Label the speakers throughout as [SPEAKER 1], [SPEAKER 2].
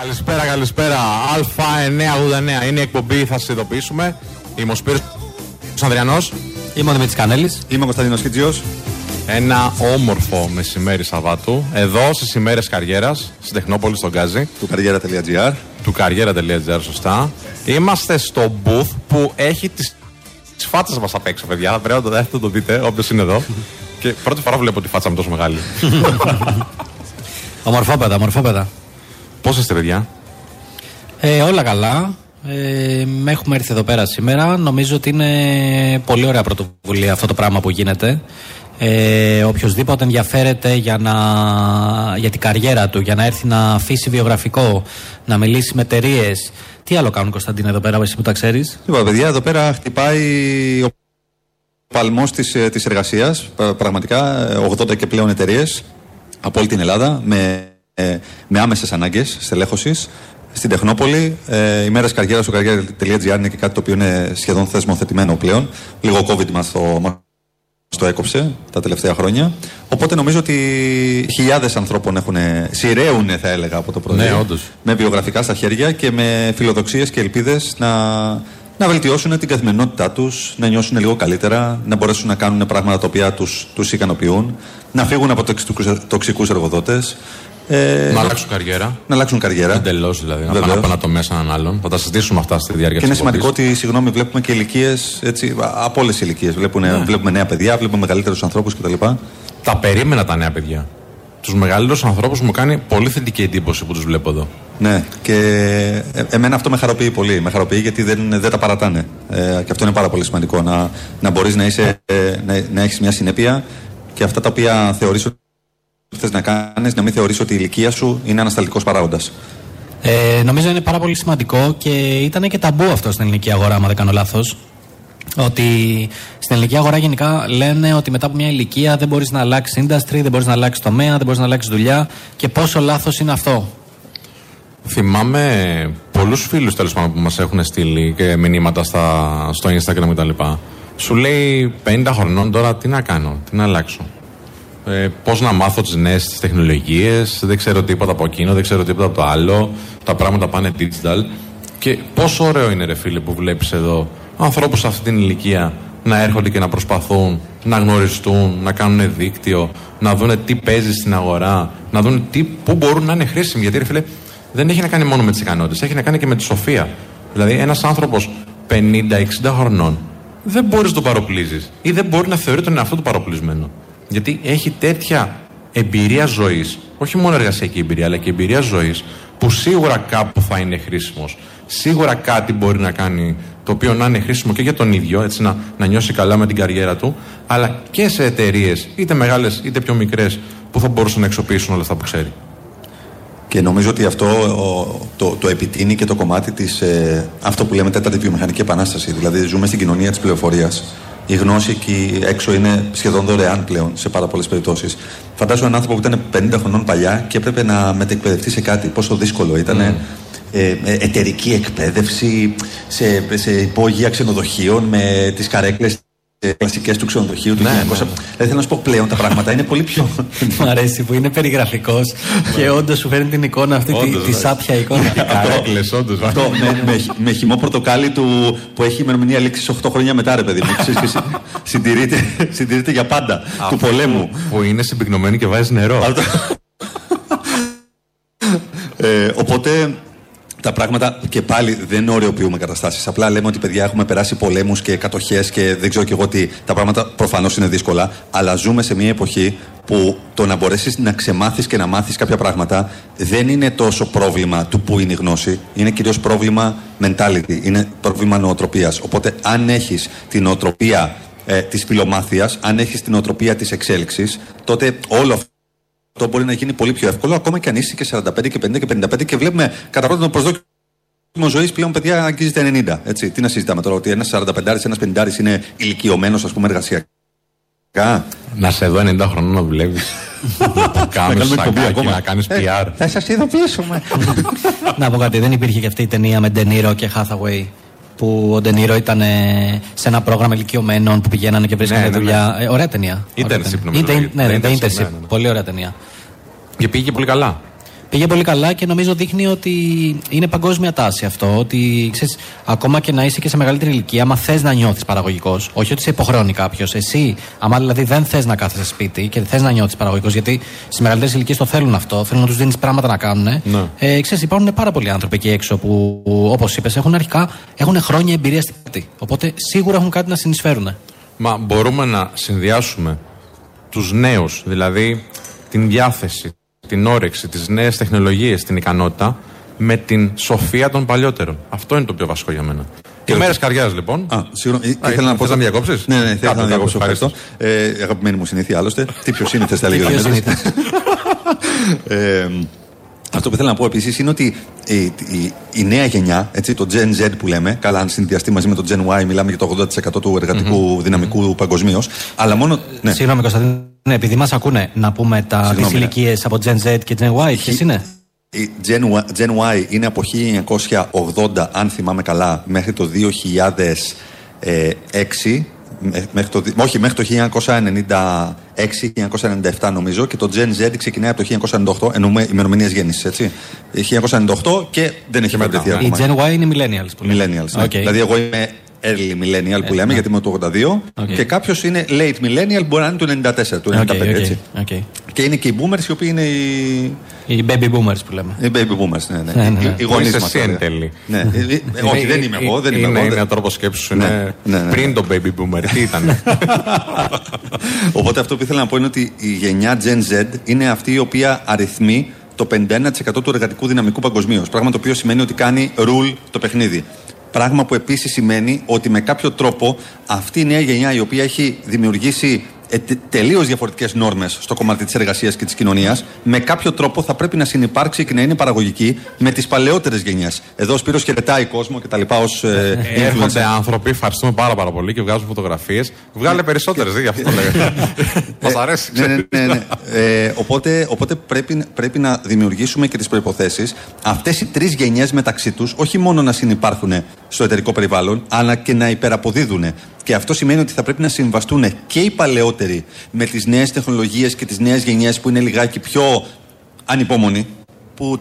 [SPEAKER 1] Καλησπέρα, καλησπέρα. Α989 είναι η εκπομπή, θα σας ειδοποιήσουμε. Είμαι ο Σπύρος Ανδριανός.
[SPEAKER 2] Είμαι ο Δημήτρης Κανέλης.
[SPEAKER 3] Είμαι ο Κωνσταντίνος Κιτζιό.
[SPEAKER 1] Ένα όμορφο μεσημέρι Σαββάτου. Εδώ στις ημέρες καριέρας, στην Τεχνόπολη, στον Γκάζι.
[SPEAKER 3] Του καριέρα.gr.
[SPEAKER 1] Του καριέρα.gr, σωστά. Είμαστε στο booth που έχει τις τις φάτσες μας απ' έξω, παιδιά. Πρέπει να το, το δείτε, όποιος είναι εδώ. Και πρώτη φορά βλέπω τη φάτσα μου τόσο μεγάλη.
[SPEAKER 2] ομορφόπεδα, ομορφόπεδα.
[SPEAKER 1] Πώς είστε, παιδιά;
[SPEAKER 2] Ε, όλα καλά. Ε, έχουμε έρθει εδώ πέρα σήμερα. Νομίζω ότι είναι πολύ ωραία πρωτοβουλία αυτό το πράγμα που γίνεται. Ε, οποιοςδήποτε ενδιαφέρεται για, να, για την καριέρα του, για να έρθει να αφήσει βιογραφικό, να μιλήσει με εταιρείες. Τι άλλο κάνουν Κωνσταντίνα εδώ πέρα, εσύ που τα ξέρεις;
[SPEAKER 3] Λοιπόν, παιδιά, εδώ πέρα χτυπάει ο παλμός της ε, της εργασίας. Πραγματικά 80 ε, και πλέον εταιρείες από όλη την Ελλάδα με, ε, με άμεσες ανάγκες στελέχωσης. Στην Τεχνόπολη, ε, οι μέρες καριέρας στο καριέρα.gr είναι και κάτι το οποίο είναι σχεδόν θεσμοθετημένο πλέον. Λίγο COVID μας το, το έκοψε τα τελευταία χρόνια. Οπότε νομίζω ότι χιλιάδες ανθρώπων έχουν σειραίουν, θα έλεγα, από το πρωί.
[SPEAKER 1] Ναι, όντως.
[SPEAKER 3] Με βιογραφικά στα χέρια και με φιλοδοξίες και ελπίδες να, να βελτιώσουν την καθημερινότητά τους, να νιώσουν λίγο καλύτερα, να μπορέσουν να κάνουν πράγματα τα οποία τους τους ικανοποιούν, να φύγουν από τοξικούς εργοδότες.
[SPEAKER 1] Ε, να αλλάξουν καριέρα.
[SPEAKER 3] Να αλλάξουν καριέρα.
[SPEAKER 1] Εντελώς δηλαδή. Να πάνε από ένα τομέα σε έναν άλλον. Θα τα συζητήσουμε αυτά στη διάρκεια
[SPEAKER 3] τη Και είναι σημαντικό ότι, συγγνώμη, βλέπουμε και ηλικίες από όλες τις ηλικίες. Ναι. Βλέπουμε νέα παιδιά, βλέπουμε μεγαλύτερους ανθρώπους κτλ.
[SPEAKER 1] Τα περίμενα τα νέα παιδιά. Τους μεγαλύτερους ανθρώπους μου κάνει πολύ θετική εντύπωση που τους βλέπω εδώ.
[SPEAKER 3] Ναι, και ε, εμένα αυτό με χαροποιεί πολύ. Με χαροποιεί γιατί δεν, δεν τα παρατάνε. Ε, και αυτό είναι πάρα πολύ σημαντικό. Να, να μπορείς να, είσαι, ε, να, να έχεις μια συνέπεια και αυτά τα οποία θεωρείς ότι θες να κάνεις, να μην θεωρείς ότι η ηλικία σου είναι ανασταλτικός παράγοντας.
[SPEAKER 2] Ε, νομίζω είναι πάρα πολύ σημαντικό και ήταν και ταμπού αυτό στην ελληνική αγορά, αν δεν κάνω λάθος. Ότι στην ελληνική αγορά γενικά λένε ότι μετά από μια ηλικία δεν μπορείς να αλλάξεις industry, δεν μπορείς να αλλάξεις τομέα, δεν μπορείς να αλλάξεις δουλειά. Και πόσο λάθος είναι αυτό.
[SPEAKER 1] Θυμάμαι πολλούς φίλους τέλος πάντων που μας έχουν στείλει και μηνύματα στα, στο Instagram κτλ. Σου λέει 50 χρονών τώρα τι να κάνω, τι να αλλάξω ε, πώς να μάθω τις νέες τεχνολογίες, δεν ξέρω τίποτα από εκείνο, δεν ξέρω τίποτα από το άλλο. Τα πράγματα πάνε digital. Και πόσο ωραίο είναι, ρε φίλε, που βλέπεις εδώ ανθρώπους σε αυτή την ηλικία να έρχονται και να προσπαθούν να γνωριστούν, να κάνουν δίκτυο, να δουν τι παίζει στην αγορά, να δουν τι, πού μπορούν να είναι χρήσιμοι. Γιατί, ρε φίλε, δεν έχει να κάνει μόνο με τις ικανότητες, έχει να κάνει και με τη σοφία. Δηλαδή, ένας άνθρωπος 50-60 χρονών δεν μπορείς να το παροπλίζεις ή δεν μπορεί να θεωρεί τον εαυτό του παροπλισμένο. Γιατί έχει τέτοια εμπειρία ζωής, όχι μόνο εργασιακή εμπειρία, αλλά και εμπειρία ζωής, που σίγουρα κάπου θα είναι χρήσιμος. Σίγουρα κάτι μπορεί να κάνει το οποίο να είναι χρήσιμο και για τον ίδιο, έτσι να, να νιώσει καλά με την καριέρα του, αλλά και σε εταιρείες, είτε μεγάλες είτε πιο μικρές, που θα μπορούσαν να εξοπλίσουν όλα αυτά που ξέρει.
[SPEAKER 3] Και νομίζω ότι αυτό το, το επιτείνει και το κομμάτι της, ε, αυτό που λέμε τέταρτη βιομηχανική επανάσταση. Δηλαδή, ζούμε στην κοινωνία της πληροφορίας η γνώση εκεί έξω είναι σχεδόν δωρεάν πλέον σε πάρα πολλές περιπτώσεις. Φαντάζομαι έναν άνθρωπο που ήταν 50 χρονών παλιά και έπρεπε να μετεκπαιδευτεί σε κάτι. Πόσο δύσκολο ήταν. Mm. Ε, ε, εταιρική εκπαίδευση σε, σε υπόγεια ξενοδοχείων με τις καρέκλες κλασικές του ξενοδοχείου του ναι, 1900. Ναι. Δηλαδή θέλω να σου πω πλέον τα πράγματα είναι πολύ πιο.
[SPEAKER 2] Μου αρέσει που είναι περιγραφικός και όντως σου φέρνει την εικόνα αυτή, τη, τη σάπια εικόνα.
[SPEAKER 1] Καρέκλε, όντως.
[SPEAKER 3] Αυτό με, με, χυμό πορτοκάλι του που έχει ημερομηνία λήξης 8 χρόνια μετά, ρε παιδί μου. συντηρείται, συντηρείται για πάντα του πολέμου.
[SPEAKER 1] Που είναι συμπυκνωμένη και βάζει νερό.
[SPEAKER 3] ε, οπότε τα πράγματα και πάλι δεν ωρεοποιούμε καταστάσεις. Απλά λέμε ότι παιδιά έχουμε περάσει πολέμους και κατοχές και δεν ξέρω και εγώ τι. Τα πράγματα προφανώς είναι δύσκολα. Αλλά ζούμε σε μια εποχή που το να μπορέσεις να ξεμάθεις και να μάθεις κάποια πράγματα δεν είναι τόσο πρόβλημα του που είναι η γνώση. Είναι κυρίως πρόβλημα mentality. Είναι πρόβλημα νοοτροπίας. Οπότε αν έχεις την νοοτροπία ε, της φιλομάθειας, αν έχεις την νοοτροπία της εξέλιξης, τότε όλο αυτό αυτό μπορεί να γίνει πολύ πιο εύκολο, ακόμα και αν είσαι και 45 και 50 και 55 και βλέπουμε κατά πρώτον το προσδόκιμο ζωής πλέον παιδιά αγγίζεται 90. Έτσι. Τι να συζητάμε τώρα, ότι ένας 45 ένας 50 είναι ηλικιωμένος, ας πούμε, εργασιακά;
[SPEAKER 1] Να σε δω 90 χρονών να δουλεύεις. να κάνεις PR.
[SPEAKER 2] Θα σας ειδοποιήσουμε. να πω κάτι, δεν υπήρχε και αυτή η ταινία με Ντενίρο και Hathaway που ο Ντενίρο ήταν σε ένα πρόγραμμα ηλικιωμένων που πηγαίνανε και βρίσκανε ναι, ναι, δουλειά. Ναι. Ε, ωραία ταινία.
[SPEAKER 1] Internship
[SPEAKER 2] νομίζω. Ναι, ναι, internship. Πολύ ωραία ταινία.
[SPEAKER 1] Και πήγε πολύ καλά.
[SPEAKER 2] Πήγε πολύ καλά και νομίζω δείχνει ότι είναι παγκόσμια τάση αυτό. Ότι ξέρεις, ακόμα και να είσαι και σε μεγαλύτερη ηλικία, άμα θες να νιώθεις παραγωγικός, όχι ότι σε υποχρεώνει κάποιος. Εσύ, άμα δηλαδή δεν θες να κάθεσαι σπίτι και θες να νιώθεις παραγωγικός, γιατί στις μεγαλύτερες ηλικίες το θέλουν αυτό, θέλουν να τους δίνεις πράγματα να κάνουν. Ναι. Ε, ξέρεις, υπάρχουν πάρα πολλοί άνθρωποι εκεί έξω που, όπως είπες, έχουν αρχικά έχουν χρόνια εμπειρία στην κάτι. Οπότε σίγουρα έχουν κάτι να συνεισφέρουν.
[SPEAKER 1] Μα μπορούμε να συνδυάσουμε τους νέους, δηλαδή την διάθεση, την όρεξη, τις νέες τεχνολογίες, την ικανότητα με την σοφία των παλιότερων. Αυτό είναι το πιο βασικό για μένα. Και μέρε καρδιά λοιπόν.
[SPEAKER 3] Α, συγγνώμη. Ήθελα να πω.
[SPEAKER 1] να διακόψεις;
[SPEAKER 3] Ναι, ναι, θέλω να διακόψω. Ευχαριστώ. Ε, αγαπημένη μου συνήθεια άλλωστε. Τι πιο σύνηθες θα λέγαμε. Αυτό που ήθελα να πω επίσης είναι ότι η, η, η, νέα γενιά, έτσι, το Gen Z που λέμε, καλά, αν συνδυαστεί μαζί με το Gen Y, μιλάμε για το 80% του εργατικου δυναμικού παγκοσμίως. Αλλά μόνο.
[SPEAKER 2] Ναι. Συγγνώμη, Κωνσταντίνε, ναι, επειδή μας ακούνε να πούμε τα ναι. ηλικίε από Gen Z και Gen Y, ποιες είναι;
[SPEAKER 3] Η Gen Y, Gen Y είναι από 1980, αν θυμάμαι καλά, μέχρι το 2006 Μέχρι το, όχι, μέχρι το 1996-1997 νομίζω και το Gen Z ξεκινάει από το 1998, εννοούμε ημερομηνίε γέννησης, έτσι. 1998 και δεν έχει μετρηθεί
[SPEAKER 2] ακόμα. Η Gen Y είναι millennials.
[SPEAKER 3] Millennials, ναι. Δηλαδή εγώ είμαι early millennial που ε, λέμε, ναι. γιατί είμαι το 82. Okay. Και κάποιος είναι late millennial, μπορεί να είναι το 94, του 95, okay, έτσι. Okay. Και είναι και οι boomers, οι οποίοι είναι οι.
[SPEAKER 2] Οι baby boomers που λέμε.
[SPEAKER 3] Οι baby boomers, ναι. ναι. ναι, ναι. Οι
[SPEAKER 1] γονείς μας. Εσύ εν τέλει.
[SPEAKER 3] Ναι. Ε, ε, όχι, δεν είμαι εγώ. Δεν είμαι
[SPEAKER 1] είναι,
[SPEAKER 3] εγώ.
[SPEAKER 1] Είναι ένα τρόπος σκέψης είναι πριν το baby boomer. Τι ήταν;
[SPEAKER 3] Οπότε αυτό που ήθελα να πω είναι ότι η γενιά Gen Z είναι αυτή η οποία αριθμεί το 51% του εργατικού δυναμικού παγκοσμίως. Πράγμα το οποίο σημαίνει ότι κάνει rule το παιχνίδι. Πράγμα που επίσης σημαίνει ότι με κάποιο τρόπο αυτή η νέα γενιά η οποία έχει δημιουργήσει ε, τελείως διαφορετικές νόρμες στο κομμάτι της εργασίας και της κοινωνίας, με κάποιο τρόπο θα πρέπει να συνεπάρξει και να είναι παραγωγική με τις παλαιότερες γενιές. Εδώ ο Σπύρος χαιρετάει κόσμο και τα λοιπά ως. Ε,
[SPEAKER 1] ε, έρχονται άνθρωποι, ευχαριστούμε πάρα, πάρα πολύ και βγάζουν φωτογραφίες. Βγάλε περισσότερες, δεν γι' αυτό το λέγαμε. Μας αρέσει.
[SPEAKER 3] Ναι, ναι, ναι. ναι. Ε, οπότε οπότε πρέπει, πρέπει να δημιουργήσουμε και τις προποθέσει αυτές οι τρεις γενιές μεταξύ τους όχι μόνο να συνεπάρχουν στο εταιρικό περιβάλλον, αλλά και να υπεραποδίδουν. Και αυτό σημαίνει ότι θα πρέπει να συμβαστούν και οι παλαιότεροι με τις νέες τεχνολογίες και τις νέες γενιές που είναι λιγάκι πιο ανυπόμονοι, που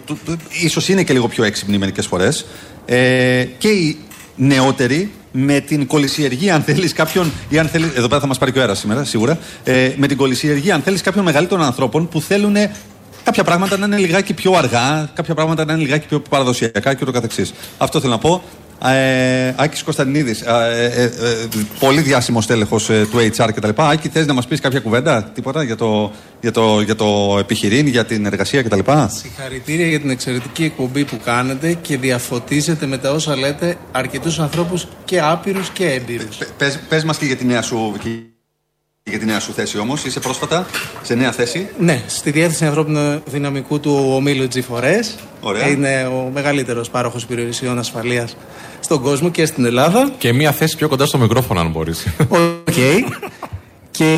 [SPEAKER 3] ίσως είναι και λίγο πιο έξυπνοι μερικές φορές, ε, και οι νεότεροι με την κολυσιεργία, αν θέλεις κάποιον. ή αν θέλεις, εδώ πέρα θα μας πάρει και ο αέρας σήμερα, σίγουρα. Ε, με την κολυσιεργία, αν θέλεις κάποιον μεγαλύτερων ανθρώπων που θέλουν κάποια πράγματα να είναι λιγάκι πιο αργά, κάποια πράγματα να είναι λιγάκι πιο παραδοσιακά και ούτω καθεξής. Αυτό θέλω να πω. Ε, Άκης Κωνσταντινίδης, ε, ε, ε, πολύ διάσημο τέλεχο ε, του HR κτλ. Άκη, θες να μας πεις κάποια κουβέντα, τίποτα για το, για το, για το επιχειρήν, για την εργασία κτλ.
[SPEAKER 4] Συγχαρητήρια για την εξαιρετική εκπομπή που κάνετε και διαφωτίζετε με τα όσα λέτε αρκετούς ανθρώπους και άπειρους και έμπειρους.
[SPEAKER 3] Πε μας και για τη νέα σου για τη νέα σου θέση όμως, είσαι πρόσφατα σε νέα θέση;
[SPEAKER 4] Ναι, στη διεύθυνση ανθρώπινου δυναμικού του ομίλου G4S.
[SPEAKER 3] Ωραία.
[SPEAKER 4] Είναι ο μεγαλύτερος πάροχος υπηρεσιών ασφαλείας στον κόσμο και στην Ελλάδα.
[SPEAKER 1] Και μία θέση πιο κοντά στο μικρόφωνο, αν μπορείς.
[SPEAKER 4] OK. Okay. και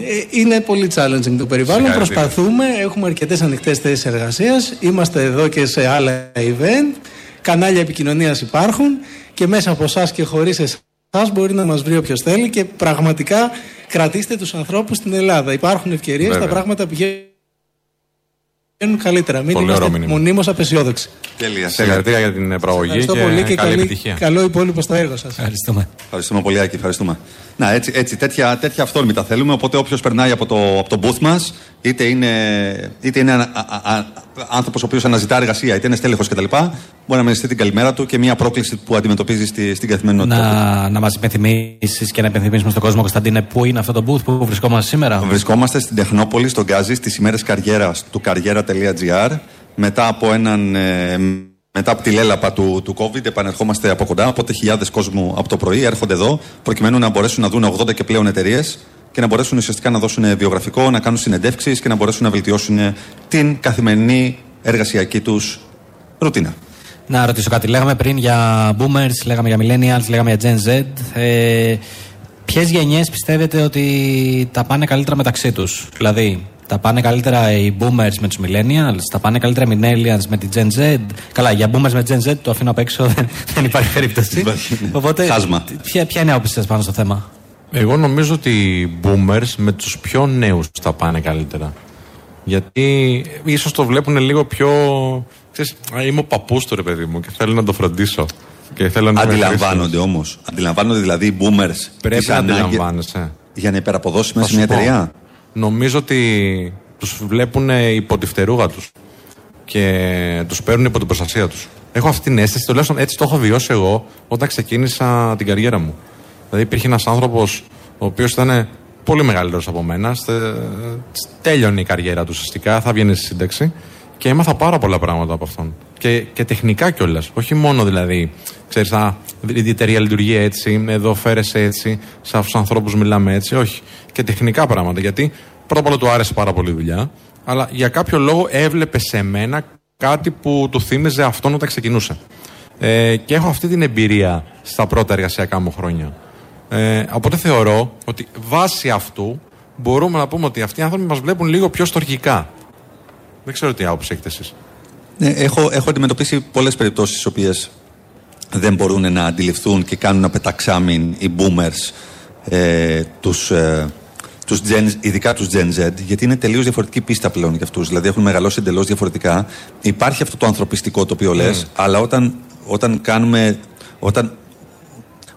[SPEAKER 4] ε, είναι πολύ challenging το περιβάλλον. Προσπαθούμε, έχουμε αρκετές ανοιχτές θέσεις εργασίας. Είμαστε εδώ και σε άλλα event. Κανάλια επικοινωνίας υπάρχουν και μέσα από εσάς και χωρίς εσάς σας μπορεί να μας βρει όποιος θέλει και πραγματικά κρατήστε τους ανθρώπους στην Ελλάδα. Υπάρχουν ευκαιρίες, τα πράγματα πηγαίνουν καλύτερα. Μην Πολύ είμαστε μονίμως απεσιόδοξοι.
[SPEAKER 3] Τέλεια.
[SPEAKER 1] Συγχαρητήρια για την προαγωγή και, πολύ και καλή, καλή επιτυχία.
[SPEAKER 4] Καλό υπόλοιπο στο έργο σας.
[SPEAKER 2] Ευχαριστούμε.
[SPEAKER 3] Ευχαριστούμε πολύ, Άκη. Ευχαριστούμε. Να, έτσι, έτσι τέτοια, τέτοια αυθόρμητα θέλουμε. Οπότε όποιος περνάει από το, από το booth μας, είτε είναι, είτε είναι άνθρωπος ο οποίος αναζητά εργασία, είτε είναι στέλεχος κτλ., μπορεί να μεριστεί την καλημέρα του και μια πρόκληση που αντιμετωπίζει στη, στην καθημερινότητα.
[SPEAKER 2] Να, να μας υπενθυμίσεις και να υπενθυμίσουμε στον κόσμο, Κωνσταντίνε, πού είναι αυτό το booth που βρισκόμαστε σήμερα;
[SPEAKER 3] Βρισκόμαστε στην Τεχνόπολη, στον Γκάζι, στις ημέρες καριέρας του καριέρα.gr. Μετά από έναν ε, μετά από τη λέλαπα του, του COVID, επανερχόμαστε από κοντά. Οπότε χιλιάδες κόσμου από το πρωί έρχονται εδώ, προκειμένου να μπορέσουν να δουν 80 και πλέον εταιρείες και να μπορέσουν ουσιαστικά να δώσουν βιογραφικό, να κάνουν συνεντεύξεις και να μπορέσουν να βελτιώσουν την καθημερινή εργασιακή τους ρουτίνα.
[SPEAKER 2] Να ρωτήσω κάτι. Λέγαμε πριν για boomers, λέγαμε για millennials, λέγαμε για Gen Z. Ε, Ποιες γενιές πιστεύετε ότι τα πάνε καλύτερα μεταξύ τους, Δηλαδή, τα πάνε καλύτερα οι boomers με τους millennials, τα πάνε καλύτερα οι millennials με τη Gen Z. Καλά, για boomers με Gen Z το αφήνω απ' έξω, δεν, υπάρχει περίπτωση. Οπότε,
[SPEAKER 3] Χάσμα.
[SPEAKER 2] Ποια, ποια είναι η άποψη σα πάνω στο θέμα;
[SPEAKER 1] Εγώ νομίζω ότι οι boomers με τους πιο νέους τα πάνε καλύτερα. Γιατί ίσως το βλέπουν λίγο πιο. Ξέρεις, είμαι ο παππούς του ρε παιδί μου και θέλω να το φροντίσω. Και θέλω να
[SPEAKER 3] Αντιλαμβάνονται όμως. Αντιλαμβάνονται δηλαδή οι boomers.
[SPEAKER 1] Πρέπει να αντιλαμβάνεσαι.
[SPEAKER 3] Για να υπεραποδώσεις μέσα σε μια εταιρεία.
[SPEAKER 1] Νομίζω ότι τους βλέπουν υπό τη φτερούγα τους και τους παίρνουν υπό την προστασία τους. Έχω αυτή την αίσθηση, τουλάχιστον έτσι το έχω βιώσει εγώ όταν ξεκίνησα την καριέρα μου. Δηλαδή υπήρχε ένας άνθρωπος ο οποίος ήταν πολύ μεγαλύτερος από μένα. Τέλειωνε η καριέρα του ουσιαστικά, θα βγαίνει στη σύνταξη και έμαθα πάρα πολλά πράγματα από αυτόν. Και, και τεχνικά κιόλας. Όχι μόνο δηλαδή, ξέρεις, η εταιρεία λειτουργεί έτσι, εδώ φέρεσαι έτσι, σε αυτούς τους ανθρώπους μιλάμε έτσι. Όχι. Και τεχνικά πράγματα. Γιατί πρώτα απ' όλα του άρεσε πάρα πολύ η δουλειά, αλλά για κάποιο λόγο έβλεπε σε μένα κάτι που του θύμιζε αυτόν όταν ξεκινούσε. Ε, και έχω αυτή την εμπειρία στα πρώτα εργασιακά μου χρόνια. Ε, οπότε θεωρώ ότι βάσει αυτού μπορούμε να πούμε ότι αυτοί οι άνθρωποι μας βλέπουν λίγο πιο στοργικά. Δεν ξέρω τι άποψη έχετε εσείς.
[SPEAKER 3] Ναι, έχω, έχω αντιμετωπίσει πολλές περιπτώσεις τι οποίες δεν μπορούν να αντιληφθούν και κάνουν να πεταξάμιν οι boomers ε, τους, ε, τους Gen, ειδικά τους Gen Z, γιατί είναι τελείως διαφορετική πίστα πλέον για αυτούς. Δηλαδή έχουν μεγαλώσει εντελώς διαφορετικά. Υπάρχει αυτό το ανθρωπιστικό το οποίο λες, αλλά όταν, όταν κάνουμε. Όταν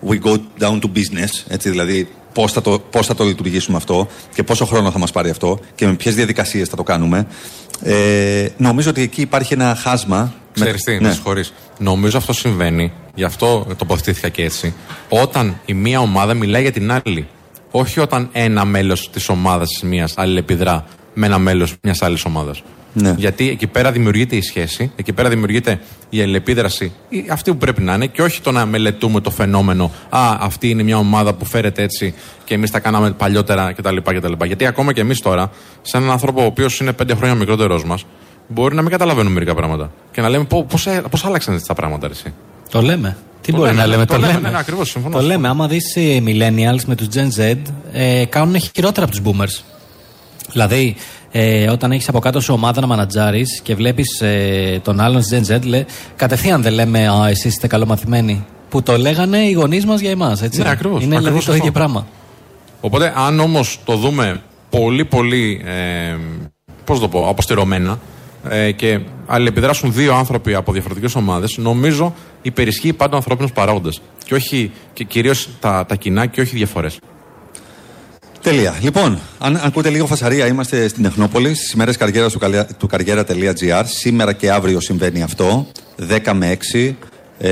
[SPEAKER 3] we go down to business, έτσι, δηλαδή πώς θα, το, πώς θα το λειτουργήσουμε αυτό και πόσο χρόνο θα μας πάρει αυτό και με ποιες διαδικασίες θα το κάνουμε. Ε, νομίζω ότι εκεί υπάρχει ένα χάσμα.
[SPEAKER 1] Ξέρεις τι, ναι. με Νομίζω αυτό συμβαίνει, γι' αυτό τοποθετήθηκα και έτσι, όταν η μία ομάδα μιλάει για την άλλη. Όχι όταν ένα μέλος της ομάδας τη μία αλληλεπιδρά με ένα μέλος μιας άλλης ομάδας. Ναι. Γιατί εκεί πέρα δημιουργείται η σχέση, εκεί πέρα δημιουργείται η αλληλεπίδραση, αυτή που πρέπει να είναι, και όχι το να μελετούμε το φαινόμενο. Α, αυτή είναι μια ομάδα που φέρεται έτσι και εμείς τα κάναμε παλιότερα κτλ. κτλ. Γιατί ακόμα και εμείς τώρα, σε έναν άνθρωπο ο οποίος είναι πέντε χρόνια μικρότερό μας, μπορεί να μην καταλαβαίνουμε μερικά πράγματα. Και να λέμε πώς άλλαξαν έτσι τα πράγματα, εσύ;
[SPEAKER 2] Το λέμε. Τι το μπορεί λέμε, να λέμε, το, το λέμε.
[SPEAKER 1] λέμε. Ναι, ακριβώς, συμφωνώ.
[SPEAKER 2] Το λέμε. Άμα δεις οι millennials με τους Gen Z, ε, κάνουν χειρότερα από τους boomers. Δηλαδή, ε, όταν έχεις από κάτω σου ομάδα να μανατζάρεις και βλέπεις ε, τον άλλον Gen Z, λέ, κατευθείαν δεν λέμε Α, εσείς είστε καλομαθημένοι. Που το λέγανε οι γονείς μας για εμάς.
[SPEAKER 1] Ναι, ακριβώς.
[SPEAKER 2] Είναι δηλαδή το ίδιο πράγμα.
[SPEAKER 1] Οπότε, αν όμως το δούμε πολύ, πολύ. Ε, Πώς το πω, αποστηρωμένα ε, και αλληλεπιδράσουν δύο άνθρωποι από διαφορετικές ομάδες, νομίζω υπερισχύει πάντα ο ανθρώπινος παράγοντας. Και, όχι, και κυρίως τα, τα κοινά και όχι διαφορές.
[SPEAKER 3] Τέλεια. Λοιπόν, αν ακούτε λίγο φασαρία, είμαστε στην Εθνόπολη, στις ημέρες καριέρα του, του καριέρα.gr. Σήμερα και αύριο συμβαίνει αυτό. 10 με 6. Ε,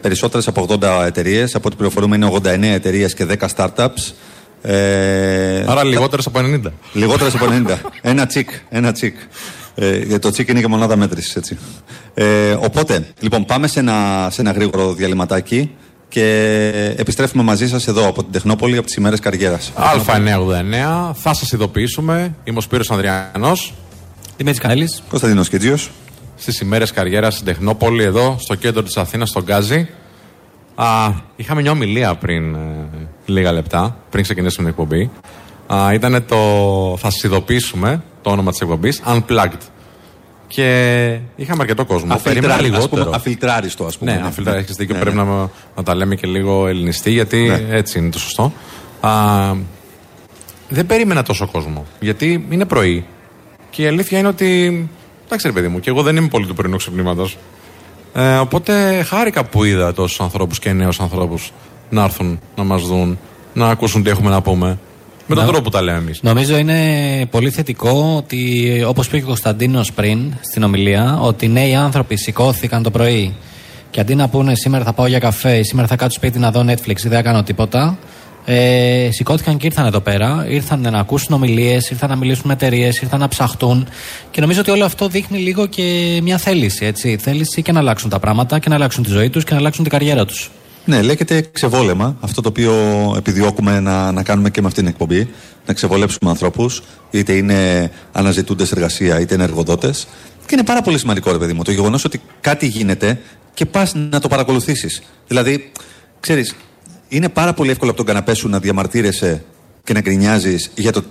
[SPEAKER 3] Περισσότερες από 80 εταιρείες. Από ό,τι πληροφορούμε είναι 89 εταιρείες και 10 startups.
[SPEAKER 1] Ε, Άρα λιγότερες από 90.
[SPEAKER 3] Λιγότερες από 90. ένα τσικ. Ένα τσικ. Ε, το τσικ είναι και μονάδα μέτρησης, έτσι. Ε, οπότε, λοιπόν, πάμε σε ένα, σε ένα γρήγορο διαλυματάκι και επιστρέφουμε μαζί σας εδώ από την Τεχνόπολη από τις ημέρες καριέρας.
[SPEAKER 1] Α989, θα σας ειδοποιήσουμε. Είμαι ο Σπύρος Ανδριανός.
[SPEAKER 2] Δημήτρη Κανέλη.
[SPEAKER 3] Κωνσταντίνος Κίτζιο.
[SPEAKER 1] Στις ημέρες καριέρας στην Τεχνόπολη, εδώ στο κέντρο της Αθήνας, στον Γκάζι. Α, είχαμε μια ομιλία πριν ε, λίγα λεπτά, πριν ξεκινήσουμε την εκπομπή. ήταν το. Θα σας ειδοποιήσουμε το όνομα της εκπομπής Unplugged. Και είχαμε αρκετό κόσμο.
[SPEAKER 3] Περίμενα λιγότερο. Αφιλτράριστο, ας πούμε.
[SPEAKER 1] Ναι, αφιλτράριστο. Έχεις δίκιο. Ναι, πρέπει ναι. Να, να, τα λέμε και λίγο ελληνιστή, γιατί ναι. έτσι είναι το σωστό. Α, δεν περίμενα τόσο κόσμο. Γιατί είναι πρωί. Και η αλήθεια είναι ότι. Εντάξει, ρε παιδί μου, και εγώ δεν είμαι πολύ του πρωινού ξυπνήματος. Ε, οπότε χάρηκα που είδα τόσους ανθρώπους και νέους ανθρώπους να έρθουν να μας δουν, να ακούσουν τι έχουμε να πούμε. Με τον τρόπο που τα λέμε εμείς.
[SPEAKER 2] Νομίζω είναι πολύ θετικό ότι, όπως πήγε ο Κωνσταντίνος πριν στην ομιλία, ότι νέοι άνθρωποι σηκώθηκαν το πρωί και αντί να πούνε σήμερα θα πάω για καφέ, σήμερα θα κάτσω σπίτι να δω Netflix ή δεν θα κάνω τίποτα, ε, σηκώθηκαν και ήρθαν εδώ πέρα. Ήρθαν να ακούσουν ομιλίες, ήρθαν να μιλήσουν με εταιρείες, ήρθαν να ψαχτούν. Και νομίζω ότι όλο αυτό δείχνει λίγο και μια θέληση. Έτσι. Θέληση και να αλλάξουν τα πράγματα και να αλλάξουν τη ζωή τους και να αλλάξουν την καριέρα τους.
[SPEAKER 3] Ναι, λέγεται ξεβόλεμα. Αυτό το οποίο επιδιώκουμε να, να κάνουμε και με αυτήν την εκπομπή. Να ξεβολέψουμε ανθρώπους, είτε είναι αναζητούντες εργασία, είτε είναι εργοδότες. Και είναι πάρα πολύ σημαντικό, ρε παιδί μου, το γεγονός ότι κάτι γίνεται και πας να το παρακολουθήσεις. Δηλαδή, ξέρεις, είναι πάρα πολύ εύκολο από τον καναπέ σου να διαμαρτύρεσαι και να γκρινιάζεις για το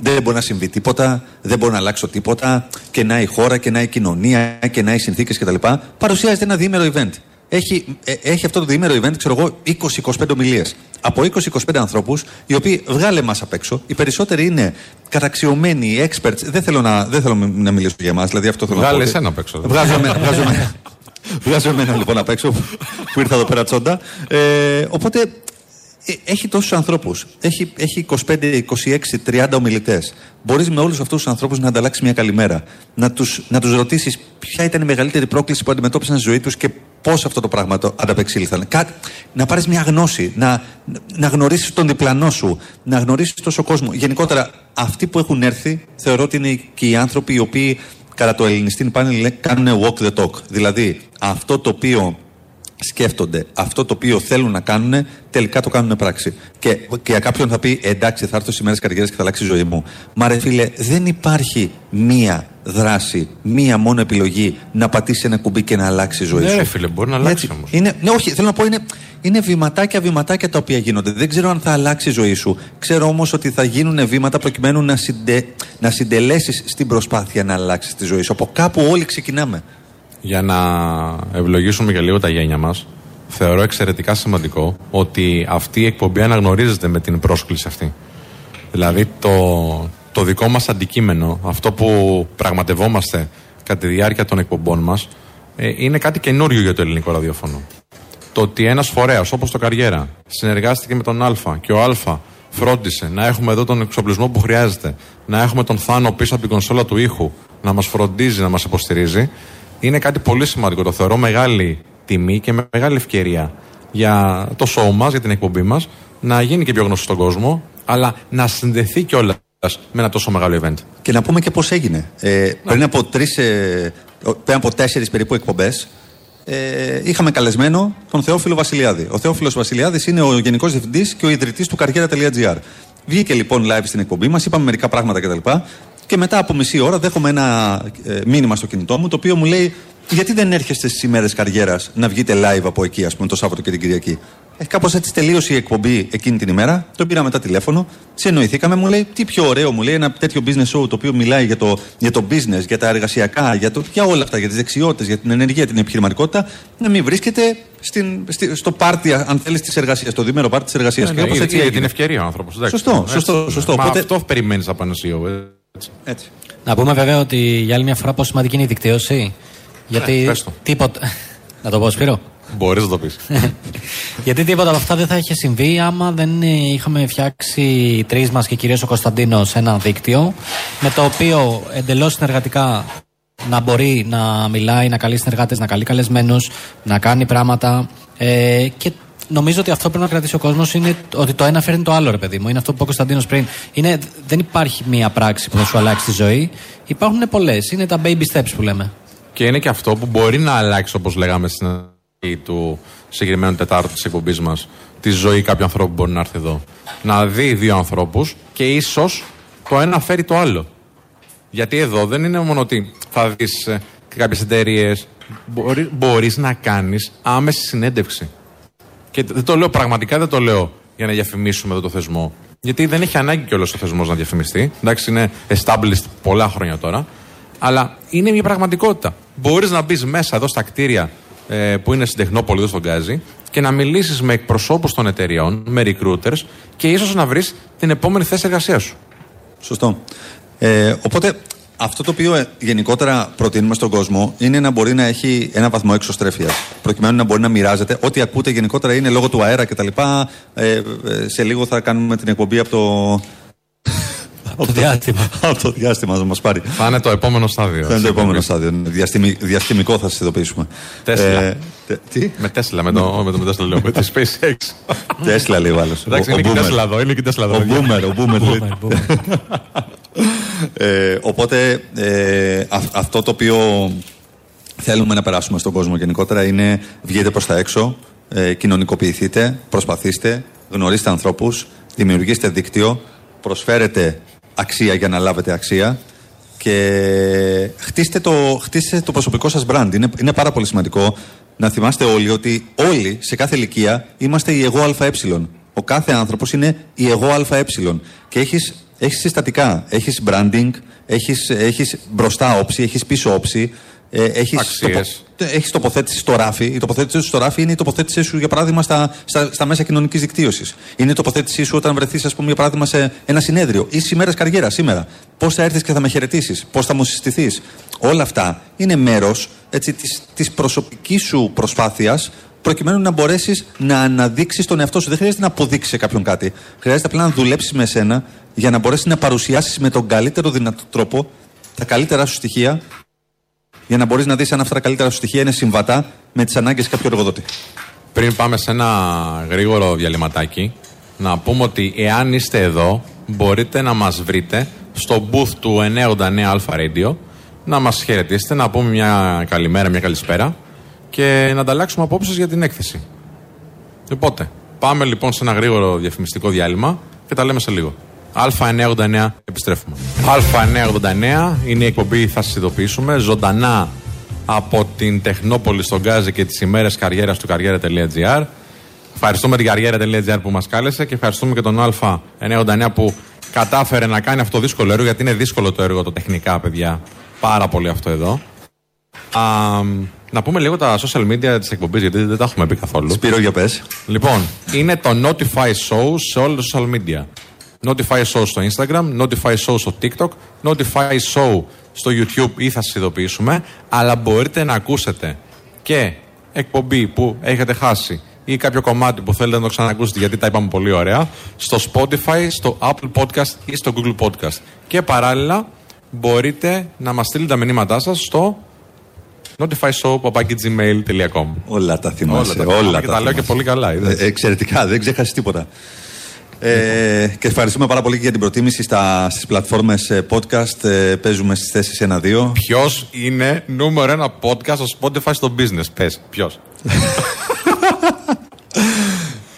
[SPEAKER 3] δεν μπορεί να συμβεί τίποτα, δεν μπορεί να αλλάξω τίποτα, και να η χώρα, και να η κοινωνία, και να οι συνθήκες κτλ. Παρουσιάζεται ένα διήμερο event. Έχει, ε, έχει αυτό το διήμερο event, ξέρω εγώ, 20-25 ομιλίες. Από 20-25 ανθρώπους, οι οποίοι βγάλε μας απ' έξω. Οι περισσότεροι είναι καταξιωμένοι, experts. Δεν θέλω να, δεν θέλω να μιλήσω για εμάς, δηλαδή αυτό θέλω
[SPEAKER 1] Βγάλε
[SPEAKER 3] να πω.
[SPEAKER 1] εσένα απ' έξω.
[SPEAKER 3] Βγάζω εμένα, βγάζω εμένα. Βγάζω εμένα λοιπόν απ' έξω που ήρθα εδώ πέρα τσόντα. Ε, οπότε ε, έχει τόσους ανθρώπους. Έχει, έχει 25, 26, 30 ομιλητές. Μπορείς με όλους αυτούς τους ανθρώπους να ανταλλάξεις μια καλημέρα. Να τους να τους ρωτήσεις ποια ήταν η μεγαλύτερη πρόκληση που αντιμετώπισαν στη ζωή τους και πώς αυτό το πράγμα το ανταπεξήλθαν. Κά, να πάρεις μια γνώση, να, να γνωρίσεις τον διπλανό σου, να γνωρίσεις τόσο κόσμο. Γενικότερα, αυτοί που έχουν έρθει θεωρώ ότι είναι και οι άνθρωποι οι οποίοι κατά το ελληνιστήν πάνε κάνουν walk the talk. Δηλαδή, αυτό το οποίο σκέφτονται αυτό το οποίο θέλουν να κάνουν, τελικά το κάνουν πράξη. Και, και για κάποιον θα πει: Εντάξει, θα έρθω στι μέρες καριέρας και θα αλλάξει η ζωή μου. Μα ρε φίλε, δεν υπάρχει μία δράση, μία μόνο επιλογή να πατήσει ένα κουμπί και να αλλάξει η ζωή
[SPEAKER 1] Ναι,
[SPEAKER 3] σου.
[SPEAKER 1] ρε φίλε, μπορεί να αλλάξει όμως.
[SPEAKER 3] Είναι, ναι, όχι, θέλω να πω είναι, είναι βηματάκια βηματάκια τα οποία γίνονται. Δεν ξέρω αν θα αλλάξει η ζωή σου. Ξέρω όμως ότι θα γίνουν βήματα προκειμένου να, συντε, να συντελέσεις στην προσπάθεια να αλλάξεις τη ζωή σου. Από κάπου όλοι ξεκινάμε.
[SPEAKER 1] Για να ευλογήσουμε και λίγο τα γένια μας, θεωρώ εξαιρετικά σημαντικό ότι αυτή η εκπομπή αναγνωρίζεται με την πρόσκληση αυτή. Δηλαδή το, το δικό μας αντικείμενο, αυτό που πραγματευόμαστε κατά τη διάρκεια των εκπομπών μας, ε, είναι κάτι καινούριο για το ελληνικό ραδιόφωνο. Το ότι ένας φορέας όπως το Καριέρα συνεργάστηκε με τον Α και ο Α φρόντισε να έχουμε εδώ τον εξοπλισμό που χρειάζεται, να έχουμε τον Θάνο πίσω από την κονσόλα του ήχου, να μας φροντίζει, να μας υποστηρίζει, είναι κάτι πολύ σημαντικό. Το θεωρώ μεγάλη τιμή και μεγάλη ευκαιρία για το show μας, για την εκπομπή μας, να γίνει και πιο γνωστό στον κόσμο, αλλά να συνδεθεί κιόλας με ένα τόσο μεγάλο event.
[SPEAKER 3] Και να πούμε και πώς έγινε. Ε, πριν από τρεις, ε, πριν από τέσσερις περίπου εκπομπές, ε, είχαμε καλεσμένο τον Θεόφιλο Βασιλιάδη. Ο Θεόφιλος Βασιλιάδης είναι ο Γενικός Διευθυντής και ο ιδρυτής του καριέρα.gr. Βγήκε λοιπόν live στην εκπομπή μας, είπαμε μερικά πράγματα κτλ. Και μετά από μισή ώρα δέχομαι ένα ε, μήνυμα στο κινητό μου το οποίο μου λέει γιατί δεν έρχεστε στις ημέρες καριέρας να βγείτε live από εκεί, ας πούμε, το Σάββατο και την Κυριακή; Ε, Κάπως έτσι τελείωσε η εκπομπή εκείνη την ημέρα. Τον πήρα μετά τηλέφωνο, συνεννοηθήκαμε, μου λέει τι πιο ωραίο, μου λέει ένα τέτοιο business show το οποίο μιλάει για το, για το business, για τα εργασιακά, για, το, για όλα αυτά, για τις δεξιότητες, για την ενεργεία, την επιχειρηματικότητα, να μην βρίσκεται στην, στη, στο πάρτι, αν θέλεις, της εργασίας, στο δίμερο πάρτι της εργασίας.
[SPEAKER 1] Ναι,
[SPEAKER 3] και
[SPEAKER 1] ναι,
[SPEAKER 3] κάπω
[SPEAKER 1] είδε-
[SPEAKER 3] έτσι
[SPEAKER 1] είδε
[SPEAKER 3] έγινε.
[SPEAKER 1] την ευκαιρία ο άνθρωπος.
[SPEAKER 3] Σωστό, σωστό, σωστό.
[SPEAKER 1] Μα
[SPEAKER 3] Οπότε-
[SPEAKER 1] αυτό περιμένεις από ένα CEO. Έτσι.
[SPEAKER 3] Έτσι.
[SPEAKER 2] Να πούμε βέβαια ότι για άλλη μια φορά πόσο σημαντική είναι η δικτύωση. Γιατί
[SPEAKER 1] πες το.
[SPEAKER 2] τίποτα. να το πω, Σπύρο.
[SPEAKER 1] Μπορείς να το πεις.
[SPEAKER 2] Γιατί τίποτα από αυτά δεν θα είχε συμβεί άμα δεν ε, είχαμε φτιάξει οι τρεις μας και κυρίως ο Κωνσταντίνος ένα δίκτυο με το οποίο εντελώς συνεργατικά να μπορεί να μιλάει, να καλεί συνεργάτες, να καλεί καλεσμένους, να κάνει πράγματα. Ε, και νομίζω ότι αυτό που πρέπει να κρατήσει ο κόσμος είναι ότι το ένα φέρνει το άλλο, ρε παιδί μου. Είναι αυτό που είπε ο Κωνσταντίνος πριν. Είναι, δεν υπάρχει μία πράξη που θα σου αλλάξει τη ζωή. Υπάρχουν πολλές. Είναι τα baby steps που λέμε.
[SPEAKER 1] Και είναι και αυτό που μπορεί να αλλάξει, όπως λέγαμε στην αρχή του συγκεκριμένου Τετάρτου της εκπομπής μας, τη ζωή κάποιου ανθρώπου που μπορεί να έρθει εδώ. Να δει δύο ανθρώπους και ίσως το ένα φέρει το άλλο. Γιατί εδώ δεν είναι μόνο ότι θα δεις κάποιες εταιρείες. Μπορεί μπορείς να κάνεις άμεση συνέντευξη. Και δεν το λέω πραγματικά, δεν το λέω για να διαφημίσουμε εδώ το θεσμό. Γιατί δεν έχει ανάγκη κιόλας ο θεσμός να διαφημιστεί. Εντάξει, είναι established πολλά χρόνια τώρα. Αλλά είναι μια πραγματικότητα. Μπορείς να μπεις μέσα εδώ στα κτίρια ε, που είναι στην Τεχνόπολη, εδώ στον Γκάζι, και να μιλήσεις με εκπροσώπους των εταιριών, με recruiters, και ίσως να βρεις την επόμενη θέση εργασίας σου.
[SPEAKER 3] Σωστό. Ε, οπότε αυτό το οποίο ε, γενικότερα προτείνουμε στον κόσμο είναι να μπορεί να έχει ένα βαθμό εξωστρέφειας. Προκειμένου να μπορεί να μοιράζεται. Ό,τι ακούτε γενικότερα είναι λόγω του αέρα κτλ. Ε, ε, σε λίγο θα κάνουμε την εκπομπή από το.
[SPEAKER 2] Από το διάστημα.
[SPEAKER 3] από το διάστημα να μας πάρει.
[SPEAKER 1] Θα είναι το επόμενο στάδιο.
[SPEAKER 3] Θα είναι το επόμενο στάδιο. Διαστημι, διαστημικό θα σας ειδοποιήσουμε.
[SPEAKER 1] Τέσλα.
[SPEAKER 3] τε- τι;
[SPEAKER 1] Με Τέσλα, με το, με το, με το, λέω, με τη SpaceX.
[SPEAKER 3] Τέσλα λέει ο άλλος.
[SPEAKER 1] Εντάξει, είναι και η Τέσλα εδώ. Είναι και η Τέσλα εδώ.
[SPEAKER 3] Ο Boomer, ο Boomer λέει.
[SPEAKER 2] Boomer, boomer.
[SPEAKER 3] Ε, οπότε ε, α- αυτό το οποίο θέλουμε να περάσουμε στον κόσμο γενικότερα είναι βγείτε προς τα έξω, ε, κοινωνικοποιηθείτε, προσπαθήστε, γνωρίστε ανθρώπους, δημιουργήστε δίκτυο, προσφέρετε αξία για να λάβετε αξία και χτίστε το, χτίστε το προσωπικό σας brand. Είναι, είναι πάρα πολύ σημαντικό να θυμάστε όλοι ότι όλοι σε κάθε ηλικία είμαστε η εγώ ΑΕ. Ο κάθε άνθρωπος είναι η εγώ ΑΕ. Και έχεις, έχεις συστατικά, έχεις branding, έχεις, έχεις μπροστά όψη, έχεις πίσω όψη, ε, έχεις,
[SPEAKER 1] Αξίες.
[SPEAKER 3] τοπο- έχεις τοποθέτηση στο ράφι. Η τοποθέτησή σου στο ράφι είναι η τοποθέτησή σου, για παράδειγμα, στα, στα, στα μέσα κοινωνικής δικτύωσης. Είναι η τοποθέτησή σου όταν βρεθείς, ας πούμε, για παράδειγμα, σε ένα συνέδριο ή στι ημέρες καριέρας σήμερα. Πώς θα έρθεις και θα με χαιρετήσεις, πώς θα μου συστηθείς. Όλα αυτά είναι μέρος της προσωπικής σου προσπάθειας προκειμένου να μπορέσεις να αναδείξεις τον εαυτό σου. Δεν χρειάζεται να αποδείξεις σε κάποιον κάτι. Χρειάζεται απλά να δουλέψεις με εσένα για να μπορέσεις να παρουσιάσεις με τον καλύτερο δυνατό τρόπο τα καλύτερά σου στοιχεία για να μπορείς να δεις αν αυτά τα καλύτερα σου στοιχεία είναι συμβατά με τις ανάγκες κάποιου εργοδότη.
[SPEAKER 1] Πριν πάμε σε ένα γρήγορο διαλυματάκι, να πούμε ότι εάν είστε εδώ, μπορείτε να μας βρείτε στο booth του 989 Alpha Radio, να μας χαιρετήσετε, να πούμε μια καλημέρα, μια καλησπέρα και να ανταλλάξουμε απόψεις για την έκθεση. Οπότε, πάμε λοιπόν σε ένα γρήγορο διαφημιστικό διάλειμμα και τα λέμε σε λίγο. Α989 επιστρέφουμε. Α989 είναι η εκπομπή, θα σας ειδοποιήσουμε, ζωντανά από την Τεχνόπολη στον Γκάζι και τις ημέρες καριέρας του καριέρα.gr. Ευχαριστούμε την καριέρα.gr που μας κάλεσε και ευχαριστούμε και τον Α989 που κατάφερε να κάνει αυτό το δύσκολο έργο, γιατί είναι δύσκολο το έργο το τεχνικά, παιδιά. Πάρα πολύ αυτό εδώ. Α, να πούμε λίγο τα social media της εκπομπής, γιατί δεν τα έχουμε πει καθόλου.
[SPEAKER 3] Σπύρο, για πες.
[SPEAKER 1] Λοιπόν, είναι το Notify Show σε όλα τα social media. Notify Show στο Instagram, Notify Show στο TikTok, Notify Show στο YouTube ή θα σας ειδοποιήσουμε. Αλλά μπορείτε να ακούσετε και εκπομπή που έχετε χάσει ή κάποιο κομμάτι που θέλετε να το ξανακούσετε γιατί τα είπαμε πολύ ωραία στο Spotify, στο Apple Podcast ή στο Google Podcast. Και παράλληλα μπορείτε να μας στείλετε τα μηνύματά σας στο notifyshow.gmail.com
[SPEAKER 3] Όλα τα θυμάσαι.
[SPEAKER 1] Όλα τα, όλα τα, τα λέω και πολύ καλά.
[SPEAKER 3] Ε, εξαιρετικά, δεν ξέχασες τίποτα. Ε, και ευχαριστούμε πάρα πολύ και για την προτίμηση στα, στις πλατφόρμες ε, podcast. Ε, παίζουμε στις θέσεις 1-2.
[SPEAKER 1] Ποιος είναι νούμερο ένα podcast στο Spotify στο business; Πες, ποιος.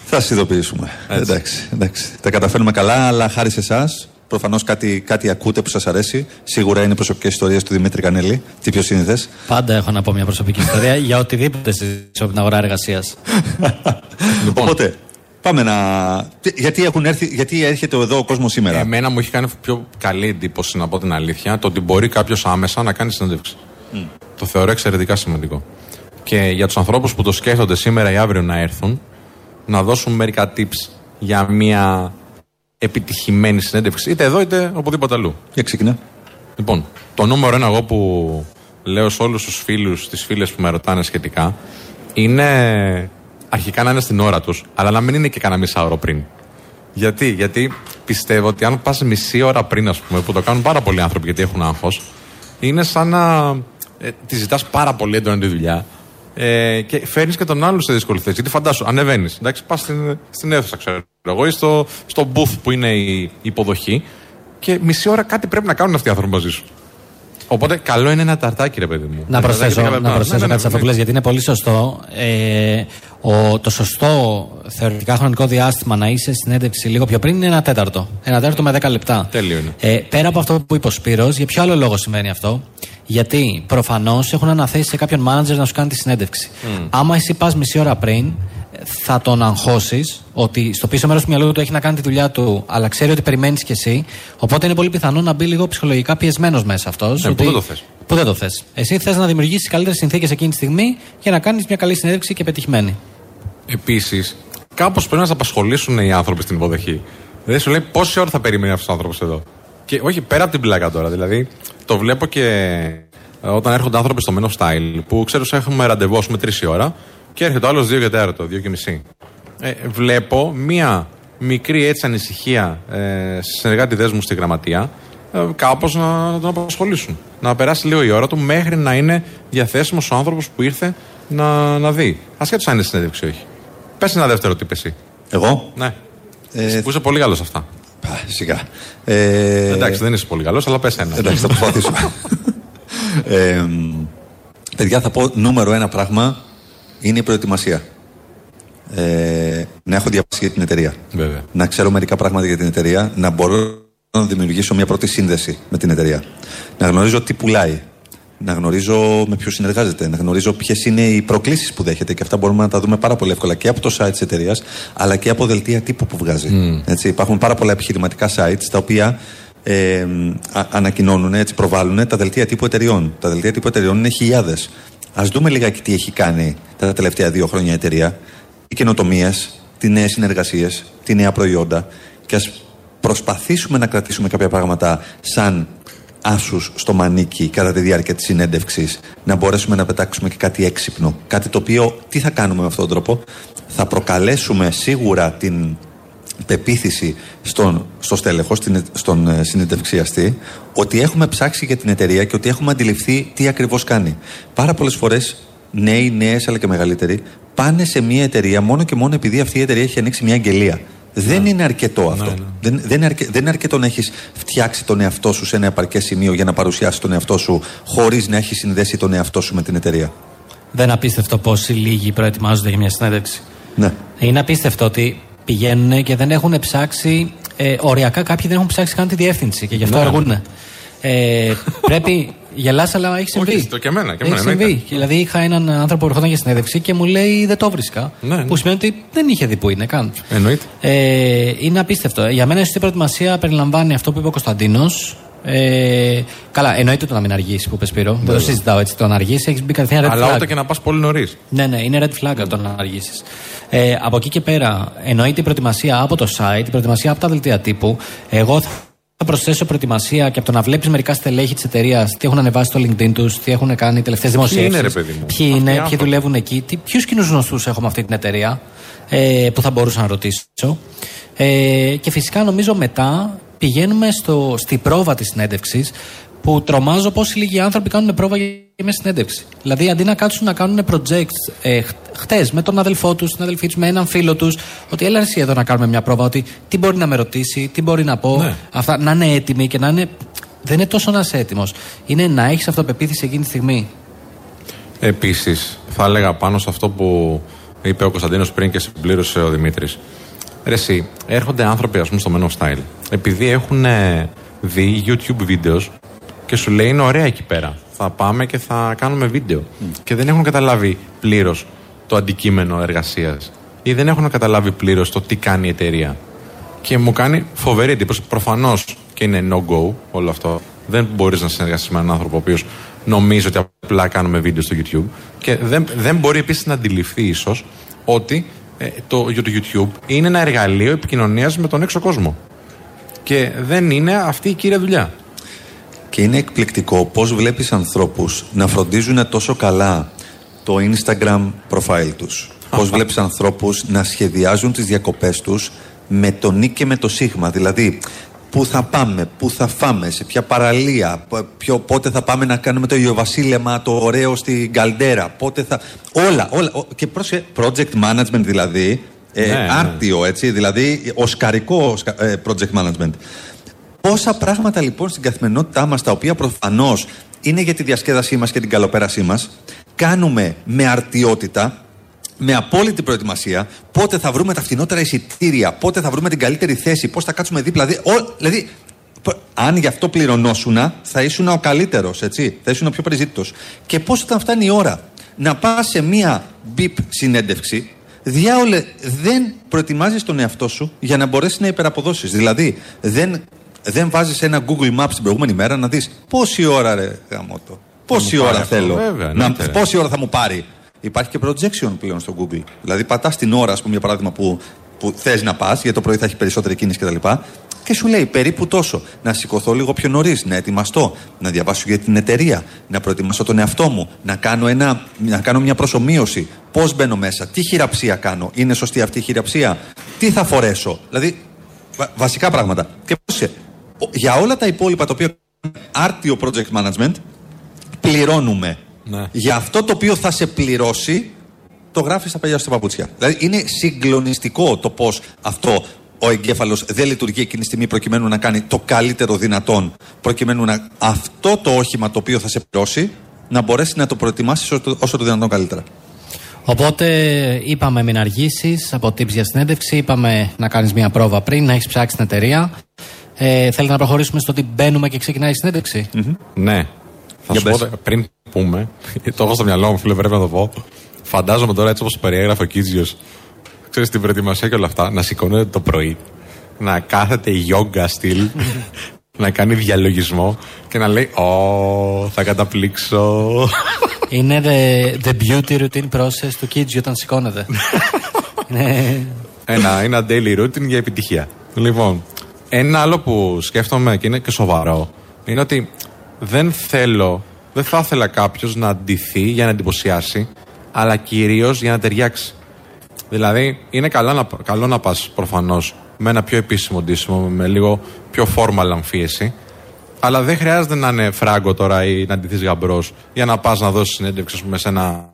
[SPEAKER 3] Θα σα ειδοποιήσουμε. Εντάξει, εντάξει. Τα καταφέρνουμε καλά, αλλά χάρη σε εσάς. Προφανώς κάτι, κάτι ακούτε που σας αρέσει. Σίγουρα είναι προσωπικές ιστορίες του Δημήτρη Κανέλη. Τι πιο σύνηθες.
[SPEAKER 2] Πάντα έχω να πω μια προσωπική ιστορία για οτιδήποτε συζητήσω από την αγορά εργασίας.
[SPEAKER 3] λοιπόν, Οπότε, πάμε να. Γιατί, έχουν έρθει, γιατί έρχεται εδώ ο κόσμος σήμερα;
[SPEAKER 1] Εμένα μου έχει κάνει πιο καλή εντύπωση, να πω την αλήθεια, το ότι μπορεί κάποιος άμεσα να κάνει συνέντευξη. Mm. Το θεωρώ εξαιρετικά σημαντικό. Και για τους ανθρώπους που το σκέφτονται σήμερα ή αύριο να έρθουν, να δώσουν μερικά tips για μια επιτυχημένη συνέντευξη, είτε εδώ είτε οπουδήποτε αλλού.
[SPEAKER 3] Για ξεκινά.
[SPEAKER 1] Λοιπόν, το νούμερο ένα εγώ που λέω σε όλους τους φίλους, τις φίλες που με ρωτάνε σχετικά, είναι αρχικά να είναι στην ώρα τους, αλλά να μην είναι και κανένα μισά ώρα πριν. Γιατί, γιατί πιστεύω ότι αν πας μισή ώρα πριν, ας πούμε, που το κάνουν πάρα πολλοί άνθρωποι γιατί έχουν άγχος, είναι σαν να ε, τη ζητάς πάρα πολύ έντονα τη δουλειά ε, και φέρνεις και τον άλλο σε δύσκολη θέση. Γιατί φαντάσου, ανεβαίνεις, εντάξει, πας στην, στην αίθουσα, ξέρω εγώ, ή στο, στο booth που είναι η υποδοχή και μισή ώρα κάτι πρέπει να κάνουν αυτοί οι άνθρωποι μαζί σου. Οπότε καλό είναι ένα ταρτάκι, ρε παιδί μου.
[SPEAKER 2] Να προσθέσω, να προσθέσω ναι, ναι, κάτι σε αυτό που λες, γιατί είναι πολύ σωστό. Ε, ο, το σωστό θεωρητικά χρονικό διάστημα να είσαι στην έντευξη λίγο πιο πριν είναι ένα τέταρτο. Ένα τέταρτο με 10 λεπτά.
[SPEAKER 1] Τέλειο είναι.
[SPEAKER 2] Ε, πέρα από αυτό που είπε ο Σπύρος, για ποιο άλλο λόγο σημαίνει αυτό; Γιατί προφανώς έχουν αναθέσει σε κάποιον manager να σου κάνει τη συνέντευξη. Mm. Άμα εσύ πας μισή ώρα πριν, θα τον αγχώσεις ότι στο πίσω μέρος του μυαλού του έχει να κάνει τη δουλειά του, αλλά ξέρει ότι περιμένεις κι εσύ. Οπότε είναι πολύ πιθανό να μπει λίγο ψυχολογικά πιεσμένος μέσα αυτός.
[SPEAKER 1] Ε, ότι... Πού δεν το θες.
[SPEAKER 2] Πού δεν το θες. Εσύ θες να δημιουργήσεις καλύτερες συνθήκες εκείνη τη στιγμή για να κάνεις μια καλή συνέντευξη και πετυχημένη.
[SPEAKER 1] Επίσης, κάπως πρέπει να σε απασχολήσουν οι άνθρωποι στην υποδοχή. Δεν σου λέει πόση ώρα θα περιμένει αυτός ο άνθρωπος εδώ; Και όχι πέρα από την πλάκα τώρα. Δηλαδή, το βλέπω και ε, όταν έρχονται άνθρωποι στο Men's Style που ξέρω ότι έχουμε ραντεβού με τρεις ώρα και έρχεται ο άλλος δύο και τέταρτο, δύο και μισή. Ε, βλέπω μία μικρή έτσι ανησυχία ε, στη συνεργάτη μου στη γραμματεία ε, κάπως να, να τον απασχολήσουν. Να περάσει λίγο η ώρα του μέχρι να είναι διαθέσιμος ο άνθρωπος που ήρθε να, να δει. Ασχέτω αν είναι συνέντευξη ή όχι. Πες ένα δεύτερο τύπο εσύ.
[SPEAKER 3] Εγώ;
[SPEAKER 1] Ναι. Ε, που είσαι πολύ καλός αυτά.
[SPEAKER 3] Σιγά.
[SPEAKER 1] Ε... Εντάξει, δεν είσαι πολύ καλός, αλλά πες ένα.
[SPEAKER 3] Εντάξει, θα προσπαθήσω. ε, παιδιά, θα πω νούμερο ένα πράγμα είναι η προετοιμασία. Ε, να έχω διαβάσει για την εταιρεία.
[SPEAKER 1] Βέβαια.
[SPEAKER 3] Να ξέρω μερικά πράγματα για την εταιρεία. Να μπορώ να δημιουργήσω μια πρώτη σύνδεση με την εταιρεία. Να γνωρίζω τι πουλάει να γνωρίζω με ποιου συνεργάζεται, να γνωρίζω ποιες είναι οι προκλήσεις που δέχεται και αυτά μπορούμε να τα δούμε πάρα πολύ εύκολα και από το site της εταιρείας αλλά και από δελτία τύπου που βγάζει. Mm. Έτσι, υπάρχουν πάρα πολλά επιχειρηματικά sites τα οποία ε, ανακοινώνουν, έτσι, προβάλλουν τα δελτία τύπου εταιριών. Τα δελτία τύπου εταιριών είναι χιλιάδες. Α δούμε λιγάκι τι έχει κάνει τα τελευταία δύο χρόνια η εταιρεία, οι καινοτομίες, τις νέες συνεργασίες, τι νέα προϊόντα. Και ας προσπαθήσουμε να κρατήσουμε κάποια πράγματα σαν άσους στο μανίκι κατά τη διάρκεια της συνέντευξης. Να μπορέσουμε να πετάξουμε και κάτι έξυπνο. Κάτι το οποίο τι θα κάνουμε με αυτόν τον τρόπο; Θα προκαλέσουμε σίγουρα την πεποίθηση στον, στο στέλεχος, στον ε, συνεντευξιαστή ότι έχουμε ψάξει για την εταιρεία και ότι έχουμε αντιληφθεί τι ακριβώς κάνει. Πάρα πολλές φορές νέοι, νέες αλλά και μεγαλύτεροι πάνε σε μια εταιρεία μόνο και μόνο επειδή αυτή η εταιρεία έχει ανοίξει μια αγγελία. Δεν ναι. είναι αρκετό αυτό. Ναι, ναι. Δεν, δεν, είναι αρκε, δεν είναι αρκετό να έχεις φτιάξει τον εαυτό σου σε ένα επαρκές σημείο για να παρουσιάσεις τον εαυτό σου χωρίς να έχεις συνδέσει τον εαυτό σου με την εταιρεία.
[SPEAKER 2] Δεν απίστευτο πόσοι λίγοι προετοιμάζονται για μια συνέντευξη.
[SPEAKER 3] Ναι.
[SPEAKER 2] Είναι απίστευτο ότι πηγαίνουν και δεν έχουν ψάξει. Ε, οριακά κάποιοι δεν έχουν ψάξει καν τη διεύθυνση και γι' αυτό ναι. αργούν. Ε, πρέπει. Γελάς, αλλά έχεις συμβεί.
[SPEAKER 1] Όχι, το και εμένα. Και
[SPEAKER 2] έχεις συμβεί. Δηλαδή, είχα έναν άνθρωπο που ερχόταν για συνέντευξη και μου λέει Δεν το βρίσκα. Ναι, ναι. Που σημαίνει ότι δεν είχε δει που είναι καν.
[SPEAKER 1] Εννοείται.
[SPEAKER 2] Ε, είναι απίστευτο. Για μένα, η προετοιμασία περιλαμβάνει αυτό που είπε ο Κωνσταντίνος. Ε, καλά, εννοείται το να μην αργήσει που πες Πύρο. Δεν το συζητάω έτσι. Το να αργήσει έχεις μπει κατευθείαν red
[SPEAKER 1] Αλλά ούτε και να πας πολύ νωρίς.
[SPEAKER 2] Ναι, ναι, είναι red flag το να αργήσεις. Ε, από εκεί και πέρα, εννοείται η προετοιμασία από το site, η προετοιμασία από τα δελτία τύπου. Εγώ θα προσθέσω προετοιμασία και από το να βλέπεις μερικά στελέχη της εταιρείας τι έχουν ανεβάσει στο LinkedIn τους, τι έχουν κάνει τελευταίες δημοσιεύσει.
[SPEAKER 1] Ποιοι είναι, ρε παιδί μου;
[SPEAKER 2] Ποιοι είναι, ποιοι δουλεύουν εκεί, ποιους κοινούς γνωστούς έχω με αυτή την εταιρεία ε, που θα μπορούσα να ρωτήσω. Ε, και φυσικά νομίζω μετά πηγαίνουμε στο, στη πρόβα της συνέντευξης που τρομάζω πόσοι λίγοι άνθρωποι κάνουν πρόβα για μια συνέντευξη. Δηλαδή, αντί να κάτσουν να κάνουν projects ε, χτες με τον αδελφό τους, την αδελφή τους, με έναν φίλο τους, ότι έλα εσύ εδώ να κάνουμε μια πρόβα, ότι τι μπορεί να με ρωτήσει, τι μπορεί να πω. Ναι. Αυτά, να είναι έτοιμοι και να είναι. Δεν είναι τόσο να είσαι έτοιμος. Είναι να έχεις αυτοπεποίθηση εκείνη τη στιγμή.
[SPEAKER 1] Επίσης, θα έλεγα πάνω σε αυτό που είπε ο Κωνσταντίνος πριν και συμπλήρωσε ο Δημήτρης. Ρε εσύ, έρχονται άνθρωποι ας πούμε στο Men of Style επειδή έχουν δει YouTube βίντεος και σου λέει είναι ωραία εκεί πέρα. Θα πάμε και θα κάνουμε βίντεο. Και δεν έχουν καταλάβει πλήρως το αντικείμενο εργασίας ή δεν έχουν καταλάβει πλήρως το τι κάνει η εταιρεία. Και μου κάνει φοβερή εντύπωση. Προφανώς και είναι no-go όλο αυτό. Δεν μπορείς να συνεργαστείς με έναν άνθρωπο ο οποίος νομίζει ότι απλά κάνουμε βίντεο στο YouTube. Και δεν, δεν μπορεί επίσης να αντιληφθεί ίσως ότι ε, το, το YouTube είναι ένα εργαλείο επικοινωνίας με τον έξω κόσμο. Και δεν είναι αυτή η κύρια δουλειά.
[SPEAKER 3] Και είναι εκπληκτικό πώς βλέπεις ανθρώπους να φροντίζουν τόσο καλά το Instagram profile τους. Πώς βλέπεις ανθρώπους να σχεδιάζουν τις διακοπές τους με το νι και με το σίγμα. Δηλαδή, πού θα πάμε, πού θα φάμε, σε ποια παραλία, ποιο, πότε θα πάμε να κάνουμε το Ιωβασίλεμα, το ωραίο στην Καλντέρα, πότε θα... Όλα, όλα. Και πρόσεχε, project management δηλαδή, ε, ναι, ναι. άρτιο έτσι, δηλαδή οσκαρικό ε, project management. Πόσα πράγματα λοιπόν στην καθημερινότητά μας, τα οποία προφανώς είναι για τη διασκέδασή μας και την καλοπέρασή μας, κάνουμε με αρτιότητα, με απόλυτη προετοιμασία, πότε θα βρούμε τα φθηνότερα εισιτήρια, πότε θα βρούμε την καλύτερη θέση, πώς θα κάτσουμε δίπλα. Δηλαδή, δηλαδή αν γι' αυτό πληρωνόσουν, θα ήσουν ο καλύτερος, έτσι. Θα ήσουν ο πιο περιζήτητο. Και πώς όταν φτάνει η ώρα να πας σε μία μπιπ συνέντευξη, διάολε δεν προετοιμάζεις τον εαυτό σου για να μπορέσεις να υπεραποδώσεις. Δηλαδή, δεν δεν βάζεις ένα Google Maps την προηγούμενη μέρα να δεις πόση ώρα ρε γαμότο. Πόση ώρα θέλω.
[SPEAKER 1] Βέβαια,
[SPEAKER 3] να, πόση ώρα θα μου πάρει. Υπάρχει και projection πλέον στο Google. Δηλαδή, πατάς την ώρα, ας πούμε, για παράδειγμα, που, που θες να πας, γιατί το πρωί θα έχει περισσότερη κίνηση κτλ. Και, και σου λέει περίπου τόσο. Να σηκωθώ λίγο πιο νωρίς, να ετοιμαστώ, να διαβάσω για την εταιρεία, να προετοιμάσω τον εαυτό μου, να κάνω, ένα, να κάνω μια προσωμείωση. Πώς μπαίνω μέσα, τι χειραψία κάνω, είναι σωστή αυτή η χειραψία, τι θα φορέσω. Δηλαδή, βασικά πράγματα. Και πώς για όλα τα υπόλοιπα τα οποία άρτιο project management πληρώνουμε. Ναι. Για αυτό το οποίο θα σε πληρώσει, το γράφεις στα παιδιά στα παπούτσια. Δηλαδή είναι συγκλονιστικό το πώς αυτό ο εγκέφαλος δεν λειτουργεί εκείνη τη στιγμή προκειμένου να κάνει το καλύτερο δυνατόν, προκειμένου να αυτό το όχημα το οποίο θα σε πληρώσει να μπορέσει να το προετοιμάσεις όσο, όσο το δυνατόν καλύτερα.
[SPEAKER 2] Οπότε είπαμε μην αργήσεις από tips για συνέντευξη, είπαμε να κάνεις μια πρόβα πριν, να έχεις ψάξει την εταιρεία. Ε, θέλετε να προχωρήσουμε στο ότι μπαίνουμε και ξεκινάει η συνεντευξη
[SPEAKER 1] Ναι. Θα σου πω πριν πούμε, το έχω στο μυαλό μου, φίλε, πρέπει να το πω. Φαντάζομαι τώρα έτσι όπως περιέγραφε ο Κίτζιο, ξέρεις την προετοιμασία και όλα αυτά, να σηκώνεται το πρωί, να κάθεται γιόγκα στυλ, να κάνει διαλογισμό και να λέει Ω, θα καταπλήξω.
[SPEAKER 2] Είναι the, the beauty routine process του Kidji όταν σηκώνεται.
[SPEAKER 1] ναι. ένα, ένα daily routine για επιτυχία. Λοιπόν, ένα άλλο που σκέφτομαι και είναι και σοβαρό είναι ότι δεν θέλω, δεν θα ήθελα κάποιος να αντιθεί για να εντυπωσιάσει, αλλά κυρίως για να ταιριάξει. Δηλαδή, είναι καλό να, καλό να πας προφανώς με ένα πιο επίσημο ντύσιμο, με λίγο πιο formal αμφίεση. Αλλά δεν χρειάζεται να είναι φράγκο τώρα ή να ντυθείς γαμπρός για να πας να δώσεις συνέντευξη, ας πούμε, σε ένα.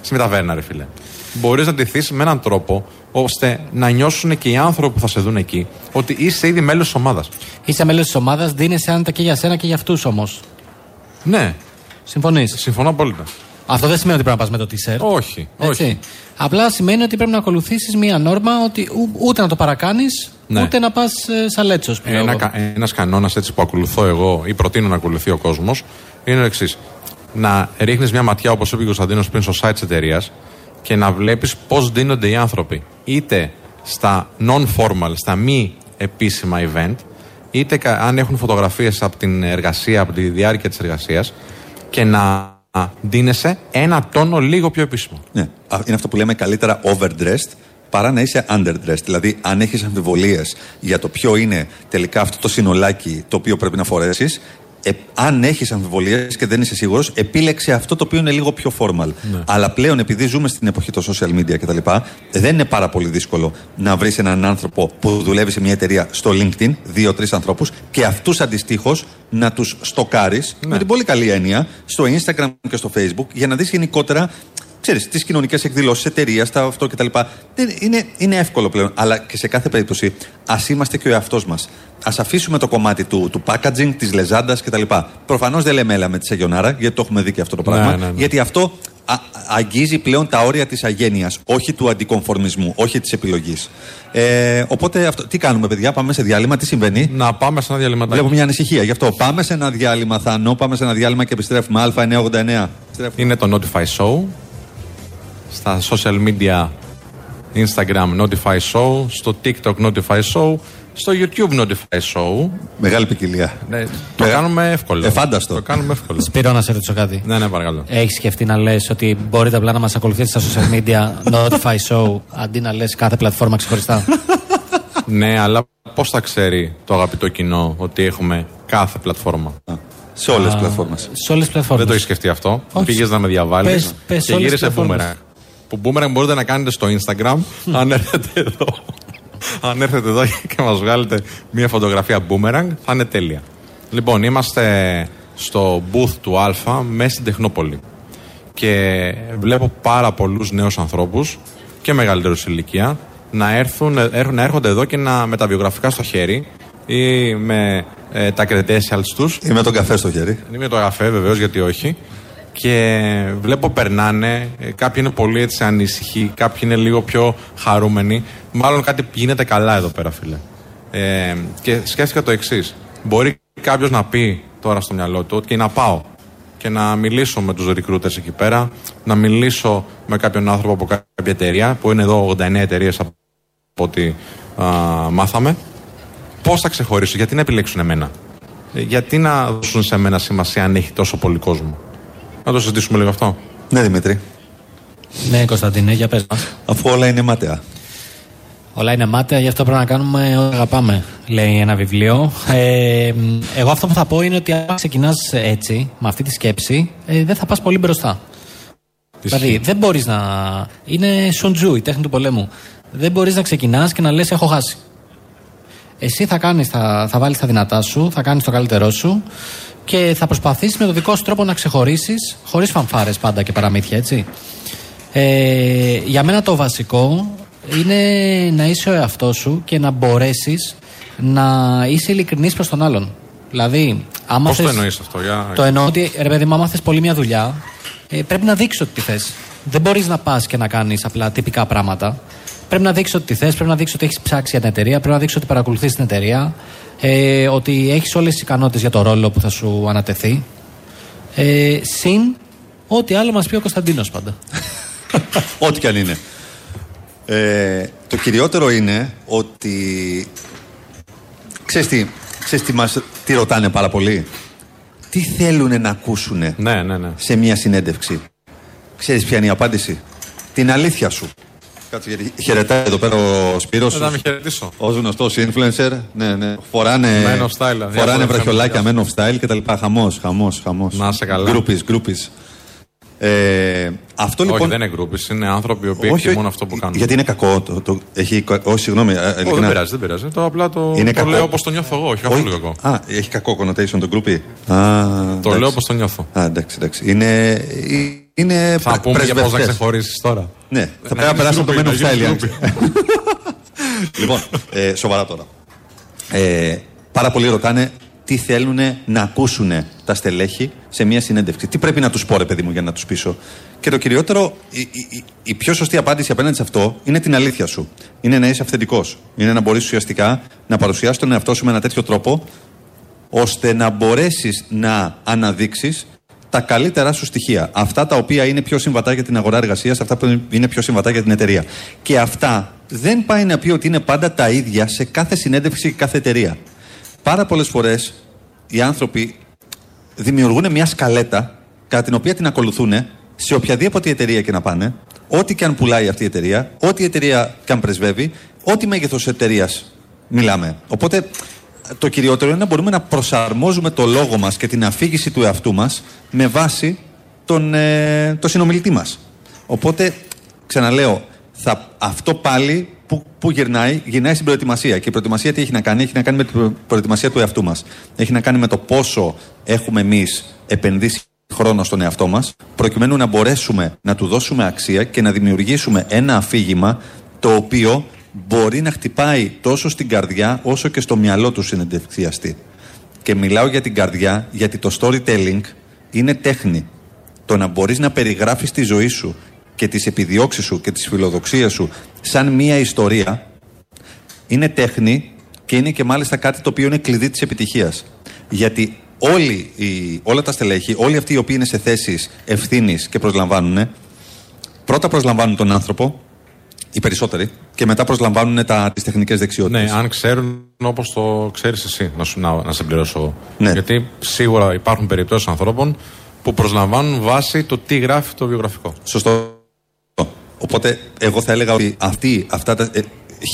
[SPEAKER 1] σε μεταβέρνα, ρε φίλε. Μπορείς να ντυθείς με έναν τρόπο ώστε να νιώσουν και οι άνθρωποι που θα σε δουν εκεί ότι είσαι ήδη μέλος της ομάδας.
[SPEAKER 2] Είσαι μέλος της ομάδας, δίνεσαι άνετα και για σένα και για αυτούς όμως.
[SPEAKER 1] Ναι.
[SPEAKER 2] Συμφωνείς;
[SPEAKER 1] Συμφωνώ απόλυτα.
[SPEAKER 2] Αυτό δεν σημαίνει ότι πρέπει να πας με το t-shirt.
[SPEAKER 1] Όχι, όχι.
[SPEAKER 2] Απλά σημαίνει ότι πρέπει να ακολουθήσεις μία νόρμα ότι ούτε να το παρακάνεις, ναι. ούτε να πας ε, σαν λέτσος.
[SPEAKER 1] Ένα ένας κανόνας έτσι που ακολουθώ εγώ ή προτείνω να ακολουθεί ο κόσμος είναι ο εξής. Να ρίχνεις μια ματιά, όπως είπε ο Κωνσταντίνος πριν, στο site της εταιρείας και να βλέπεις πώς δίνονται οι άνθρωποι. Είτε στα non-formal, στα μη επίσημα event, είτε αν έχουν φωτογραφίες από την εργασία, από τη διάρκεια της εργασίας και να δίνεσαι ένα τόνο λίγο πιο επίσημο.
[SPEAKER 3] Ναι. Είναι αυτό που λέμε καλύτερα overdressed παρά να είσαι underdressed. Δηλαδή, αν έχεις αμφιβολίες για το ποιο είναι τελικά αυτό το συνολάκι το οποίο πρέπει να φορέσεις, ε, αν έχεις αμφιβολίες και δεν είσαι σίγουρος, επίλεξε αυτό το οποίο είναι λίγο πιο formal. Ναι. Αλλά πλέον, επειδή ζούμε στην εποχή των social media κτλ., δεν είναι πάρα πολύ δύσκολο να βρεις έναν άνθρωπο που δουλεύει σε μια εταιρεία στο LinkedIn, δύο-τρει ανθρώπους, και αυτούς αντιστοίχως να τους στοκάρεις ναι. με την πολύ καλή έννοια στο Instagram και στο Facebook για να δεις γενικότερα ξέρεις, τι κοινωνικέ εκδηλώσει εταιρεία, τα αυτό κτλ. Είναι, είναι εύκολο πλέον. Αλλά και σε κάθε περίπτωση, α είμαστε και ο εαυτό μα. Α αφήσουμε το κομμάτι του, του packaging, τη λεζάντα κτλ. Προφανώ δεν λέμε έλα με τη Σαγιονάρα, γιατί το έχουμε δει και αυτό το πράγμα. Ναι, ναι, ναι. Γιατί αυτό α, αγγίζει πλέον τα όρια τη αγένεια, όχι του αντικομφορμισμού, όχι τη επιλογή. Ε, οπότε, αυτό, τι κάνουμε, παιδιά, πάμε σε διάλειμμα, τι συμβαίνει.
[SPEAKER 1] Να πάμε σε ένα διάλειμμα.
[SPEAKER 3] Βλέπω μια ανησυχία γι' αυτό. Πάμε σε ένα διάλειμμα, Θανό, πάμε σε ένα διάλειμμα και επιστρέφουμε. Α989.
[SPEAKER 1] Είναι το Notify Show στα social media Instagram Notify Show, στο TikTok Notify Show, στο YouTube Notify Show.
[SPEAKER 3] Μεγάλη ποικιλία.
[SPEAKER 1] Ναι, το κάνουμε εύκολο.
[SPEAKER 3] Εφάνταστο.
[SPEAKER 1] Το κάνουμε εύκολο.
[SPEAKER 2] Σπύρο να σε ρωτήσω κάτι.
[SPEAKER 1] Ναι, ναι, παρακαλώ.
[SPEAKER 2] Έχεις σκεφτεί να λες ότι μπορείτε απλά να μας ακολουθήσετε στα social media Notify Show αντί να λες κάθε πλατφόρμα ξεχωριστά;
[SPEAKER 1] ναι, αλλά πώς θα ξέρει το αγαπητό κοινό ότι έχουμε κάθε πλατφόρμα;
[SPEAKER 3] Σε όλες τις πλατφόρμες.
[SPEAKER 2] Σε όλες τις πλατφόρμε.
[SPEAKER 1] Δεν το έχεις σκεφτεί αυτό; Πήγες να με διαβάλεις και γύρισε boomerang. Που boomerang μπορείτε να κάνετε στο Instagram αν έρθετε εδώ. αν έρθετε εδώ και μας βγάλετε μια φωτογραφία boomerang, θα είναι τέλεια. Λοιπόν, είμαστε στο booth του Α μέσα στην Τεχνόπολη. Και βλέπω πάρα πολλούς νέους ανθρώπους και μεγαλύτερους ηλικία να, έρθουν, να έρχονται εδώ και να με τα βιογραφικά στο χέρι ή με ε, τα credentials τους.
[SPEAKER 3] Ή με τον καφέ στο χέρι.
[SPEAKER 1] Ή με τον καφέ, βεβαίως, γιατί όχι και βλέπω περνάνε. Ε, κάποιοι είναι πολύ έτσι ανήσυχοι, κάποιοι είναι λίγο πιο χαρούμενοι. Μάλλον κάτι γίνεται καλά εδώ πέρα, φίλε. Ε, και σκέφτηκα το εξής. Μπορεί κάποιος να πει τώρα στο μυαλό του ότι να πάω και να μιλήσω με τους recruiters εκεί πέρα, να μιλήσω με κάποιον άνθρωπο από κάποια εταιρεία, που είναι εδώ 89 εταιρείες από ό,τι μάθαμε. Πώς θα ξεχωρίσω, γιατί να επιλέξουν εμένα; Ε, γιατί να δώσουν σε μένα σημασία αν έχει τόσο πολύ κόσμο; Να το συζητήσουμε λίγο αυτό.
[SPEAKER 3] Ναι, Δημήτρη.
[SPEAKER 2] Ναι, Κωνσταντίνε, για πες μας.
[SPEAKER 3] Αφού όλα είναι μάταια.
[SPEAKER 2] Όλα είναι μάταια, γι' αυτό πρέπει να κάνουμε ό,τι αγαπάμε, λέει ένα βιβλίο. Ε, εγώ αυτό που θα πω είναι ότι αν ξεκινάς έτσι, με αυτή τη σκέψη, ε, δεν θα πας πολύ μπροστά. Δηλαδή, δεν μπορείς να. Είναι σοντζού, η τέχνη του πολέμου. Δεν μπορείς να ξεκινάς και να λες: Έχω χάσει. Εσύ θα, κάνεις, θα, θα βάλεις τα δυνατά σου, θα κάνεις το καλύτερό σου και θα προσπαθήσεις με το δικό σου τρόπο να ξεχωρίσεις, χωρίς φανφάρες πάντα και παραμύθια, έτσι. Ε, για μένα το βασικό είναι να είσαι ο εαυτός σου και να μπορέσεις να είσαι ειλικρινής προς τον άλλον. Δηλαδή, άμα
[SPEAKER 1] Πώς το εννοείς αυτό, για...
[SPEAKER 2] Το εννοώ ότι, ρε παιδί μου, άμα θες πολύ μια δουλειά, ε, πρέπει να δείξεις ότι τη θες. Δεν μπορείς να πας και να κάνεις απλά τυπικά πράγματα. Πρέπει να δείξει ότι τη θες, πρέπει να δείξει ότι έχεις ψάξει για την εταιρεία, πρέπει να δείξει ότι παρακολουθείς την εταιρεία, ε, ότι έχεις όλες τις ικανότητες για το ρόλο που θα σου ανατεθεί. Ε, συν ό,τι άλλο μας πει ο Κωνσταντίνος πάντα.
[SPEAKER 3] ό,τι και αν είναι. Ε, το κυριότερο είναι ότι. Ξέρεις τι, ξέρεις τι, μας, τι ρωτάνε πάρα πολύ; τι θέλουν να ακούσουν
[SPEAKER 1] Ναι, ναι, ναι.
[SPEAKER 3] σε μια συνέντευξη; Ξέρεις ποια είναι η απάντηση; Την αλήθεια σου. Κάτσε γιατί χαιρετάει εδώ πέρα ο Σπύρος.
[SPEAKER 1] Δεν θα με χαιρετήσω.
[SPEAKER 3] Ω γνωστός influencer, ναι, ναι. Φοράνε,
[SPEAKER 1] Men of style,
[SPEAKER 3] φοράνε
[SPEAKER 1] διάφορα
[SPEAKER 3] βραχιολάκια,
[SPEAKER 1] φαινόμενα.
[SPEAKER 3] men of style κτλ. Χαμός, χαμός, χαμός.
[SPEAKER 1] Να είσαι καλά.
[SPEAKER 3] Groupie, groupie. Ε, αυτό
[SPEAKER 1] Όχι,
[SPEAKER 3] λοιπόν.
[SPEAKER 1] δεν είναι γκρούπι, είναι άνθρωποι οι οποίοι εκτιμούν αυτό που κάνουν.
[SPEAKER 3] Γιατί είναι κακό. Το, το, έχει, όχι, συγγνώμη. ε,
[SPEAKER 1] Όχι, δεν
[SPEAKER 3] ειλικρινά.
[SPEAKER 1] πειράζει, δεν πειράζει. Το απλά το,
[SPEAKER 3] Είναι
[SPEAKER 1] το
[SPEAKER 3] κακό.
[SPEAKER 1] λέω όπως το νιώθω εγώ. Όχι καθόλου κακό.
[SPEAKER 3] Α, έχει κακό connotation το γκρούπι. Α,
[SPEAKER 1] Το
[SPEAKER 3] εντάξει.
[SPEAKER 1] λέω όπως το νιώθω.
[SPEAKER 3] Α, εντάξει, εντάξει. Είναι. ε, είναι
[SPEAKER 1] Θα
[SPEAKER 3] πρε-
[SPEAKER 1] πούμε για πώς να
[SPEAKER 3] πρεσβευτές.
[SPEAKER 1] ξεχωρίσεις τώρα.
[SPEAKER 3] Ναι, θα πρέπει να
[SPEAKER 1] γίνεις
[SPEAKER 3] περάσουμε το
[SPEAKER 1] groupie,
[SPEAKER 3] Men of
[SPEAKER 1] να
[SPEAKER 3] Style.
[SPEAKER 1] γίνεις
[SPEAKER 3] Γιάννη. λοιπόν, ε, σοβαρά τώρα. Ε, πάρα πολλοί ρωτάνε τι θέλουν να ακούσουν τα στελέχη σε μια συνέντευξη. Τι πρέπει να τους πω, ρε παιδί μου, για να τους πείσω; Και το κυριότερο, η, η, η- η πιο σωστή απάντηση απέναντι σε αυτό είναι την αλήθεια σου. Είναι να είσαι αυθεντικός. Είναι να μπορείς ουσιαστικά να παρουσιάσεις τον εαυτό σου με ένα τέτοιο τρόπο ώστε να μπορέσεις να αναδείξεις τα καλύτερά σου στοιχεία. Αυτά τα οποία είναι πιο συμβατά για την αγορά εργασίας, αυτά που είναι πιο συμβατά για την εταιρεία. Και αυτά δεν πάει να πει ότι είναι πάντα τα ίδια σε κάθε συνέντευξη και κάθε εταιρεία. Πάρα πολλές φορές οι άνθρωποι δημιουργούν μια σκαλέτα κατά την οποία την ακολουθούν σε οποιαδήποτε εταιρεία και να πάνε, ό,τι και αν πουλάει αυτή η εταιρεία, ό,τι εταιρεία και αν πρεσβεύει, ό,τι μέγεθος εταιρείας μιλάμε. Οπότε το κυριότερο είναι να μπορούμε να προσαρμόζουμε το λόγο μας και την αφήγηση του εαυτού μας με βάση τον, ε, το συνομιλητή μας. Οπότε, ξαναλέω, θα, αυτό πάλι που, που γυρνάει, γυρνάει στην προετοιμασία. Και η προετοιμασία τι έχει να κάνει, έχει να κάνει με την προετοιμασία του εαυτού μας. Έχει να κάνει με το πόσο έχουμε εμείς επενδύσει χρόνο στον εαυτό μας, προκειμένου να μπορέσουμε να του δώσουμε αξία και να δημιουργήσουμε ένα αφήγημα το οποίο μπορεί να χτυπάει τόσο στην καρδιά όσο και στο μυαλό του συνεντευξιαστή. Και μιλάω για την καρδιά γιατί το storytelling είναι τέχνη. Το να μπορείς να περιγράφεις τη ζωή σου και τις επιδιώξεις σου και τις φιλοδοξίες σου σαν μία ιστορία είναι τέχνη και είναι και μάλιστα κάτι το οποίο είναι κλειδί της επιτυχίας. Γιατί όλοι οι, όλα τα στελέχη, όλοι αυτοί οι οποίοι είναι σε θέσεις ευθύνης και προσλαμβάνουν, πρώτα προσλαμβάνουν τον άνθρωπο, οι περισσότεροι, και μετά προσλαμβάνουν τα, τις τεχνικές δεξιότητες.
[SPEAKER 1] Ναι, αν ξέρουν όπως το ξέρεις εσύ, να, σου, να, να σε πληρώσω εγώ.
[SPEAKER 3] Ναι.
[SPEAKER 1] Γιατί σίγουρα υπάρχουν περιπτώσεις ανθρώπων που προσλαμβάνουν βάση το τι γράφει το βιογραφικό.
[SPEAKER 3] Σωστό. Οπότε, εγώ θα έλεγα ότι αυτοί, αυτά τα, ε,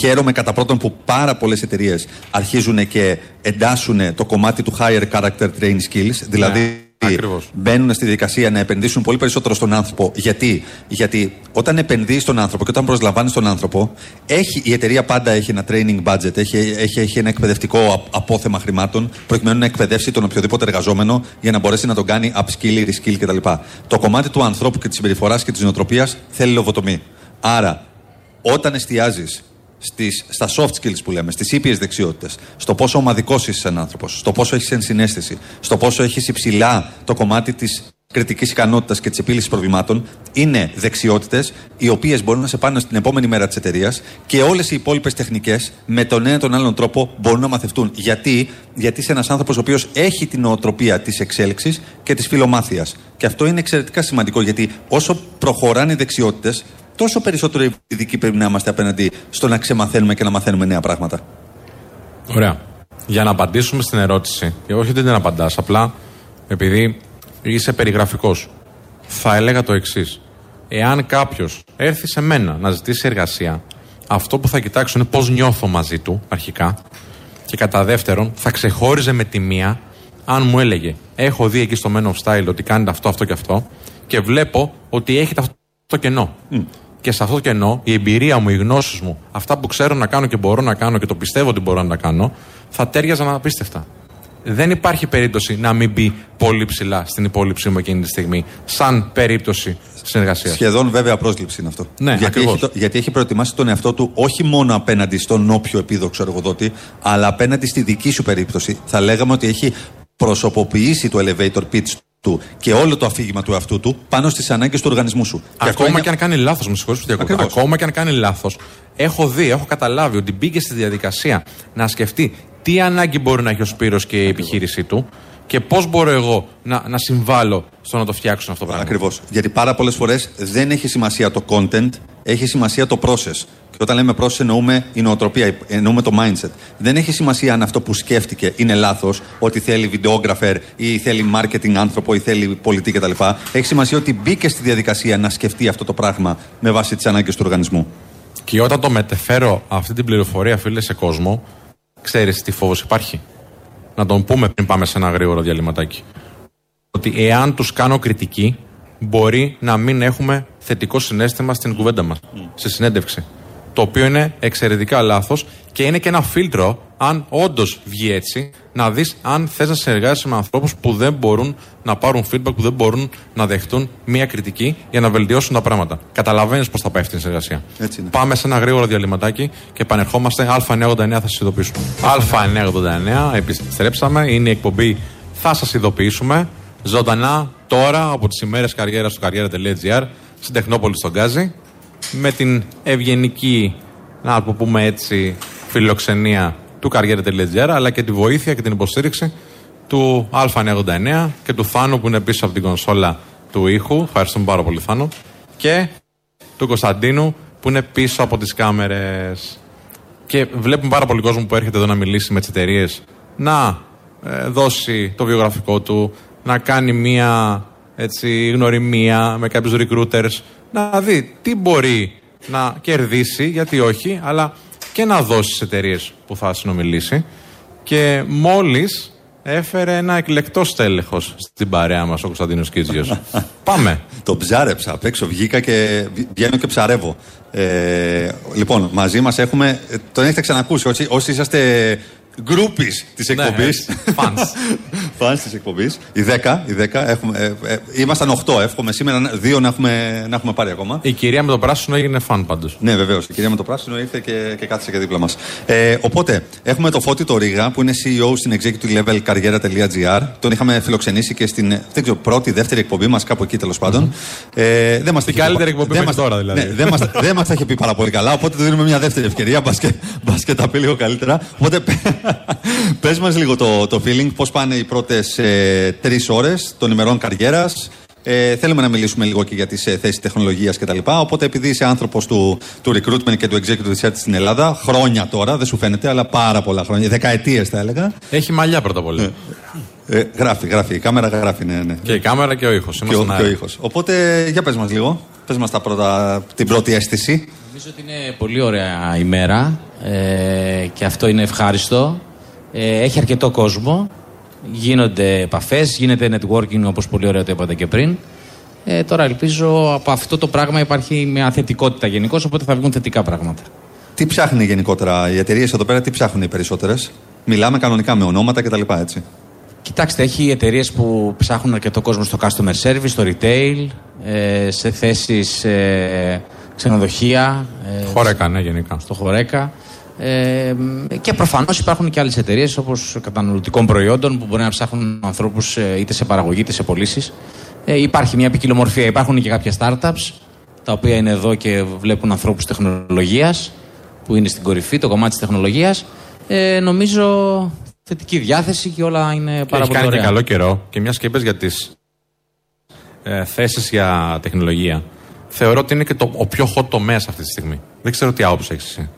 [SPEAKER 3] χαίρομαι κατά πρώτον που πάρα πολλές εταιρείες αρχίζουν και εντάσσουν το κομμάτι του higher character train skills. Δηλαδή,
[SPEAKER 1] ακριβώς.
[SPEAKER 3] μπαίνουν στη διαδικασία να επενδύσουν πολύ περισσότερο στον άνθρωπο. Γιατί, Γιατί όταν επενδύεις στον άνθρωπο και όταν προσλαμβάνεις τον άνθρωπο, έχει, η εταιρεία πάντα έχει ένα training budget, έχει, έχει, έχει ένα εκπαιδευτικό απ- απόθεμα χρημάτων, προκειμένου να εκπαιδεύσει τον οποιοδήποτε εργαζόμενο για να μπορέσει να τον κάνει upskill, reskill κτλ. Το κομμάτι του ανθρώπου και της συμπεριφοράς και της νοοτροπίας θέλει λογοτομή. Άρα, όταν εστιάζεις στις, στα soft skills που λέμε, στις ήπιες δεξιότητες, στο πόσο ομαδικός είσαι σαν άνθρωπος, στο πόσο έχεις ενσυναίσθηση, στο πόσο έχεις υψηλά το κομμάτι της κριτικής ικανότητας και της επίλυσης προβλημάτων, είναι δεξιότητες οι οποίες μπορούν να σε πάνε στην επόμενη μέρα της εταιρείας και όλες οι υπόλοιπες τεχνικές με τον ένα ή τον άλλον τρόπο μπορούν να μαθευτούν. Γιατί, Γιατί είσαι ένας άνθρωπος ο οποίος έχει την νοοτροπία της εξέλιξης και της φιλομάθειας. Και αυτό είναι εξαιρετικά σημαντικό γιατί όσο προχωράνε οι δεξιότητες, τόσο περισσότερο ειδικοί πρέπει να είμαστε απέναντι στο να ξεμαθαίνουμε και να μαθαίνουμε νέα πράγματα.
[SPEAKER 1] Ωραία. Για να απαντήσουμε στην ερώτηση, και όχι ότι δεν απαντάς, απλά επειδή είσαι περιγραφικός, θα έλεγα το εξής. Εάν κάποιος έρθει σε μένα να ζητήσει εργασία, αυτό που θα κοιτάξω είναι πώς νιώθω μαζί του αρχικά. Και κατά δεύτερον, θα ξεχώριζε με τη μία αν μου έλεγε: Έχω δει εκεί στο Men of Style ότι κάνετε αυτό, αυτό και αυτό, και βλέπω ότι έχετε αυτό το κενό. Και σε αυτό το κενό, η εμπειρία μου, οι γνώσεις μου, αυτά που ξέρω να κάνω και μπορώ να κάνω και το πιστεύω ότι μπορώ να τα κάνω, θα τέριαζαν απίστευτα. Δεν υπάρχει περίπτωση να μην μπει πολύ ψηλά στην υπόλοιψή μου εκείνη τη στιγμή, σαν περίπτωση συνεργασίας.
[SPEAKER 3] Σχεδόν βέβαια πρόσληψη είναι αυτό.
[SPEAKER 1] Ναι,
[SPEAKER 3] γιατί,
[SPEAKER 1] ακριβώς.
[SPEAKER 3] έχει, το- γιατί έχει προετοιμάσει τον εαυτό του όχι μόνο απέναντι στον όποιο επίδοξο εργοδότη, αλλά απέναντι στη δική σου περίπτωση. Θα λέγαμε ότι έχει προσωποποιήσει το elevator pitch του και όλο το αφήγημα του εαυτού του πάνω στις ανάγκες του οργανισμού σου. Και αυτό
[SPEAKER 1] Ακόμα
[SPEAKER 3] είναι-
[SPEAKER 1] και αν κάνει λάθος, με συγχωρείτε που διακόπτω.
[SPEAKER 3] Ακριβώς.
[SPEAKER 1] Ακόμα και αν κάνει λάθος, έχω δει, έχω καταλάβει ότι μπήκε στη διαδικασία να σκεφτεί τι ανάγκη μπορεί να έχει ο Σπύρος και η επιχείρησή του και πώς μπορώ εγώ να, να συμβάλλω στο να το φτιάξουν αυτό το πράγμα.
[SPEAKER 3] Ακριβώς. Γιατί πάρα πολλές φορές δεν έχει σημασία το content, Έχει σημασία το process. Και όταν λέμε process εννοούμε η νοοτροπία, εννοούμε το mindset. Δεν έχει σημασία αν αυτό που σκέφτηκε είναι λάθος, ότι θέλει βιντεόγραφερ ή θέλει marketing άνθρωπο ή θέλει πολιτή κτλ. Έχει σημασία ότι μπήκε στη διαδικασία να σκεφτεί αυτό το πράγμα με βάση τις ανάγκες του οργανισμού.
[SPEAKER 1] Και όταν το μετεφέρω αυτή την πληροφορία, φίλε, σε κόσμο, ξέρεις τι φόβος υπάρχει; Να τον πούμε πριν πάμε σε ένα γρήγορο διαλυματάκι. Ότι εάν τους κάνω κριτική, μπορεί να μην έχουμε θετικό συνέστημα στην κουβέντα μας, στη συνέντευξη. Το οποίο είναι εξαιρετικά λάθος και είναι και ένα φίλτρο, αν όντως βγει έτσι, να δεις αν θες να συνεργάζεσαι με ανθρώπους που δεν μπορούν να πάρουν feedback, που δεν μπορούν να δεχτούν μία κριτική για να βελτιώσουν τα πράγματα. Καταλαβαίνεις πώς θα πάει αυτή η συνεργασία.
[SPEAKER 3] Έτσι είναι.
[SPEAKER 1] Πάμε σε ένα γρήγορο διαλυματάκι και επανερχόμαστε. Α989 θα σας ειδοποιήσουμε. Α989, επιστρέψαμε. Είναι η εκπομπή Θα σας ειδοποιήσουμε. Ζωντανά τώρα από τις ημέρες καριέρας του καριέρα.gr στην Τεχνόπολη στον Γκάζι. Με την ευγενική, να το πούμε έτσι, φιλοξενία του καριέρα.gr αλλά και τη βοήθεια και την υποστήριξη του Α989 και του Θάνου που είναι πίσω από την κονσόλα του ήχου. Ευχαριστούμε πάρα πολύ Θάνο. Και του Κωνσταντίνου που είναι πίσω από τις κάμερες. Και βλέπουμε πάρα πολύ κόσμο που έρχεται εδώ να μιλήσει με τις εταιρείες να ε, δώσει το βιογραφικό του, να κάνει μία έτσι, γνωριμία με κάποιους recruiters, να δει τι μπορεί να κερδίσει, γιατί όχι, αλλά και να δώσει στις εταιρείες που θα συνομιλήσει. Και μόλις έφερε ένα εκλεκτό στέλεχος στην παρέα μας ο Κωνσταντίνος Κίτζιος. Πάμε.
[SPEAKER 3] Το ψάρεψα απ' έξω, βγήκα και βγαίνω και ψαρεύω. Ε, λοιπόν, μαζί μας έχουμε. Τον έχετε ξανακούσει. Όσοι, όσοι είσαστε γκρούπι της εκπομπής.
[SPEAKER 1] Φαν.
[SPEAKER 3] Φαν της εκπομπής. Οι 10. Οι 10 έχουμε, ε, ε, ήμασταν 8. Εύχομαι σήμερα δύο να έχουμε, να έχουμε πάρει ακόμα.
[SPEAKER 1] Η κυρία με το πράσινο έγινε φαν πάντως.
[SPEAKER 3] Ναι, βεβαίως. Η κυρία με το πράσινο ήρθε και, και κάθισε και δίπλα μας. Ε, οπότε, έχουμε το Φώτη το Ρίγα που είναι CEO στην executive level kariera.gr. Τον είχαμε φιλοξενήσει και στην δεν ξέρω, πρώτη, δεύτερη εκπομπή μας, κάπου εκεί τέλος πάντων. Ε, δεν μας
[SPEAKER 1] Την
[SPEAKER 3] τα είχε
[SPEAKER 1] καλύτερη
[SPEAKER 3] πει-
[SPEAKER 1] εκπομπή
[SPEAKER 3] δεν
[SPEAKER 1] μέχρι
[SPEAKER 3] μας-
[SPEAKER 1] τώρα, δηλαδή.
[SPEAKER 3] Ναι, δεν μα δεν μας τα είχε πει πάρα πολύ καλά, οπότε του δίνουμε μια δεύτερη ευκαιρία. Μπας και, μπας και τα πει λίγο καλύτερα. Οπότε, πες μας λίγο το, το feeling, πώς πάνε οι πρώτες ε, τρεις ώρες των ημερών καριέρας. Ε, θέλουμε να μιλήσουμε λίγο και για τις ε, θέσεις τεχνολογίας κτλ. Οπότε, επειδή είσαι άνθρωπος του, του recruitment και του executive search στην Ελλάδα, χρόνια τώρα, δεν σου φαίνεται, αλλά πάρα πολλά χρόνια, δεκαετίες θα έλεγα.
[SPEAKER 1] Έχει μαλλιά πρώτα απ' όλα.
[SPEAKER 3] Ε, γράφει, γράφει. Η κάμερα γράφει, ναι, ναι.
[SPEAKER 1] Και η κάμερα και ο ήχος.
[SPEAKER 3] Και ο, και ο ήχος. Οπότε, για πες μας λίγο. Πες μας τα πρώτα, την πρώτη αίσθηση.
[SPEAKER 5] Νομίζω ότι είναι πολύ ωραία ημέρα ε, και αυτό είναι ευχάριστο. Ε, έχει αρκετό κόσμο. Γίνονται επαφές, γίνεται networking όπως πολύ ωραία το είπατε και πριν. Ε, τώρα ελπίζω από αυτό το πράγμα υπάρχει μια θετικότητα γενικώς, οπότε θα βγουν θετικά πράγματα.
[SPEAKER 3] Τι ψάχνει γενικότερα οι εταιρείες εδώ πέρα, τι ψάχνουν οι περισσότερες; Μιλάμε κανονικά με ονόματα κτλ. Έτσι.
[SPEAKER 5] Κοιτάξτε, έχει εταιρείες που ψάχνουν αρκετό κόσμο στο customer service, στο retail, ε, σε θέσεις ε, ξενοδοχεία. Ε,
[SPEAKER 1] Χωρέκα, ναι, γενικά.
[SPEAKER 5] στο Χορέκα. Ε, και προφανώς υπάρχουν και άλλες εταιρείες όπως καταναλωτικών προϊόντων που μπορεί να ψάχνουν ανθρώπους είτε σε παραγωγή είτε σε πωλήσεις. Ε, υπάρχει μια ποικιλομορφία. Υπάρχουν και κάποια startups τα οποία είναι εδώ και βλέπουν ανθρώπους τεχνολογίας που είναι στην κορυφή, το κομμάτι της τεχνολογίας. Ε, νομίζω θετική διάθεση και όλα είναι
[SPEAKER 1] Και
[SPEAKER 5] πάρα
[SPEAKER 1] έχει
[SPEAKER 5] πολύ
[SPEAKER 1] κάνει και
[SPEAKER 5] ωραία.
[SPEAKER 1] καλό καιρό και μιας και είπες για τις ε, θέσεις για τεχνολογία. Θεωρώ ότι είναι και το, ο πιο hot τομέας αυτή τη στιγμή. Δεν ξέρω τι άποψη έχεις εσύ.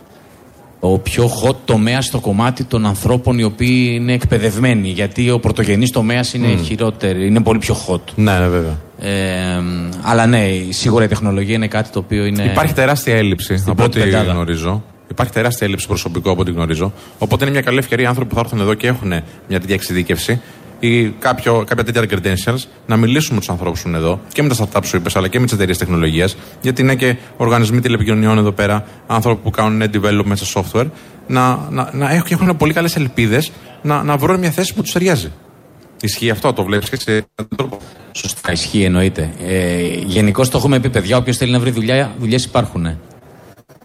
[SPEAKER 5] ο πιο hot τομέας στο κομμάτι των ανθρώπων οι οποίοι είναι εκπαιδευμένοι. Γιατί ο πρωτογενής τομέας είναι χειρότερο, είναι πολύ πιο hot.
[SPEAKER 1] Ναι, ναι, βέβαια.
[SPEAKER 5] Ε, αλλά ναι, σίγουρα η τεχνολογία είναι κάτι το οποίο είναι.
[SPEAKER 1] Υπάρχει τεράστια έλλειψη από
[SPEAKER 5] πρώτη
[SPEAKER 1] ό,τι
[SPEAKER 5] πεντάδα.
[SPEAKER 1] γνωρίζω. Υπάρχει τεράστια έλλειψη προσωπικού από ό,τι γνωρίζω. Οπότε είναι μια καλή ευκαιρία οι άνθρωποι που θα έρθουν εδώ και έχουν μια τέτοια εξειδίκευση ή κάποιο, κάποια τέτοια credentials να μιλήσουμε με τους ανθρώπους που είναι εδώ και με τα startups σου είπες, αλλά και με τις εταιρείες τεχνολογίας. Γιατί είναι και οργανισμοί τηλεπικοινωνιών εδώ πέρα, άνθρωποι που κάνουν development σε software, να, να, να έχουν, και έχουν πολύ καλές ελπίδες να, να βρουν μια θέση που τους ταιριάζει. Ισχύει αυτό, το βλέπεις και σε τρόπο.
[SPEAKER 5] Σωστά, ισχύει εννοείται. Ε, Γενικώς το έχουμε πει, παιδιά, όποιος θέλει να βρει δουλειά, δουλειές υπάρχουν.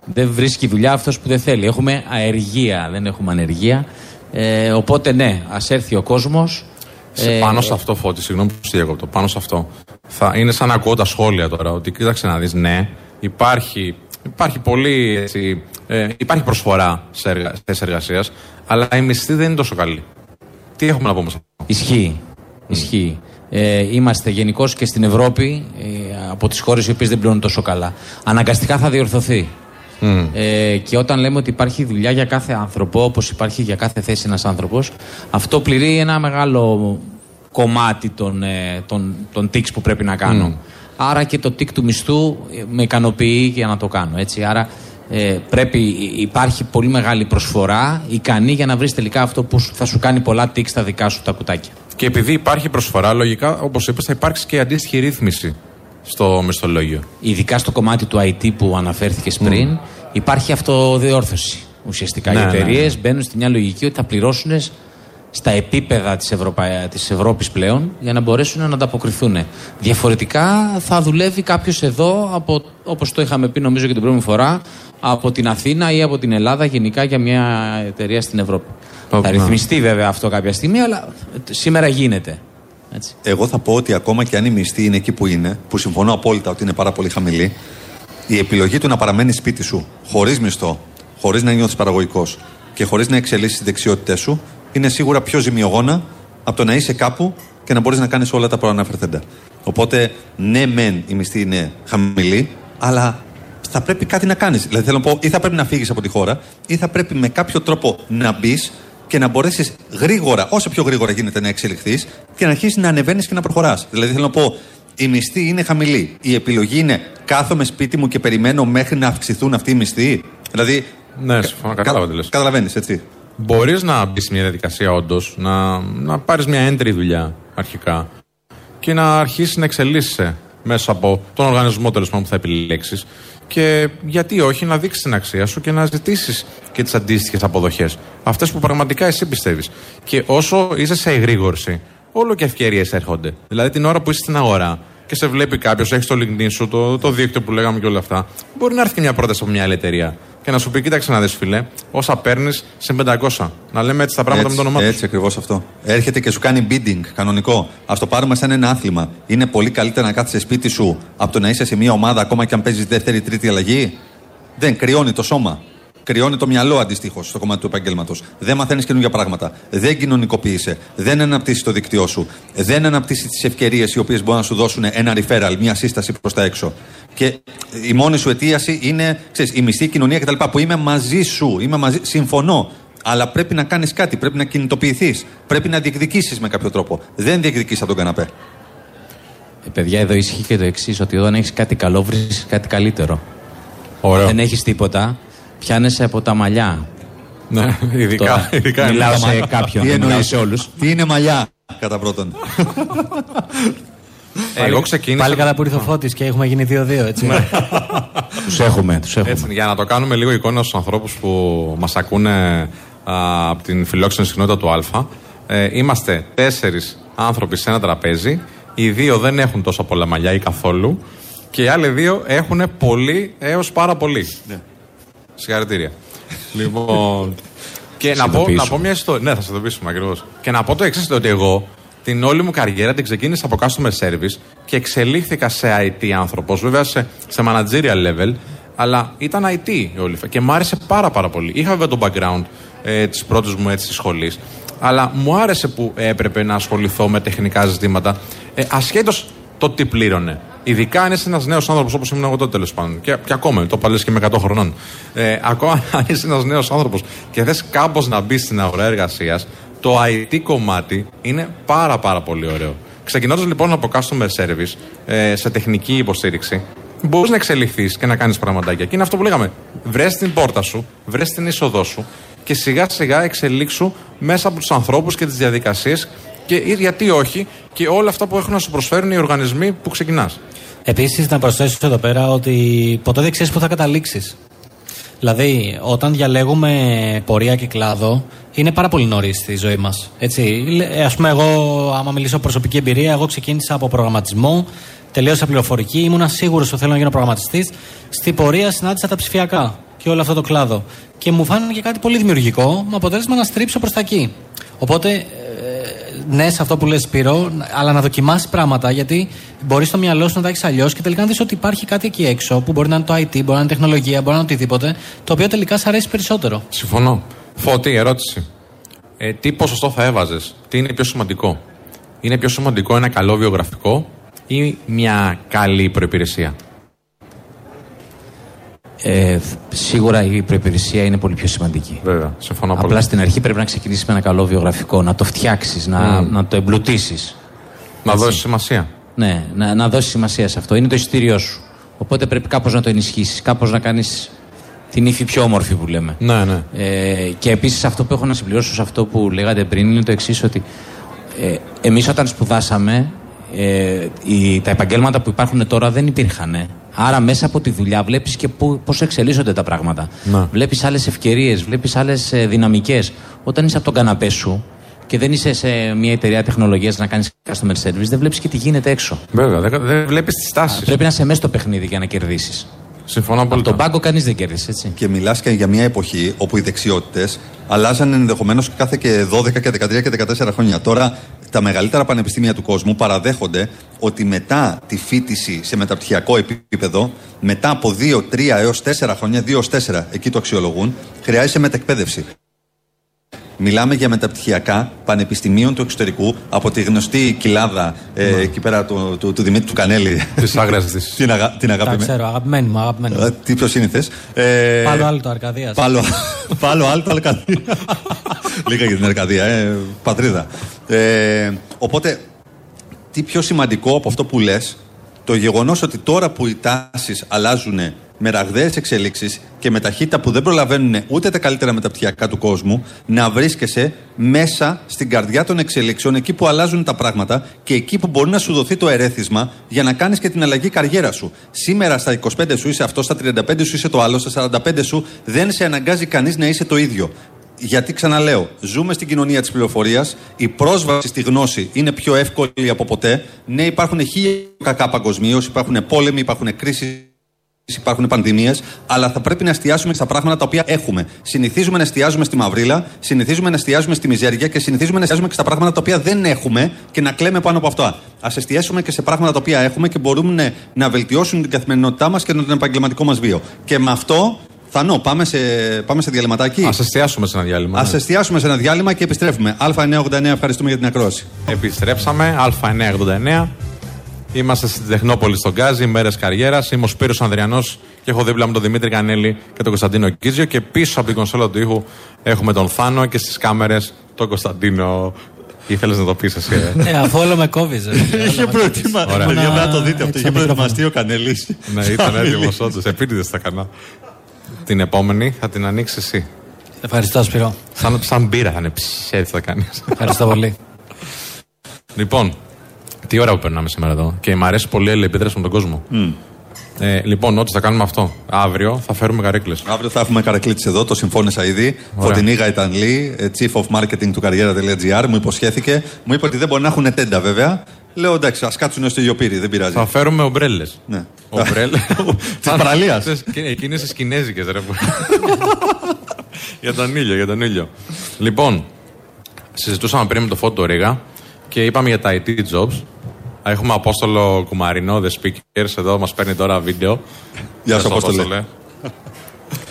[SPEAKER 5] Δεν βρίσκει δουλειά αυτός που δεν θέλει. Έχουμε αεργία, δεν έχουμε ανεργία. Ε, οπότε ναι, ας έρθει ο κόσμος.
[SPEAKER 1] Σε πάνω σε αυτό, Φώτη, συγγνώμη που σε διακόπτω, πάνω σε αυτό. Θα είναι σαν να ακούω τα σχόλια τώρα, ότι κοίταξε να δεις, ναι, υπάρχει, υπάρχει πολύ, έτσι, ε, υπάρχει προσφορά σε, εργα, θέσεις εργασίας, αλλά η μισθή δεν είναι τόσο καλή. Τι έχουμε να πούμε σε αυτό;
[SPEAKER 5] Ισχύει. Ισχύει.
[SPEAKER 2] ε, είμαστε γενικώς και στην Ευρώπη ε, από τις χώρες οι οποίες δεν πληρώνουν τόσο καλά. Αναγκαστικά θα διορθωθεί. Ε, και όταν λέμε ότι υπάρχει δουλειά για κάθε άνθρωπο, όπως υπάρχει για κάθε θέση ένας άνθρωπος, αυτό πληρεί ένα μεγάλο κομμάτι των, ε, των, των που πρέπει να κάνω. Άρα και το τικ του μισθού ε, με ικανοποιεί για να το κάνω. Έτσι. Άρα ε, πρέπει, υπάρχει πολύ μεγάλη προσφορά, ικανή για να βρεις τελικά αυτό που θα σου κάνει πολλά τικ στα δικά σου τα κουτάκια.
[SPEAKER 1] Και επειδή υπάρχει προσφορά, λογικά, όπως είπες, θα υπάρξει και αντίστοιχη ρύθμιση στο μισθολόγιο.
[SPEAKER 2] Ειδικά στο κομμάτι του IT που αναφέρθηκες πριν, υπάρχει αυτοδιόρθωση. Ουσιαστικά ναι, οι εταιρείε ναι, ναι. μπαίνουν στη μια λογική ότι θα πληρώσουν στα επίπεδα της, Ευρωπα... της Ευρώπης πλέον για να μπορέσουν να ανταποκριθούν. Διαφορετικά θα δουλεύει κάποιος εδώ, από, όπως το είχαμε πει νομίζω και την πρώτη φορά, από την Αθήνα ή από την Ελλάδα γενικά για μια εταιρεία στην Ευρώπη. θα ρυθμιστεί βέβαια αυτό κάποια στιγμή, αλλά σήμερα γίνεται.
[SPEAKER 3] Έτσι. Εγώ θα πω ότι ακόμα και αν η μισθή είναι εκεί που είναι, που συμφωνώ απόλυτα ότι είναι πάρα πολύ χαμηλή, η επιλογή του να παραμένεις σπίτι σου, χωρίς μισθό, χωρίς να νιώθεις παραγωγικός και χωρίς να εξελίσσεις τις δεξιότητέ σου, είναι σίγουρα πιο ζημιογόνα από το να είσαι κάπου και να μπορείς να κάνεις όλα τα προαναφερθέντα. Οπότε, ναι, μεν η μισθή είναι χαμηλή, αλλά θα πρέπει κάτι να κάνεις. Δηλαδή, θέλω να πω, ή θα πρέπει να φύγεις από τη χώρα, ή θα πρέπει με κάποιο τρόπο να μπεις και να μπορέσεις γρήγορα, όσο πιο γρήγορα γίνεται, να εξελιχθείς και να αρχίσεις να ανεβαίνεις και να προχωράς. Δηλαδή, θέλω να πω, η μισθή είναι χαμηλή. Η επιλογή είναι κάθομαι σπίτι μου και περιμένω μέχρι να αυξηθούν αυτοί οι μισθοί. Δηλαδή.
[SPEAKER 1] Ναι, συμφωνώ. Κατάλαβα τι
[SPEAKER 3] Καταλαβαίνεις, έτσι.
[SPEAKER 1] Μπορείς να μπεις σε μια διαδικασία όντως, να, να πάρεις μια έντρη δουλειά αρχικά και να αρχίσεις να εξελίσσεσαι μέσα από τον οργανισμό τέλος πάντων που θα επιλέξεις. Και γιατί όχι να δείξει την αξία σου και να ζητήσεις και τις αντίστοιχες αποδοχές. Αυτές που πραγματικά εσύ πιστεύεις. Και όσο είσαι σε εγρήγορση, όλο και ευκαιρίες έρχονται. Δηλαδή την ώρα που είσαι στην αγορά και σε βλέπει κάποιος, έχεις το LinkedIn σου, το, το δίκτυο που λέγαμε και όλα αυτά, μπορεί να έρθει και μια πρόταση από μια άλλη εταιρεία και να σου πει: Κοίταξε να δεις, φιλέ, όσα παίρνεις σε 500. Να λέμε έτσι τα πράγματα
[SPEAKER 3] έτσι,
[SPEAKER 1] με το όνομά
[SPEAKER 3] Έτσι ακριβώς αυτό. Έρχεται και σου κάνει bidding κανονικό. Α το πάρουμε σαν ένα άθλημα. Είναι πολύ καλύτερα να κάθεσαι σπίτι σου από το να είσαι σε μια ομάδα ακόμα και αν παίζεις δεύτερη τρίτη αλλαγή. Δεν κρυώνει το σώμα. Κρυώνει το μυαλό αντιστοίχως στο κομμάτι του επαγγέλματος. Δεν μαθαίνεις καινούργια πράγματα. Δεν κοινωνικοποιείσαι. Δεν αναπτύσσεις το δίκτυό σου. Δεν αναπτύσσεις τις ευκαιρίες οι οποίες μπορούν να σου δώσουν ένα referral, μια σύσταση προς τα έξω. Και η μόνη σου αιτίαση είναι ξέρεις, η μισθή κοινωνία κτλ. Που είμαι μαζί σου. Είμαι μαζί, συμφωνώ. Αλλά πρέπει να κάνεις κάτι. Πρέπει να κινητοποιηθείς. Πρέπει να διεκδικήσεις με κάποιο τρόπο. Δεν διεκδικείς από τον καναπέ.
[SPEAKER 2] Ε, παιδιά, εδώ ισχύει και το εξής: Ότι όταν έχεις κάτι καλό, βρίσκεις κάτι καλύτερο.
[SPEAKER 1] Ωραίο.
[SPEAKER 2] Δεν έχεις τίποτα πιάνεσαι από τα μαλλιά.
[SPEAKER 1] Ναι, ειδικά. Τώρα, ειδικά
[SPEAKER 2] μιλάω σε κάποιον,
[SPEAKER 3] δεν
[SPEAKER 2] μιλάω σε όλους.
[SPEAKER 3] Τι είναι μαλλιά, κατά πρώτον;
[SPEAKER 1] Ε, εγώ ξεκίνησα.
[SPEAKER 2] Πάλι καλά που ήρθε ο Φώτης και έχουμε γίνει 2-2, έτσι. Ναι. τους έχουμε, τους έχουμε. Έτσι,
[SPEAKER 1] για να το κάνουμε λίγο εικόνα στους ανθρώπους που μας ακούνε από την φιλόξενη συχνότητα του Α. Ε, είμαστε τέσσερις άνθρωποι σε ένα τραπέζι. Οι δύο δεν έχουν τόσο πολλά μαλλιά ή καθόλου. Και οι άλλοι δύο έχουν πολύ έως πάρα πολύ. Ναι. Συγχαρητήρια. λοιπόν. Και να πω, να πω μια ιστορία. Ναι, θα σε ειδοποιήσουμε ακριβώς. Και να πω το εξής: Ότι εγώ την όλη μου καριέρα την ξεκίνησα από customer service και εξελίχθηκα σε IT άνθρωπος, βέβαια σε, σε managerial level, αλλά ήταν IT όλη. Και μου άρεσε πάρα πάρα πολύ. Είχα βέβαια το background ε, της πρώτης μου έτσι σχολής, αλλά μου άρεσε που έπρεπε να ασχοληθώ με τεχνικά ζητήματα, ε, ασχέτως το τι πλήρωνε. Ειδικά αν είσαι ένας νέος άνθρωπος όπως ήμουν εγώ τότε τέλος πάντων. Και, και ακόμα, το παλέ και με 100 χρονών. Ε, ακόμα αν είσαι ένας νέος άνθρωπος και θε κάπως να μπεις στην αγορά εργασίας, το IT κομμάτι είναι πάρα πάρα πολύ ωραίο. Ξεκινώντας λοιπόν από customer service ε, σε τεχνική υποστήριξη, μπορείς να εξελιχθείς και να κάνεις πραγματάκια. Και είναι αυτό που λέγαμε. Βρες την πόρτα σου, βρες την είσοδό σου και σιγά σιγά εξελίξου μέσα από τους ανθρώπους και τις διαδικασίες και γιατί όχι και όλα αυτά που έχουν να σου προσφέρουν οι οργανισμοί που ξεκινάς.
[SPEAKER 2] Επίσης, να προσθέσω εδώ πέρα ότι ποτέ δεν ξέρεις πού θα καταλήξεις. Δηλαδή, όταν διαλέγουμε πορεία και κλάδο, είναι πάρα πολύ νωρίς στη ζωή μας. Α πούμε, εγώ, άμα μιλήσω προσωπική εμπειρία, εγώ ξεκίνησα από προγραμματισμό, τελείωσα πληροφορική, ήμουν σίγουρος ότι θέλω να γίνω προγραμματιστής. Στη πορεία συνάντησα τα ψηφιακά και όλο αυτό το κλάδο. Και μου φάνηκε κάτι πολύ δημιουργικό, με αποτέλεσμα να στρίψω προς τα εκεί. Οπότε ναι, σε αυτό που λες Σπύρο, αλλά να δοκιμάσεις πράγματα γιατί μπορείς στο μυαλό σου να τα έχεις αλλιώς και τελικά να δεις ότι υπάρχει κάτι εκεί έξω που μπορεί να είναι το IT, μπορεί να είναι τεχνολογία, μπορεί να είναι οτιδήποτε, το οποίο τελικά σ' αρέσει περισσότερο.
[SPEAKER 1] Συμφωνώ. Φώτη, ερώτηση. Ε, τι ποσοστό θα έβαζες, τι είναι πιο σημαντικό; είναι πιο σημαντικό ένα καλό βιογραφικό ή μια καλή προπηρεσία.
[SPEAKER 2] Ε, σίγουρα η προπηρεσία είναι πολύ πιο σημαντική.
[SPEAKER 1] Βέβαια, συμφωνώ πολύ.
[SPEAKER 2] Απλά στην αρχή πρέπει να ξεκινήσεις με ένα καλό βιογραφικό, να το φτιάξεις, να, να το εμπλουτίσεις.
[SPEAKER 1] Να δώσεις σημασία.
[SPEAKER 2] Ναι, να, να δώσεις σημασία σε αυτό. Είναι το εισιτήριό σου. Οπότε πρέπει κάπως να το ενισχύσεις, κάπως να κάνεις την ύφη πιο όμορφη που λέμε.
[SPEAKER 1] Ναι, ναι.
[SPEAKER 2] Ε, και επίσης αυτό που έχω να συμπληρώσω σε αυτό που λέγατε πριν είναι το εξής, ότι ε, εμείς όταν σπουδάσαμε, ε, οι, τα επαγγέλματα που υπάρχουν τώρα δεν υπήρχαν. Άρα μέσα από τη δουλειά βλέπεις και πώς εξελίσσονται τα πράγματα.
[SPEAKER 1] Ναι.
[SPEAKER 2] Βλέπεις άλλες ευκαιρίες, βλέπεις άλλες δυναμικές. Όταν είσαι από τον καναπέ σου και δεν είσαι σε μια εταιρεία τεχνολογίας να κάνεις customer service, δεν βλέπεις και τι γίνεται έξω.
[SPEAKER 1] Βέβαια, δεν, δεν βλέπεις τις τάσεις.
[SPEAKER 2] Πρέπει να είσαι μέσα στο παιχνίδι για να κερδίσεις.
[SPEAKER 1] Συμφωνώ πολύ.
[SPEAKER 2] Από τον πάγκο κανείς δεν κέρδισε, έτσι.
[SPEAKER 3] Και μιλάς και για μια εποχή όπου οι δεξιότητες αλλάζαν ενδεχομένως κάθε και 12 και 13 και 14 χρόνια. Τώρα τα μεγαλύτερα πανεπιστήμια του κόσμου παραδέχονται ότι μετά τη φίτηση σε μεταπτυχιακό επίπεδο, μετά από 2, 3 έως 4 χρόνια, 2 έως 4, εκεί το αξιολογούν, χρειάζεται μετεκπαίδευση. Μιλάμε για μεταπτυχιακά πανεπιστημίων του εξωτερικού από τη γνωστή κοιλάδα ε,
[SPEAKER 1] Ναι.
[SPEAKER 3] εκεί πέρα του, του, του Δημήτρη του Κανέλη.
[SPEAKER 1] Της άγρια της.
[SPEAKER 3] την, αγα, την
[SPEAKER 2] Τα
[SPEAKER 3] αγάπη με.
[SPEAKER 2] ξέρω, αγαπημένη μου, αγαπημένη μου.
[SPEAKER 3] Ε, Τι ποιος είναι θες; Ε,
[SPEAKER 2] Πάλο άλλο το Αρκαδίας.
[SPEAKER 3] Πάλο, πάλο άλλο, Αρκαδία. Λίγα για την Αρκαδία, ε, πατρίδα. Ε, οπότε, τι πιο σημαντικό από αυτό που λες, το γεγονός ότι τώρα που οι τάσεις αλλάζουν με ραγδαίες εξελίξεις και με ταχύτητα που δεν προλαβαίνουν ούτε τα καλύτερα μεταπτυχιακά του κόσμου, να βρίσκεσαι μέσα στην καρδιά των εξελίξεων, εκεί που αλλάζουν τα πράγματα και εκεί που μπορεί να σου δοθεί το ερέθισμα για να κάνεις και την αλλαγή καριέρα σου. Σήμερα στα 25 σου είσαι αυτό, στα 35 σου είσαι το άλλο, στα 45 σου δεν σε αναγκάζει κανείς να είσαι το ίδιο. Γιατί ξαναλέω, ζούμε στην κοινωνία της πληροφορίας. Η πρόσβαση στη γνώση είναι πιο εύκολη από ποτέ. Ναι, υπάρχουν χίλια κακά παγκοσμίως, υπάρχουν πόλεμοι, υπάρχουν κρίσεις, υπάρχουν πανδημίες, αλλά θα πρέπει να εστιάσουμε στα πράγματα τα οποία έχουμε. Συνηθίζουμε να εστιάζουμε στη μαυρίλα, συνηθίζουμε να εστιάζουμε στη μιζέρια και συνηθίζουμε να εστιάζουμε και στα πράγματα τα οποία δεν έχουμε και να κλαίμε πάνω από αυτά. Α εστιάσουμε και σε πράγματα τα οποία έχουμε και μπορούν να βελτιώσουν την καθημερινότητά μας και τον επαγγελματικό μας βίο. Και με αυτό, Θανό, πάμε σε, πάμε σε διαλυματάκι.
[SPEAKER 1] Α εστιάσουμε σε ένα διάλειμμα.
[SPEAKER 3] Α
[SPEAKER 1] ναι.
[SPEAKER 3] εστιάσουμε σε ένα διάλειμμα και επιστρέφουμε. Α989, ευχαριστούμε για την ακρόαση.
[SPEAKER 1] Επιστρέψαμε, Α989. Είμαστε στην Τεχνόπολη στον Γκάζι, μέρες καριέρας. Είμαι ο Σπύρος Ανδριανός και έχω δίπλα μου τον Δημήτρη Κανέλη και τον Κωνσταντίνο Κίζιο. Και πίσω από την κονσόλα του ήχου έχουμε τον Θάνο και στις κάμερες τον Κωνσταντίνο. Ήθελες να το πεις εσύ. ε;
[SPEAKER 2] Ε, αφού όλο με κόβεις.
[SPEAKER 3] Είχε προετοιμαστεί.
[SPEAKER 1] Ωραία.
[SPEAKER 3] Παιδιά, να το δείτε αυτό.
[SPEAKER 2] Έτσι,
[SPEAKER 3] Είχε
[SPEAKER 2] το
[SPEAKER 3] προετοιμαστεί ο Κανέλης.
[SPEAKER 1] ναι, ήταν έτοιμος όντως. Επίτηδες τα κανά. Την επόμενη θα την ανοίξεις εσύ.
[SPEAKER 2] Ευχαριστώ, Σπύρο.
[SPEAKER 1] Σαν, σαν μπύρα θα είναι ψ, έτσι θα κάνεις.
[SPEAKER 2] Ευχαριστώ πολύ.
[SPEAKER 1] λοιπόν, τι ώρα που περνάμε σήμερα εδώ. Και μου αρέσει πολύ η αλληλεπίδραση με τον κόσμο. Ε, λοιπόν, ό,τι θα κάνουμε αυτό. Αύριο θα φέρουμε καρέκλες.
[SPEAKER 3] Αύριο θα έχουμε καρακλήτη εδώ, το συμφώνησα ήδη.
[SPEAKER 1] Ωραία.
[SPEAKER 3] Φωτεινή Γαϊτανλή, ε, chief of marketing του καριέρα.gr, μου υποσχέθηκε. Μου είπε ότι δεν μπορεί να έχουν τέντα βέβαια. Λέω εντάξει, ας κάτσουν στο Ιωπήρι, δεν πειράζει.
[SPEAKER 1] Θα φέρουμε ομπρέλες.
[SPEAKER 3] Ναι.
[SPEAKER 1] Ομπρέλες.
[SPEAKER 3] Της παραλίας.
[SPEAKER 1] Εκείνες τις κινέζικες, ρε. που- για τον ήλιο, για τον ήλιο. Λοιπόν, συζητούσαμε πριν με το Φώτο Ρίγα και είπαμε για τα IT jobs. Έχουμε Απόστολο Κουμαρινό, The Speakers, εδώ μας παίρνει τώρα βίντεο.
[SPEAKER 3] Γεια σου,
[SPEAKER 1] Ευχαριστώ,
[SPEAKER 3] Απόστολε.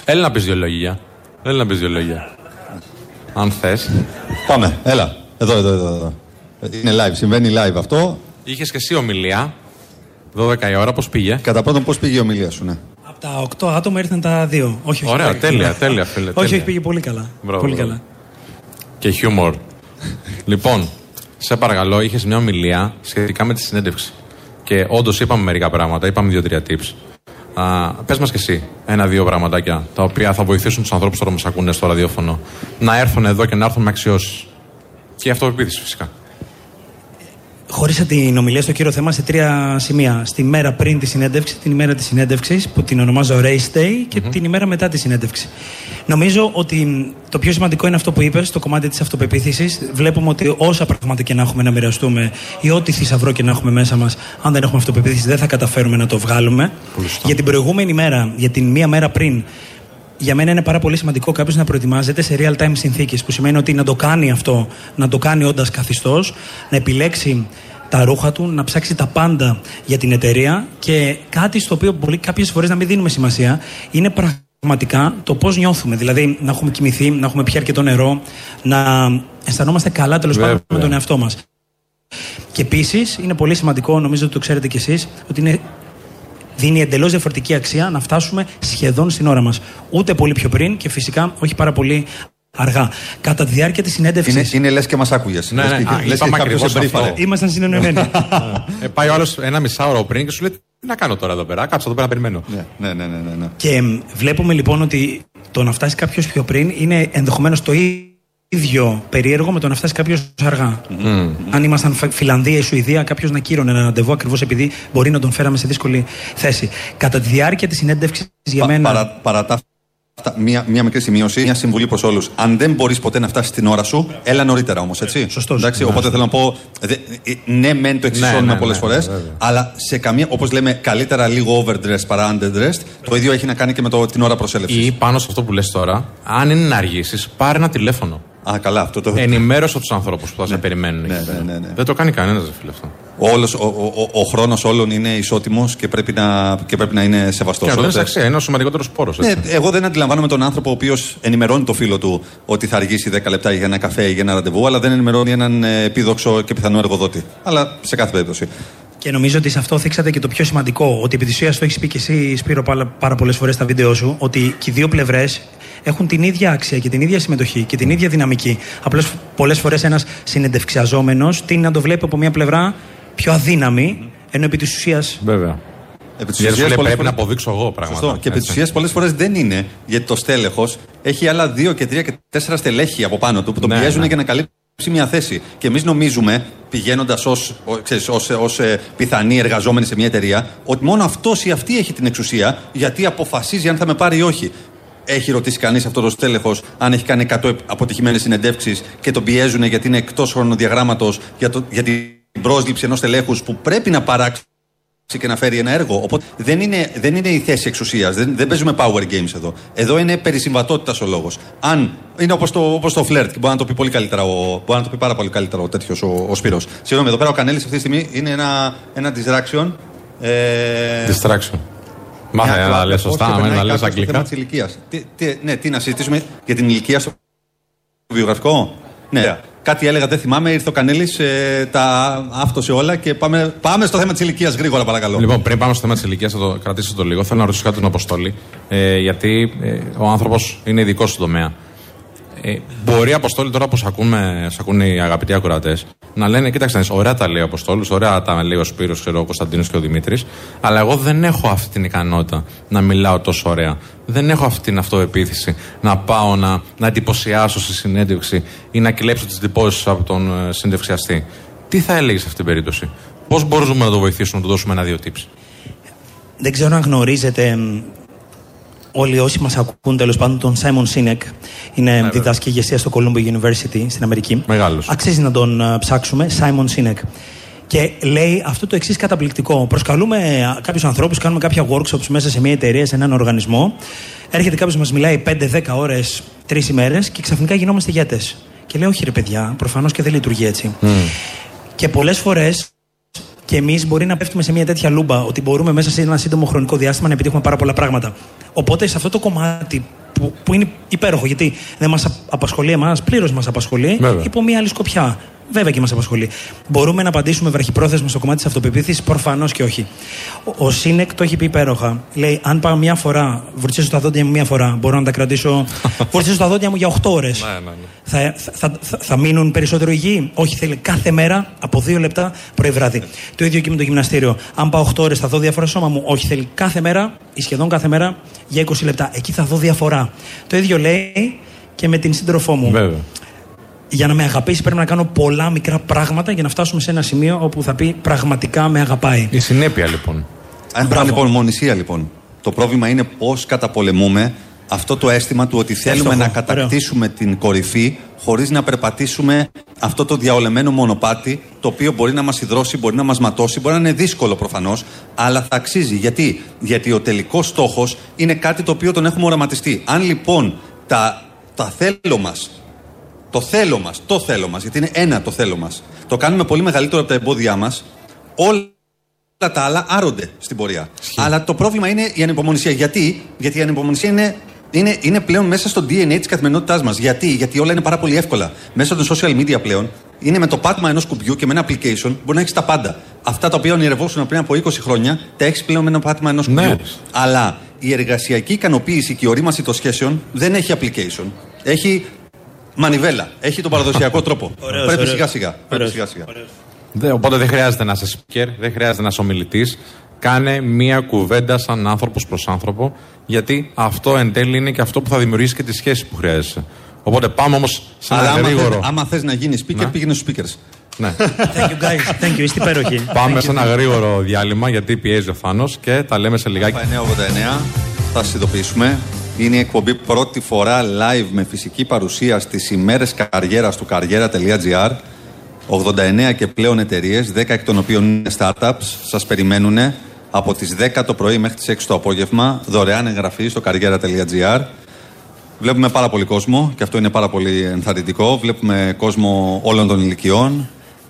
[SPEAKER 1] Έλα να πεις δύο λόγια. Έλα να πεις δύο λόγια. Αν θες.
[SPEAKER 3] Πάμε, έλα. Εδώ, εδώ, εδώ. εδώ. Είναι live, συμβαίνει live αυτό.
[SPEAKER 1] Είχες και εσύ ομιλία. 12 η ώρα, πώς πήγε;
[SPEAKER 3] Κατά πρώτον, πώς πήγε η ομιλία σου, ναι.
[SPEAKER 6] Από τα 8 άτομα ήρθαν τα 2. Όχι, όχι.
[SPEAKER 1] Ωραία,
[SPEAKER 6] όχι.
[SPEAKER 1] τέλεια, τέλεια, φίλε.
[SPEAKER 6] Όχι,
[SPEAKER 1] τέλεια.
[SPEAKER 6] όχι, πήγε πολύ καλά.
[SPEAKER 1] Μπράβο,
[SPEAKER 6] πολύ
[SPEAKER 1] μπράβο.
[SPEAKER 6] καλά.
[SPEAKER 1] και χιούμορ. λοιπόν, σε παρακαλώ, είχες μια ομιλία σχετικά με τη συνέντευξη. Και όντως είπαμε μερικά πράγματα, είπαμε δύο-τρία tips. Πες μας και εσύ ένα-δύο πραγματάκια τα οποία θα βοηθήσουν τους ανθρώπους τώρα που μας ακούνε στο ραδιόφωνο να έρθουν εδώ και να έρθουν με αξιώσεις. Και η αυτοπεποίθηση φυσικά.
[SPEAKER 6] Χώρισα την ομιλία στο κύριο θέμα σε τρία σημεία. Στη μέρα πριν τη συνέντευξη, την ημέρα της συνέντευξης, που την ονομάζω Race Day, και την ημέρα μετά τη συνέντευξη. Νομίζω ότι το πιο σημαντικό είναι αυτό που είπες, το κομμάτι της αυτοπεποίθησης. Βλέπουμε ότι όσα πράγματα και να έχουμε να μοιραστούμε ή ό,τι θησαυρό και να έχουμε μέσα μας, αν δεν έχουμε αυτοπεποίθηση, δεν θα καταφέρουμε να το βγάλουμε. Για την προηγούμενη μέρα, για την μία μέρα πριν, για μένα είναι πάρα πολύ σημαντικό κάποιος να προετοιμάζεται σε real time συνθήκες. Που σημαίνει ότι να το κάνει αυτό, να το κάνει όντας καθιστός, να επιλέξει τα ρούχα του, να ψάξει τα πάντα για την εταιρεία και κάτι στο οποίο μπορεί κάποιες φορές να μην δίνουμε σημασία είναι πραγματικά το πώς νιώθουμε. Δηλαδή να έχουμε κοιμηθεί, να έχουμε πιει αρκετό νερό, να αισθανόμαστε καλά τέλος πάντων
[SPEAKER 1] Βέβαια.
[SPEAKER 6] με τον εαυτό μας. Και επίσης είναι πολύ σημαντικό, νομίζω ότι το ξέρετε κι εσείς, ότι είναι δίνει εντελώς διαφορετική αξία να φτάσουμε σχεδόν στην ώρα μας. Ούτε πολύ πιο πριν και φυσικά όχι πάρα πολύ αργά. Κατά τη διάρκεια της συνέντευξη.
[SPEAKER 3] Είναι, είναι λες και μας άκουγες.
[SPEAKER 1] Ναι, ναι,
[SPEAKER 3] λες και κάποιο εμπερίφαρε.
[SPEAKER 6] Ήμασταν συνεννοημένοι.
[SPEAKER 1] ε, πάει ο άλλος ένα μισάωρο πριν και σου λέει τι να κάνω τώρα εδώ πέρα. Κάτσω εδώ πέρα να περιμένω.
[SPEAKER 3] Ναι, ναι, ναι, ναι, ναι.
[SPEAKER 6] Και βλέπουμε λοιπόν ότι το να φτάσει κάποιος πιο πριν είναι ενδεχομένως το ίδιο περίεργο με το να φτάσει κάποιος αργά. Mm. Αν ήμασταν Φιλανδία ή Σουηδία, κάποιος να κύρωνε ένα ραντεβού ακριβώς επειδή μπορεί να τον φέραμε σε δύσκολη θέση. Κατά τη διάρκεια της συνέντευξης για μένα.
[SPEAKER 3] Παρα, παρά τα Μία, μία μικρή σημείωση, μια συμβουλή προς όλους. Αν δεν μπορείς ποτέ να φτάσεις την ώρα σου, έλα νωρίτερα όμως, έτσι.
[SPEAKER 6] Σωστός.
[SPEAKER 3] Εντάξει, οπότε θέλω να πω. Δε, ε, ναι, μεν το εξισώνουμε ναι, ναι, πολλές ναι, φορές, αλλά σε καμία, όπως λέμε, καλύτερα λίγο overdressed παρά underdressed, το ίδιο έχει να κάνει και με το, την ώρα προσέλευσης.
[SPEAKER 1] Ή πάνω σε αυτό που λες τώρα, αν είναι να αργήσεις, πάρε ένα τηλέφωνο.
[SPEAKER 3] Α, καλά, αυτό το.
[SPEAKER 1] Ενημέρωσε τους ανθρώπους που θα σε περιμένουν.
[SPEAKER 3] Ναι, ναι, ναι,
[SPEAKER 1] Δεν το κάνει κανένας, δεν φίλε αυτό.
[SPEAKER 3] Όλος, ο, ο, ο, ο χρόνος όλων είναι ισότιμος και, πρέπει να, και πρέπει να είναι σεβαστός.
[SPEAKER 1] Και αυτό αξία, είναι ο σημαντικότερος πόρο.
[SPEAKER 3] Ναι, εγώ δεν αντιλαμβάνομαι τον άνθρωπο ο οποίος ενημερώνει το φίλο του ότι θα αργήσει 10 λεπτά για ένα καφέ ή για ένα ραντεβού, αλλά δεν ενημερώνει έναν ε, επίδοξο και πιθανό εργοδότη. Αλλά σε κάθε περίπτωση.
[SPEAKER 6] Και νομίζω ότι σε αυτό θίξατε και το πιο σημαντικό. Ότι επί της ουσίας το έχεις πει και εσύ, Σπύρο, πάρα πολλές φορές στα βίντεο σου, ότι και οι δύο πλευρές έχουν την ίδια αξία και την ίδια συμμετοχή και την ίδια δυναμική. Απλώς πολλές φορές ένας συνεντευξιαζόμενος τίνει να το βλέπει από μια πλευρά πιο αδύναμη, ενώ επί της ουσία.
[SPEAKER 1] Βέβαια. Επί της ουσίας, πρέπει φορές... να αποδείξω εγώ πράγματα. Σωστό.
[SPEAKER 3] Και επί της ουσίας πολλές φορές δεν είναι, γιατί το στέλεχος έχει άλλα δύο και τρία και τέσσερα στελέχη από πάνω του που τον ναι, πιέζουν ναι. για να καλύψει μια θέση. Και εμείς νομίζουμε, πηγαίνοντας ως ε, πιθανοί εργαζόμενοι σε μια εταιρεία, ότι μόνο αυτός ή αυτή έχει την εξουσία γιατί αποφασίζει αν θα με πάρει ή όχι. Έχει ρωτήσει κανείς αυτός το στέλεχος αν έχει κάνει 100 αποτυχημένες συνεντεύξεις και τον πιέζουν γιατί είναι εκτός χρονοδιαγράμματος για, για την πρόσληψη ενός στελέχου που πρέπει να παράξει και να φέρει ένα έργο. Οπότε δεν είναι, δεν είναι η θέση εξουσίας. Δεν, δεν παίζουμε power games εδώ. Εδώ είναι περισυμβατότητας ο λόγος. Αν είναι όπως το, όπως το φλερτ, και μπορεί να το πει πολύ καλύτερα, ο, μπορεί να το πει πάρα πολύ καλύτερα ο τέτοιος ο, ο Σπύρος. Συγγνώμη, εδώ πέρα ο Κανέλης αυτή τη στιγμή είναι ένα, ένα distraction. Ε...
[SPEAKER 1] Distraction. Μάθε να λες σωστά, να λες αγγλικά.
[SPEAKER 3] Τι, τι, ναι, τι να συζητήσουμε για την ηλικία στο βιογραφικό. Ναι. Κάτι έλεγα, δεν θυμάμαι. Ήρθε ο Κανέλης, ε, τα άφτωσε όλα και πάμε, πάμε στο θέμα της ηλικίας γρήγορα, παρακαλώ.
[SPEAKER 1] Λοιπόν, πριν πάμε στο θέμα της ηλικίας, θα το κρατήσω το λίγο. Θέλω να ρωτήσω κάτι τον Αποστόλη. Ε, γιατί ε, ο άνθρωπος είναι ειδικός στον τομέα. Ε, μπορεί Αποστόλη τώρα που σε, ακούμε, σε ακούνε οι αγαπητοί ακροατές να λένε: Κοίταξε, ωραία τα λέει ο Αποστόλης, ωραία τα λέει ο Σπύρος, ο Κωνσταντίνος και ο Δημήτρης, αλλά εγώ δεν έχω αυτή την ικανότητα να μιλάω τόσο ωραία. Δεν έχω αυτή την αυτοεπίθεση να πάω να, να εντυπωσιάσω στη συνέντευξη ή να κλέψω τις εντυπώσει από τον ε, συνδευξιαστή. Τι θα έλεγες σε αυτή την περίπτωση, Πώς μπορούμε να το βοηθήσουμε, να του δώσουμε ένα-δύο tips;
[SPEAKER 6] Δεν ξέρω αν γνωρίζετε όλοι όσοι μας ακούν τέλος πάντων τον Σάιμον Σίνεκ. Είναι ναι, διδάσκει ηγεσία στο Columbia University στην Αμερική.
[SPEAKER 1] Μεγάλος.
[SPEAKER 6] Αξίζει να τον uh, ψάξουμε. Σάιμον Σίνεκ. Και λέει αυτό το εξής καταπληκτικό. Προσκαλούμε ε, κάποιους ανθρώπους, κάνουμε κάποια workshops μέσα σε μια εταιρεία, σε έναν οργανισμό. Έρχεται κάποιος μας μιλάει 5-10 ώρες, 3 ημέρες και ξαφνικά γινόμαστε ηγέτες. Και λέει, Όχι, ρε παιδιά, προφανώς και δεν λειτουργεί έτσι. Mm. Και πολλές φορές και εμείς μπορεί να πέφτουμε σε μια τέτοια λούμπα ότι μπορούμε μέσα σε ένα σύντομο χρονικό διάστημα να επιτύχουμε πάρα πολλά πράγματα. Οπότε σε αυτό το κομμάτι που, που είναι υπέροχο, γιατί δεν μας απασχολεί εμάς, πλήρως μας απασχολεί, Βέβαια. υπό μια άλλη σκοπιά. Βέβαια και μας απασχολεί. Μπορούμε να απαντήσουμε βραχυπρόθεσμα στο κομμάτι της αυτοπεποίθησης, προφανώς και όχι. Ο, ο Σίνεκ το έχει πει υπέροχα. Λέει: Αν πάω μια φορά, βουρτσίσω τα δόντια μου μια φορά, μπορώ να τα κρατήσω. βουρτσίσω τα δόντια μου για 8 ώρες. Ναι, ναι, ναι. Θα, θα, θα, θα, μείνουν περισσότερο υγιεί. Όχι, θέλει κάθε μέρα από 2 λεπτά πρωί-βράδυ. το ίδιο και με το γυμναστήριο. Αν πάω 8 ώρες, θα δω διαφορά σώμα μου. Όχι, θέλει κάθε μέρα ή σχεδόν κάθε μέρα για 20 λεπτά. Εκεί θα δω διαφορά. Το ίδιο λέει και με την σύντροφό μου.
[SPEAKER 1] Βέβαια
[SPEAKER 6] για να με αγαπήσει πρέπει να κάνω πολλά μικρά πράγματα για να φτάσουμε σε ένα σημείο όπου θα πει πραγματικά με αγαπάει.
[SPEAKER 1] Η συνέπεια λοιπόν.
[SPEAKER 3] Αν λοιπόν, μονησία λοιπόν. Το πρόβλημα είναι πώς καταπολεμούμε αυτό το αίσθημα του ότι θέλουμε να κατακτήσουμε την κορυφή χωρίς να περπατήσουμε αυτό το διαολεμένο μονοπάτι το οποίο μπορεί να μας υδρώσει, μπορεί να μας ματώσει, μπορεί να είναι δύσκολο προφανώς αλλά θα αξίζει. Γιατί, Γιατί ο τελικός στόχος είναι κάτι το οποίο τον έχουμε οραματιστεί. Αν λοιπόν τα, τα θέλω μας το θέλω μας, το θέλω μας, γιατί είναι ένα το θέλω μας. Το κάνουμε πολύ μεγαλύτερο από τα εμπόδια μας. Όλα τα άλλα άρονται στην πορεία. Αλλά το πρόβλημα είναι η ανυπομονησία. Γιατί, γιατί η ανυπομονησία είναι είναι, είναι πλέον μέσα στο DNA της καθημερινότητάς μας. Γιατί; Γιατί όλα είναι πάρα πολύ εύκολα. Μέσα των social media πλέον είναι με το πάτημα ενός κουμπιού και με ένα application μπορεί να έχεις τα πάντα. Αυτά τα οποία ονειρευόσουν πριν από 20 χρόνια, τα έχεις πλέον με ένα πάτημα ενός κουμπιού.
[SPEAKER 1] Ναι.
[SPEAKER 3] Αλλά η εργασιακή ικανοποίηση και η ορίμαση των σχέσεων δεν έχει application. Έχει μανιβέλα. Έχει τον παραδοσιακό τρόπο.
[SPEAKER 6] Ωραίος,
[SPEAKER 3] Πρέπει
[SPEAKER 6] ωραίος.
[SPEAKER 3] σιγά σιγά. Πρέπει
[SPEAKER 6] Ωραίος.
[SPEAKER 3] σιγά σιγά.
[SPEAKER 1] Δε- Οπότε δεν χρειάζεται να είσαι speaker, δεν χρειάζεται να είσαι ομιλητής. Κάνε μία κουβέντα σαν άνθρωπος προς άνθρωπο, γιατί αυτό εν τέλει είναι και αυτό που θα δημιουργήσει και τη σχέση που χρειάζεσαι. Οπότε πάμε όμως σε
[SPEAKER 3] Αλλά
[SPEAKER 1] ένα
[SPEAKER 3] άμα,
[SPEAKER 1] γρήγορο.
[SPEAKER 3] θες, άμα θες να γίνεις speaker,
[SPEAKER 1] Ναι.
[SPEAKER 3] πήγαινε στους speakers.
[SPEAKER 1] Ναι.
[SPEAKER 6] Thank you guys. Thank you. Είστε υπέροχοι.
[SPEAKER 1] Πάμε σε ένα γρήγορο διάλειμμα γιατί πιέζει ο Θάνο και τα λέμε σε λιγάκι.
[SPEAKER 3] 989, θα σας ειδοποιήσουμε. Είναι η εκπομπή πρώτη φορά live με φυσική παρουσία στις ημέρες καριέρας του καριέρα.gr. 89 και πλέον εταιρείες, 10 εκ των οποίων είναι startups, σας περιμένουν από τις 10 το πρωί μέχρι τις 6 το απόγευμα, δωρεάν εγγραφή στο καριέρα.gr. Βλέπουμε πάρα πολύ κόσμο και αυτό είναι πάρα πολύ ενθαρρυντικό. Βλέπουμε κόσμο όλων των ηλικιών,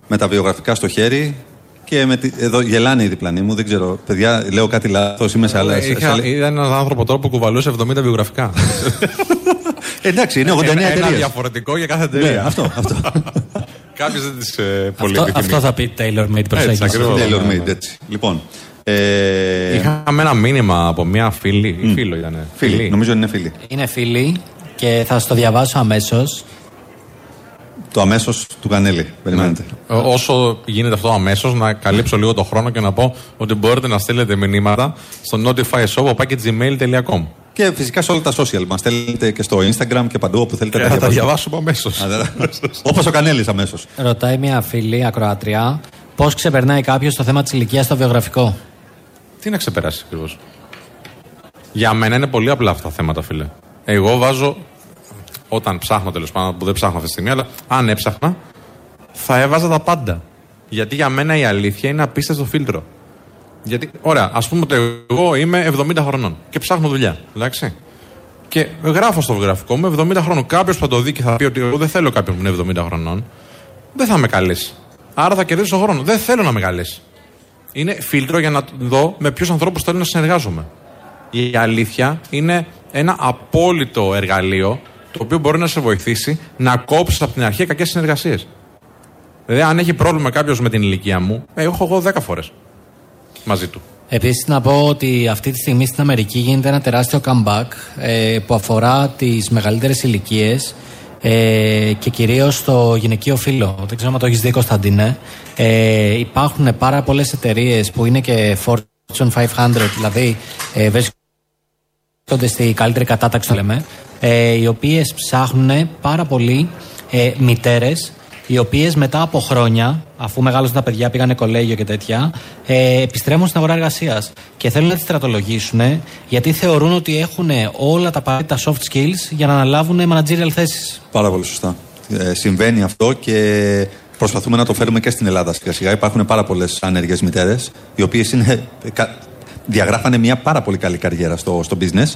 [SPEAKER 3] με τα βιογραφικά στο χέρι. Και με τη... εδώ γελάνε οι διπλανοί μου, δεν ξέρω. Παιδιά, λέω κάτι λάθος, είμαι σε άλλα. σε- σε
[SPEAKER 1] Είχα,
[SPEAKER 3] άλλη-
[SPEAKER 1] είδα έναν άνθρωπος τώρα που κουβαλούσε 70 βιογραφικά.
[SPEAKER 3] Εντάξει, είναι 89
[SPEAKER 1] ένα, ένα
[SPEAKER 3] εταιρείες.
[SPEAKER 1] διαφορετικό για κάθε
[SPEAKER 3] Ναι,
[SPEAKER 1] εταιρεία.
[SPEAKER 3] αυτό, αυτό.
[SPEAKER 1] Κάποιος δεν τις ε, πολύ
[SPEAKER 2] Αυτό,
[SPEAKER 1] επιθυμεί.
[SPEAKER 2] αυτό θα πει tailor made προσέγγιση.
[SPEAKER 1] ακριβώς.
[SPEAKER 3] Tailor made, έτσι. Λοιπόν. Ε,
[SPEAKER 1] Είχαμε ένα μήνυμα από μια φίλη. ή Φίλο ήταν.
[SPEAKER 3] φίλοι, νομίζω είναι φίλοι.
[SPEAKER 2] Είναι φίλοι και θα σα το διαβάσω αμέσως.
[SPEAKER 3] Το αμέσως του Κανέλη. Περιμένετε.
[SPEAKER 1] Ε, Όσο γίνεται αυτό αμέσως, να καλύψω λίγο το χρόνο και να πω ότι μπορείτε να στείλετε μηνύματα στο notifyshop.gmail.com.
[SPEAKER 3] Και φυσικά σε όλα τα social μας. Στέλνετε και στο Instagram και παντού όπου θέλετε
[SPEAKER 1] Και
[SPEAKER 3] να
[SPEAKER 1] θα τα
[SPEAKER 3] διαβάσουμε.
[SPEAKER 1] διαβάσουμε αμέσως.
[SPEAKER 3] Όπως ο Κανέλης αμέσως.
[SPEAKER 2] Ρωτάει μια φίλη ακροατριά πώς ξεπερνάει κάποιος το θέμα της ηλικίας στο βιογραφικό;
[SPEAKER 1] Τι να ξεπεράσει ακριβώς; Για μένα είναι πολύ απλά αυτά τα θέματα, φίλε. Εγώ βάζω. Όταν ψάχνω τέλος πάντων, που δεν ψάχνω αυτή τη στιγμή, αλλά αν έψαχνα, θα έβαζα τα πάντα. Γιατί για μένα η αλήθεια είναι απίστευτο φίλτρο. Γιατί, ωραία, ας πούμε ότι εγώ είμαι 70 χρονών και ψάχνω δουλειά. Εντάξει. Και γράφω στο βιογραφικό μου 70 χρόνων. Κάποιος που θα το δει και θα πει ότι εγώ δεν θέλω κάποιον που είναι 70 χρονών, δεν θα με καλέσει. Άρα θα κερδίσω χρόνο. Δεν θέλω να με καλέσει. Είναι φίλτρο για να δω με ποιους ανθρώπους θέλω να συνεργάζομαι. Η αλήθεια είναι ένα απόλυτο εργαλείο το οποίο μπορεί να σε βοηθήσει να κόψεις από την αρχή κακές συνεργασίες. Δηλαδή, αν έχει πρόβλημα κάποιος με την ηλικία μου, ε, έχω εγώ 10 φορές μαζί του.
[SPEAKER 2] Επίσης, να πω ότι αυτή τη στιγμή στην Αμερική γίνεται ένα τεράστιο comeback ε, που αφορά τις μεγαλύτερες ηλικίες ε, και κυρίως το γυναικείο φύλλο. Δεν ξέρω αν το έχεις δει, Κωνσταντίνε. Ε, υπάρχουν πάρα πολλές εταιρείες που είναι και Fortune 500, δηλαδή ε, βρίσκονται στη καλύτερη κατάταξη, το λέμε, ε, οι οποίες ψάχνουν πάρα πολύ ε, μητέρες οι οποίες μετά από χρόνια, αφού μεγάλωσαν τα παιδιά, πήγανε κολέγιο και τέτοια, ε, επιστρέφουν στην αγορά εργασίας. Και θέλουν να τι στρατολογήσουν γιατί θεωρούν ότι έχουν όλα τα απαραίτητα soft skills για να αναλάβουν managerial θέσεις.
[SPEAKER 3] Πάρα πολύ σωστά. Ε, συμβαίνει αυτό και προσπαθούμε να το φέρουμε και στην Ελλάδα σιγά σιγά. Υπάρχουν πάρα πολλές άνεργε μητέρες, οι οποίες διαγράφανε μια πάρα πολύ καλή καριέρα στο, στο business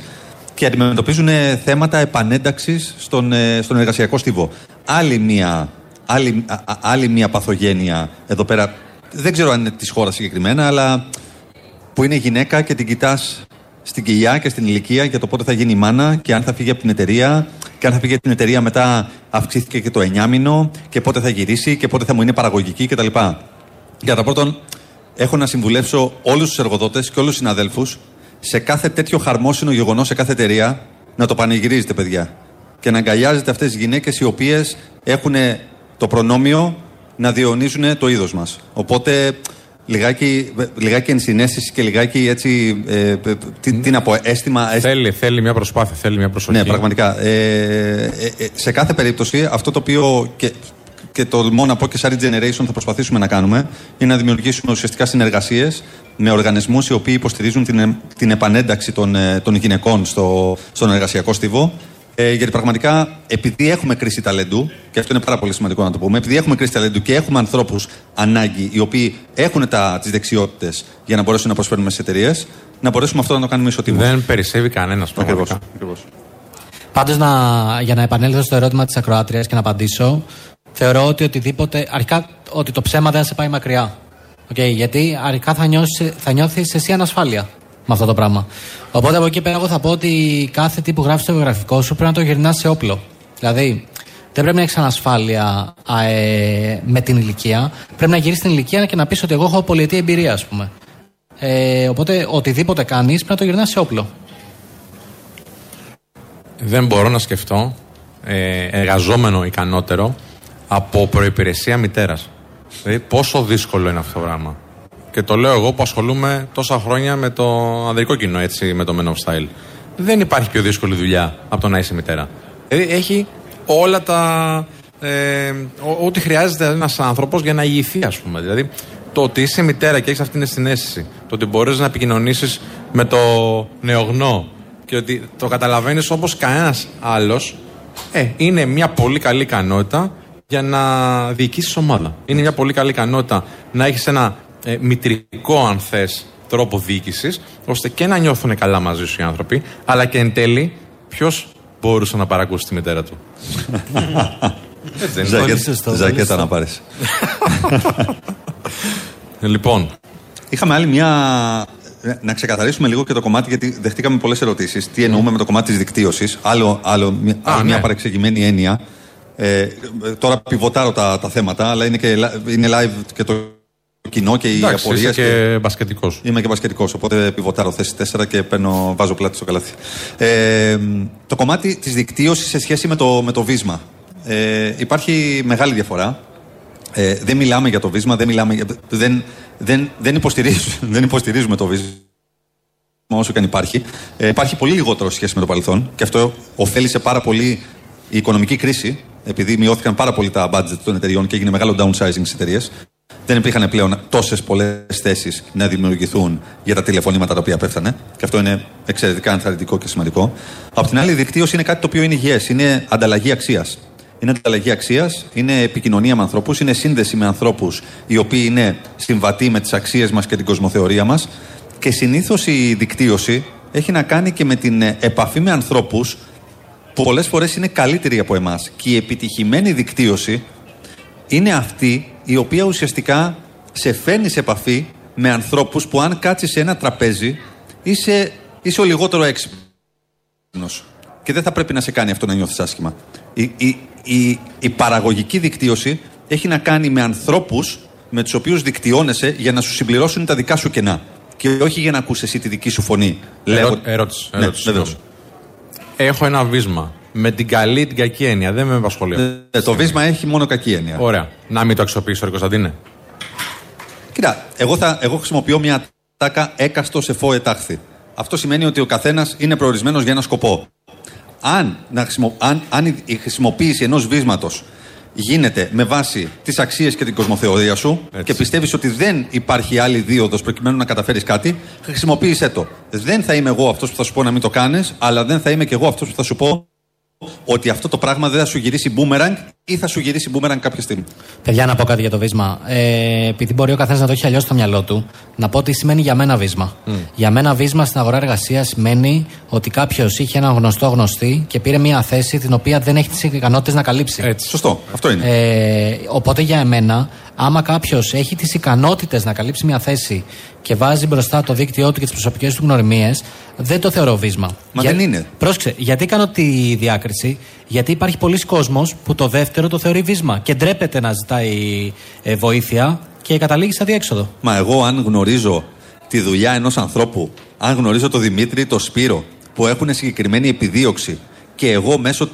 [SPEAKER 3] και αντιμετωπίζουν ε, θέματα επανένταξης στον, ε, στον εργασιακό στίβο. Άλλη μια, άλλη, α- α- άλλη μια παθογένεια εδώ πέρα, δεν ξέρω αν είναι της χώρας συγκεκριμένα, αλλά που είναι γυναίκα και την κοιτάς στην κοιλιά και στην ηλικία για το πότε θα γίνει μάνα και αν θα φύγει από την εταιρεία. Και αν θα φύγει από την εταιρεία μετά αυξήθηκε και το εννιάμινο και πότε θα γυρίσει και πότε θα μου είναι παραγωγική κτλ. Κατά πρώτον, έχω να συμβουλεύσω όλους τους εργοδότες και όλους τους συναδέλφους σε κάθε τέτοιο χαρμόσυνο γεγονός σε κάθε εταιρεία να το πανηγυρίζετε, παιδιά. Και να αγκαλιάζετε αυτές τις γυναίκες οι οποίες έχουν το προνόμιο να διονύζουν το είδος μας. Οπότε λιγάκι, λιγάκι ενσυναίσθηση και λιγάκι έτσι. Ε, ε, τι, τι να πω, αίσθημα. αίσθημα
[SPEAKER 1] Θέλει, θέλει μια προσπάθεια, θέλει μια προσοχή.
[SPEAKER 3] ναι, πραγματικά. Ε, ε, ε, σε κάθε περίπτωση, αυτό το οποίο και, και τολμώ να πω και σαν Regeneration θα προσπαθήσουμε να κάνουμε, είναι να δημιουργήσουμε ουσιαστικά συνεργασίες με οργανισμούς οι οποίοι υποστηρίζουν την, ε- την επανένταξη των, ε, των γυναικών στο, στον εργασιακό στίβο. Ε, γιατί πραγματικά, επειδή έχουμε κρίση ταλέντου, και αυτό είναι πάρα πολύ σημαντικό να το πούμε, επειδή έχουμε κρίση ταλέντου και έχουμε ανθρώπους ανάγκη οι οποίοι έχουν τις δεξιότητες για να μπορέσουν να προσφέρουμε στις εταιρείες, να μπορέσουμε αυτό να το κάνουμε ισοτήμω.
[SPEAKER 1] Δεν περισσεύει κανένας
[SPEAKER 3] Ακριβώς.
[SPEAKER 1] πραγματικά.
[SPEAKER 2] Πάντως, για να επανέλθω στο ερώτημα της ακροάτριας και να απαντήσω, θεωρώ ότι οτιδήποτε. Αρχικά, ότι το ψέμα δεν θα σε πάει μακριά. Okay, γιατί αρχικά θα, νιώσεις, θα νιώθεις εσύ ανασφάλεια με αυτό το πράγμα. Οπότε από εκεί πέρα εγώ θα πω ότι κάθε τι που γράφεις στο βιογραφικό σου πρέπει να το γυρνάς σε όπλο. Δηλαδή, Δεν πρέπει να έχεις ανασφάλεια ε, με την ηλικία. Πρέπει να γυρίσεις την ηλικία και να πεις ότι εγώ έχω πολιτική εμπειρία, ας πούμε. Ε, οπότε οτιδήποτε κάνεις πρέπει να το γυρνάς σε όπλο.
[SPEAKER 1] Δεν μπορώ να σκεφτώ ε, εργαζόμενο ικανότερο από προπηρεσία μητέρας. Δηλαδή, πόσο δύσκολο είναι αυτό το πράγμα. Και το λέω εγώ που ασχολούμαι τόσα χρόνια με το ανδρικό κοινό, έτσι, με το Men of Style. Δεν υπάρχει πιο δύσκολη δουλειά από το να είσαι μητέρα. Δηλαδή, έχει όλα τα. Ε, ό,τι χρειάζεται ένας άνθρωπος για να ηγηθεί, ας πούμε. Δηλαδή, το ότι είσαι μητέρα και έχεις αυτή την συνέστηση, το ότι μπορείς να επικοινωνήσεις με το νεογνώ και ότι το καταλαβαίνεις όπως κανένας άλλος, ε, είναι μια πολύ καλή ικανότητα για να διοικήσεις ομάδα. Είναι μια πολύ καλή ικανότητα να έχεις ένα ε, μητρικό, αν θες, τρόπο διοίκησης, ώστε και να νιώθουν καλά μαζί σου οι άνθρωποι, αλλά και εν τέλει, ποιος μπορούσε να παρακούσει τη μητέρα του.
[SPEAKER 3] Ζακέτα να πάρεις.
[SPEAKER 1] λοιπόν.
[SPEAKER 3] Είχαμε άλλη μια. Να ξεκαθαρίσουμε λίγο και το κομμάτι, γιατί δεχτήκαμε πολλές ερωτήσεις. Τι εννοούμε με το κομμάτι της δικτύωσης. Άλλο, άλλο, μια, Α, μια ναι. παρεξηγημένη έννοια. Ε, τώρα πιβοτάρω τα, τα θέματα, αλλά είναι, και, είναι live και το κοινό και οι απορίες. Είμαι
[SPEAKER 1] και, και μπασκετικός.
[SPEAKER 3] Είμαι και μπασκετικός, οπότε πιβοτάρω θέση 4 και παίρνω, βάζω πλάτη στο καλάθι. Ε, το κομμάτι της δικτύωσης σε σχέση με το, με το βίσμα. Ε, υπάρχει μεγάλη διαφορά. Ε, δεν μιλάμε για το βίσμα, δεν, μιλάμε, δεν, δεν, δεν, υποστηρίζουμε, δεν υποστηρίζουμε το βίσμα όσο και αν υπάρχει. Ε, υπάρχει πολύ λιγότερο σχέση με το παρελθόν και αυτό ωφέλησε πάρα πολύ η οικονομική κρίση, επειδή μειώθηκαν πάρα πολύ τα budget των εταιριών και έγινε μεγάλο downsizing στις εταιρείες. Δεν υπήρχαν πλέον τόσες πολλές θέσεις να δημιουργηθούν για τα τηλεφωνήματα τα οποία πέφτανε. Και αυτό είναι εξαιρετικά ενθαρρυντικό και σημαντικό. Απ' την άλλη, η δικτύωση είναι κάτι το οποίο είναι υγιές. Είναι ανταλλαγή αξίας. Είναι ανταλλαγή αξίας, είναι επικοινωνία με ανθρώπους, είναι σύνδεση με ανθρώπους οι οποίοι είναι συμβατοί με τις αξίες μας και την κοσμοθεωρία μας. Και συνήθως η δικτύωση έχει να κάνει και με την επαφή με ανθρώπους που πολλές φορές είναι καλύτεροι από εμάς. Και η επιτυχημένη δικτύωση είναι αυτή η οποία ουσιαστικά σε φέρνει σε επαφή με ανθρώπους που αν κάτσεις σε ένα τραπέζι είσαι, είσαι ο λιγότερο έξυπνος. Και δεν θα πρέπει να σε κάνει αυτό να νιώθεις άσχημα. Η, η, η, η παραγωγική δικτύωση έχει να κάνει με ανθρώπους με τους οποίους δικτυώνεσαι για να σου συμπληρώσουν τα δικά σου κενά. Και όχι για να ακούσει εσύ τη δική σου φωνή.
[SPEAKER 1] Ερώ, ερώτηση. Ναι, ερώτηση Έχω ένα βίσμα. Με την καλή ή την κακή έννοια. Δεν με απασχολεί.
[SPEAKER 3] Ε, το βίσμα έχει μόνο κακή έννοια.
[SPEAKER 1] Ωραία. Να μην το αξιοποιήσω, Ρε Κωνσταντίνε.
[SPEAKER 3] Κοίτα, εγώ, θα, εγώ χρησιμοποιώ μια τάκα έκαστο σε φόε τάχθη. Αυτό σημαίνει ότι ο καθένας είναι προορισμένος για ένα σκοπό αν, να χρησιμο, αν, αν η χρησιμοποίηση ενός βίσματος γίνεται με βάση τις αξίες και την κοσμοθεωρία σου και πιστεύεις ότι δεν υπάρχει άλλη δίωδος προκειμένου να καταφέρεις κάτι, χρησιμοποίησέ το. Δεν θα είμαι εγώ αυτός που θα σου πω να μην το κάνεις, αλλά δεν θα είμαι και εγώ αυτός που θα σου πω ότι αυτό το πράγμα δεν θα σου γυρίσει boomerang ή θα σου γυρίσει boomerang κάποια στιγμή.
[SPEAKER 2] Παιδιά, να πω κάτι για το βίσμα. Ε, επειδή μπορεί ο καθένας να το έχει αλλιώς στο μυαλό του, να πω τι σημαίνει για μένα βίσμα. Mm. Για μένα βίσμα στην αγορά εργασίας σημαίνει ότι κάποιος είχε έναν γνωστό γνωστή και πήρε μια θέση την οποία δεν έχει τις ικανότητες να καλύψει.
[SPEAKER 3] Έτσι. Σωστό. Αυτό είναι.
[SPEAKER 2] Ε, οπότε για εμένα, άμα κάποιος έχει τις ικανότητες να καλύψει μια θέση και βάζει μπροστά το δίκτυό του και τις προσωπικές του γνωριμίες, δεν το θεωρώ βίσμα.
[SPEAKER 3] Μα Για... δεν είναι.
[SPEAKER 2] Πρόσεξε, γιατί κάνω τη διάκριση, Γιατί υπάρχει πολλοί κόσμος που το δεύτερο το θεωρεί βίσμα και ντρέπεται να ζητάει ε, βοήθεια και καταλήγει σε διέξοδο.
[SPEAKER 3] Μα εγώ, αν γνωρίζω τη δουλειά ενός ανθρώπου, αν γνωρίζω τον Δημήτρη, τον Σπύρο, που έχουν συγκεκριμένη επιδίωξη και εγώ μέσω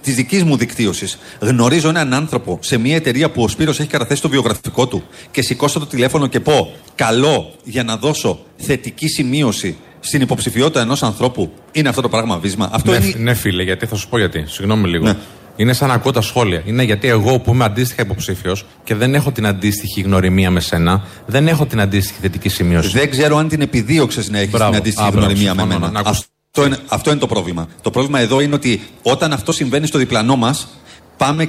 [SPEAKER 3] τη δικής μου δικτύωσης γνωρίζω έναν άνθρωπο σε μια εταιρεία που ο Σπύρος έχει καταθέσει το βιογραφικό του και σηκώσω το τηλέφωνο και πω καλό για να δώσω θετική σημείωση στην υποψηφιότητα ενός ανθρώπου, είναι αυτό το πράγμα βίσμα. Αυτό
[SPEAKER 1] ναι,
[SPEAKER 3] είναι...
[SPEAKER 1] ναι, φίλε, γιατί θα σου πω γιατί. Συγγνώμη λίγο. Ναι. Είναι σαν να ακούω τα σχόλια. Είναι γιατί εγώ που είμαι αντίστοιχα υποψήφιος και δεν έχω την αντίστοιχη γνωριμία με σένα, δεν έχω την αντίστοιχη θετική σημείωση.
[SPEAKER 3] Δεν ξέρω αν την επιδίωξες να έχεις την αντίστοιχη γνωριμία με μένα. Αυτό είναι, αυτό είναι το πρόβλημα. Το πρόβλημα εδώ είναι ότι όταν αυτό συμβαίνει στο διπλανό μας, πάμε,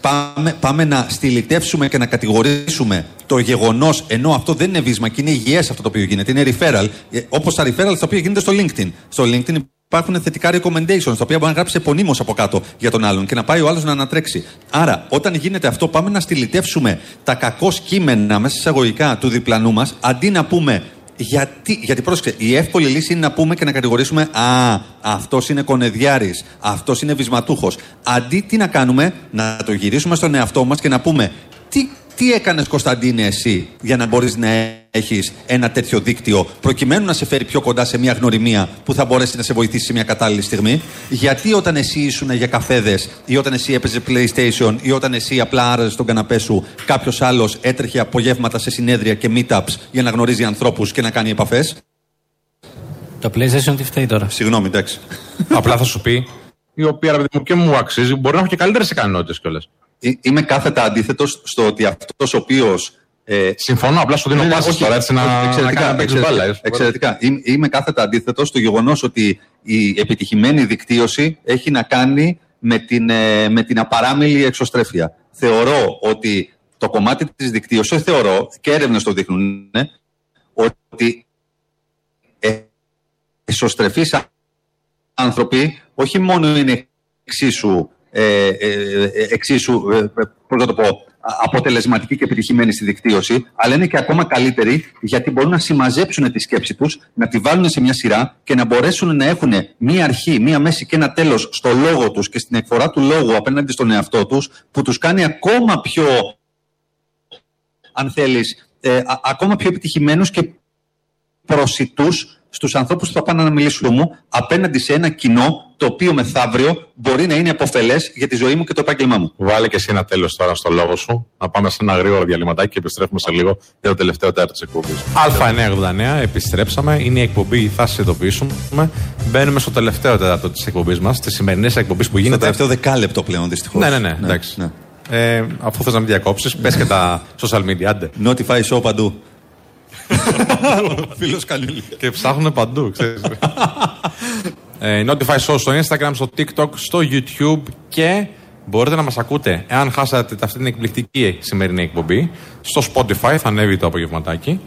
[SPEAKER 3] πάμε, πάμε να στυλιτεύσουμε και να κατηγορήσουμε το γεγονός, ενώ αυτό δεν είναι βίσμα και είναι υγιές αυτό το οποίο γίνεται, είναι referral, ε, όπως τα referral τα οποία γίνεται στο LinkedIn. Στο LinkedIn υπάρχουν θετικά recommendations, τα οποία μπορεί να γράψει επωνύμως από κάτω για τον άλλον και να πάει ο άλλος να ανατρέξει. Άρα, όταν γίνεται αυτό, πάμε να στυλιτεύσουμε τα κακό κείμενα μέσα εισαγωγικά του διπλανού μας, αντί να πούμε Γιατί, γιατί πρόσεξε, η εύκολη λύση είναι να πούμε και να κατηγορήσουμε Α, αυτός είναι κονεδιάρης, αυτός είναι βυσματούχος. Αντί τι να κάνουμε, να το γυρίσουμε στον εαυτό μας και να πούμε τι τι έκανες Κωνσταντίνε εσύ για να μπορείς να έχεις ένα τέτοιο δίκτυο προκειμένου να σε φέρει πιο κοντά σε μια γνωριμία που θα μπορέσει να σε βοηθήσει σε μια κατάλληλη στιγμή; Γιατί όταν εσύ ήσουν για καφέδες ή όταν εσύ έπαιζες PlayStation ή όταν εσύ απλά άραζες στον καναπέ σου, κάποιος άλλος έτρεχε απογεύματα σε συνέδρια και meetups για να γνωρίζει ανθρώπους και να κάνει επαφές;
[SPEAKER 2] Το PlayStation τι φταίει τώρα;
[SPEAKER 3] Συγγνώμη, εντάξει.
[SPEAKER 1] Απλά θα σου πει η οποία ρε μου και μου αξίζει, μπορεί να έχω και καλύτερες ικανότητες κιόλας.
[SPEAKER 3] Είμαι κάθετα αντίθετος στο ότι αυτός ο οποίος.
[SPEAKER 1] Ε, Συμφωνώ, απλά σου δίνω ναι, πάση τώρα έτσι να,
[SPEAKER 3] εξαιρετικά, να εξαιρετικά, μπάλα. Εξαιρετικά. Είμαι κάθετα αντίθετος στο γεγονός ότι η επιτυχημένη δικτύωση έχει να κάνει με την, ε, με την απαράμιλη εξωστρέφεια. Θεωρώ ότι το κομμάτι της δικτύωσης, θεωρώ και έρευνες το δείχνουν, ότι εσωστρεφεί άνθρωποι όχι μόνο είναι εξίσου ε, ε, ε, εξίσου πώς το πω, αποτελεσματικοί και επιτυχημένοι στη δικτύωση, αλλά είναι και ακόμα καλύτεροι γιατί μπορούν να συμμαζέψουν τη σκέψη τους, να τη βάλουν σε μια σειρά και να μπορέσουν να έχουν μία αρχή, μία μέση και ένα τέλος στο λόγο τους και στην εκφορά του λόγου απέναντι στον εαυτό τους, που τους κάνει ακόμα πιο, αν θέλεις, ακόμα πιο επιτυχημένους και προσιτούς στους ανθρώπους που θα πάνε να μιλήσουν. Μου απέναντι σε ένα κοινό το οποίο μεθαύριο μπορεί να είναι αποφελές για τη ζωή μου και το επάγγελμά μου.
[SPEAKER 1] Βάλε και εσύ ένα τέλος τώρα στο λόγο σου. Να πάμε σε ένα γρήγορο διαλυματάκι και επιστρέφουμε σε λίγο για το τελευταίο τέταρτο της εκπομπής. Α989, επιστρέψαμε. Είναι η εκπομπή, θα σα ειδοποιήσουμε. Μπαίνουμε στο τελευταίο τέταρτο της εκπομπής μας, της σημερινής εκπομπής που γίνεται.
[SPEAKER 3] Στο τελευταίο δεκάλεπτο πλέον δυστυχώς.
[SPEAKER 1] Ναι, ναι, ναι, ναι, εντάξει. Ναι. Ε, αφού θες να μην διακόψεις, πες και τα social media. Άντε.
[SPEAKER 3] Notify show παντού. Φίλος Καλούλη.
[SPEAKER 1] Και ψάχνουν παντού, ξέρεις. ε, Notify Show στο Instagram, στο TikTok, στο YouTube και μπορείτε να μας ακούτε εάν χάσατε αυτή την εκπληκτική σημερινή εκπομπή στο Spotify θα ανέβει το απογευματάκι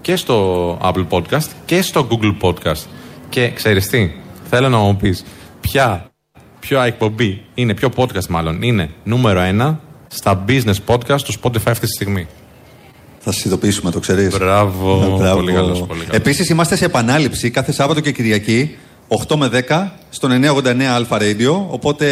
[SPEAKER 1] και στο Apple Podcast και στο Google Podcast και ξέρεις τι θέλω να μου πεις ποια ποια εκπομπή είναι, ποιο podcast μάλλον είναι νούμερο ένα στα business podcast του Spotify αυτή τη στιγμή
[SPEAKER 3] θα σας ειδοποιήσουμε, το ξέρεις.
[SPEAKER 1] Μπράβο. Μπράβο. Πολύ καλός.
[SPEAKER 3] Επίσης, είμαστε σε επανάληψη κάθε Σάββατο και Κυριακή, 8 με 10, στο 989 Αλφα Radio. Οπότε,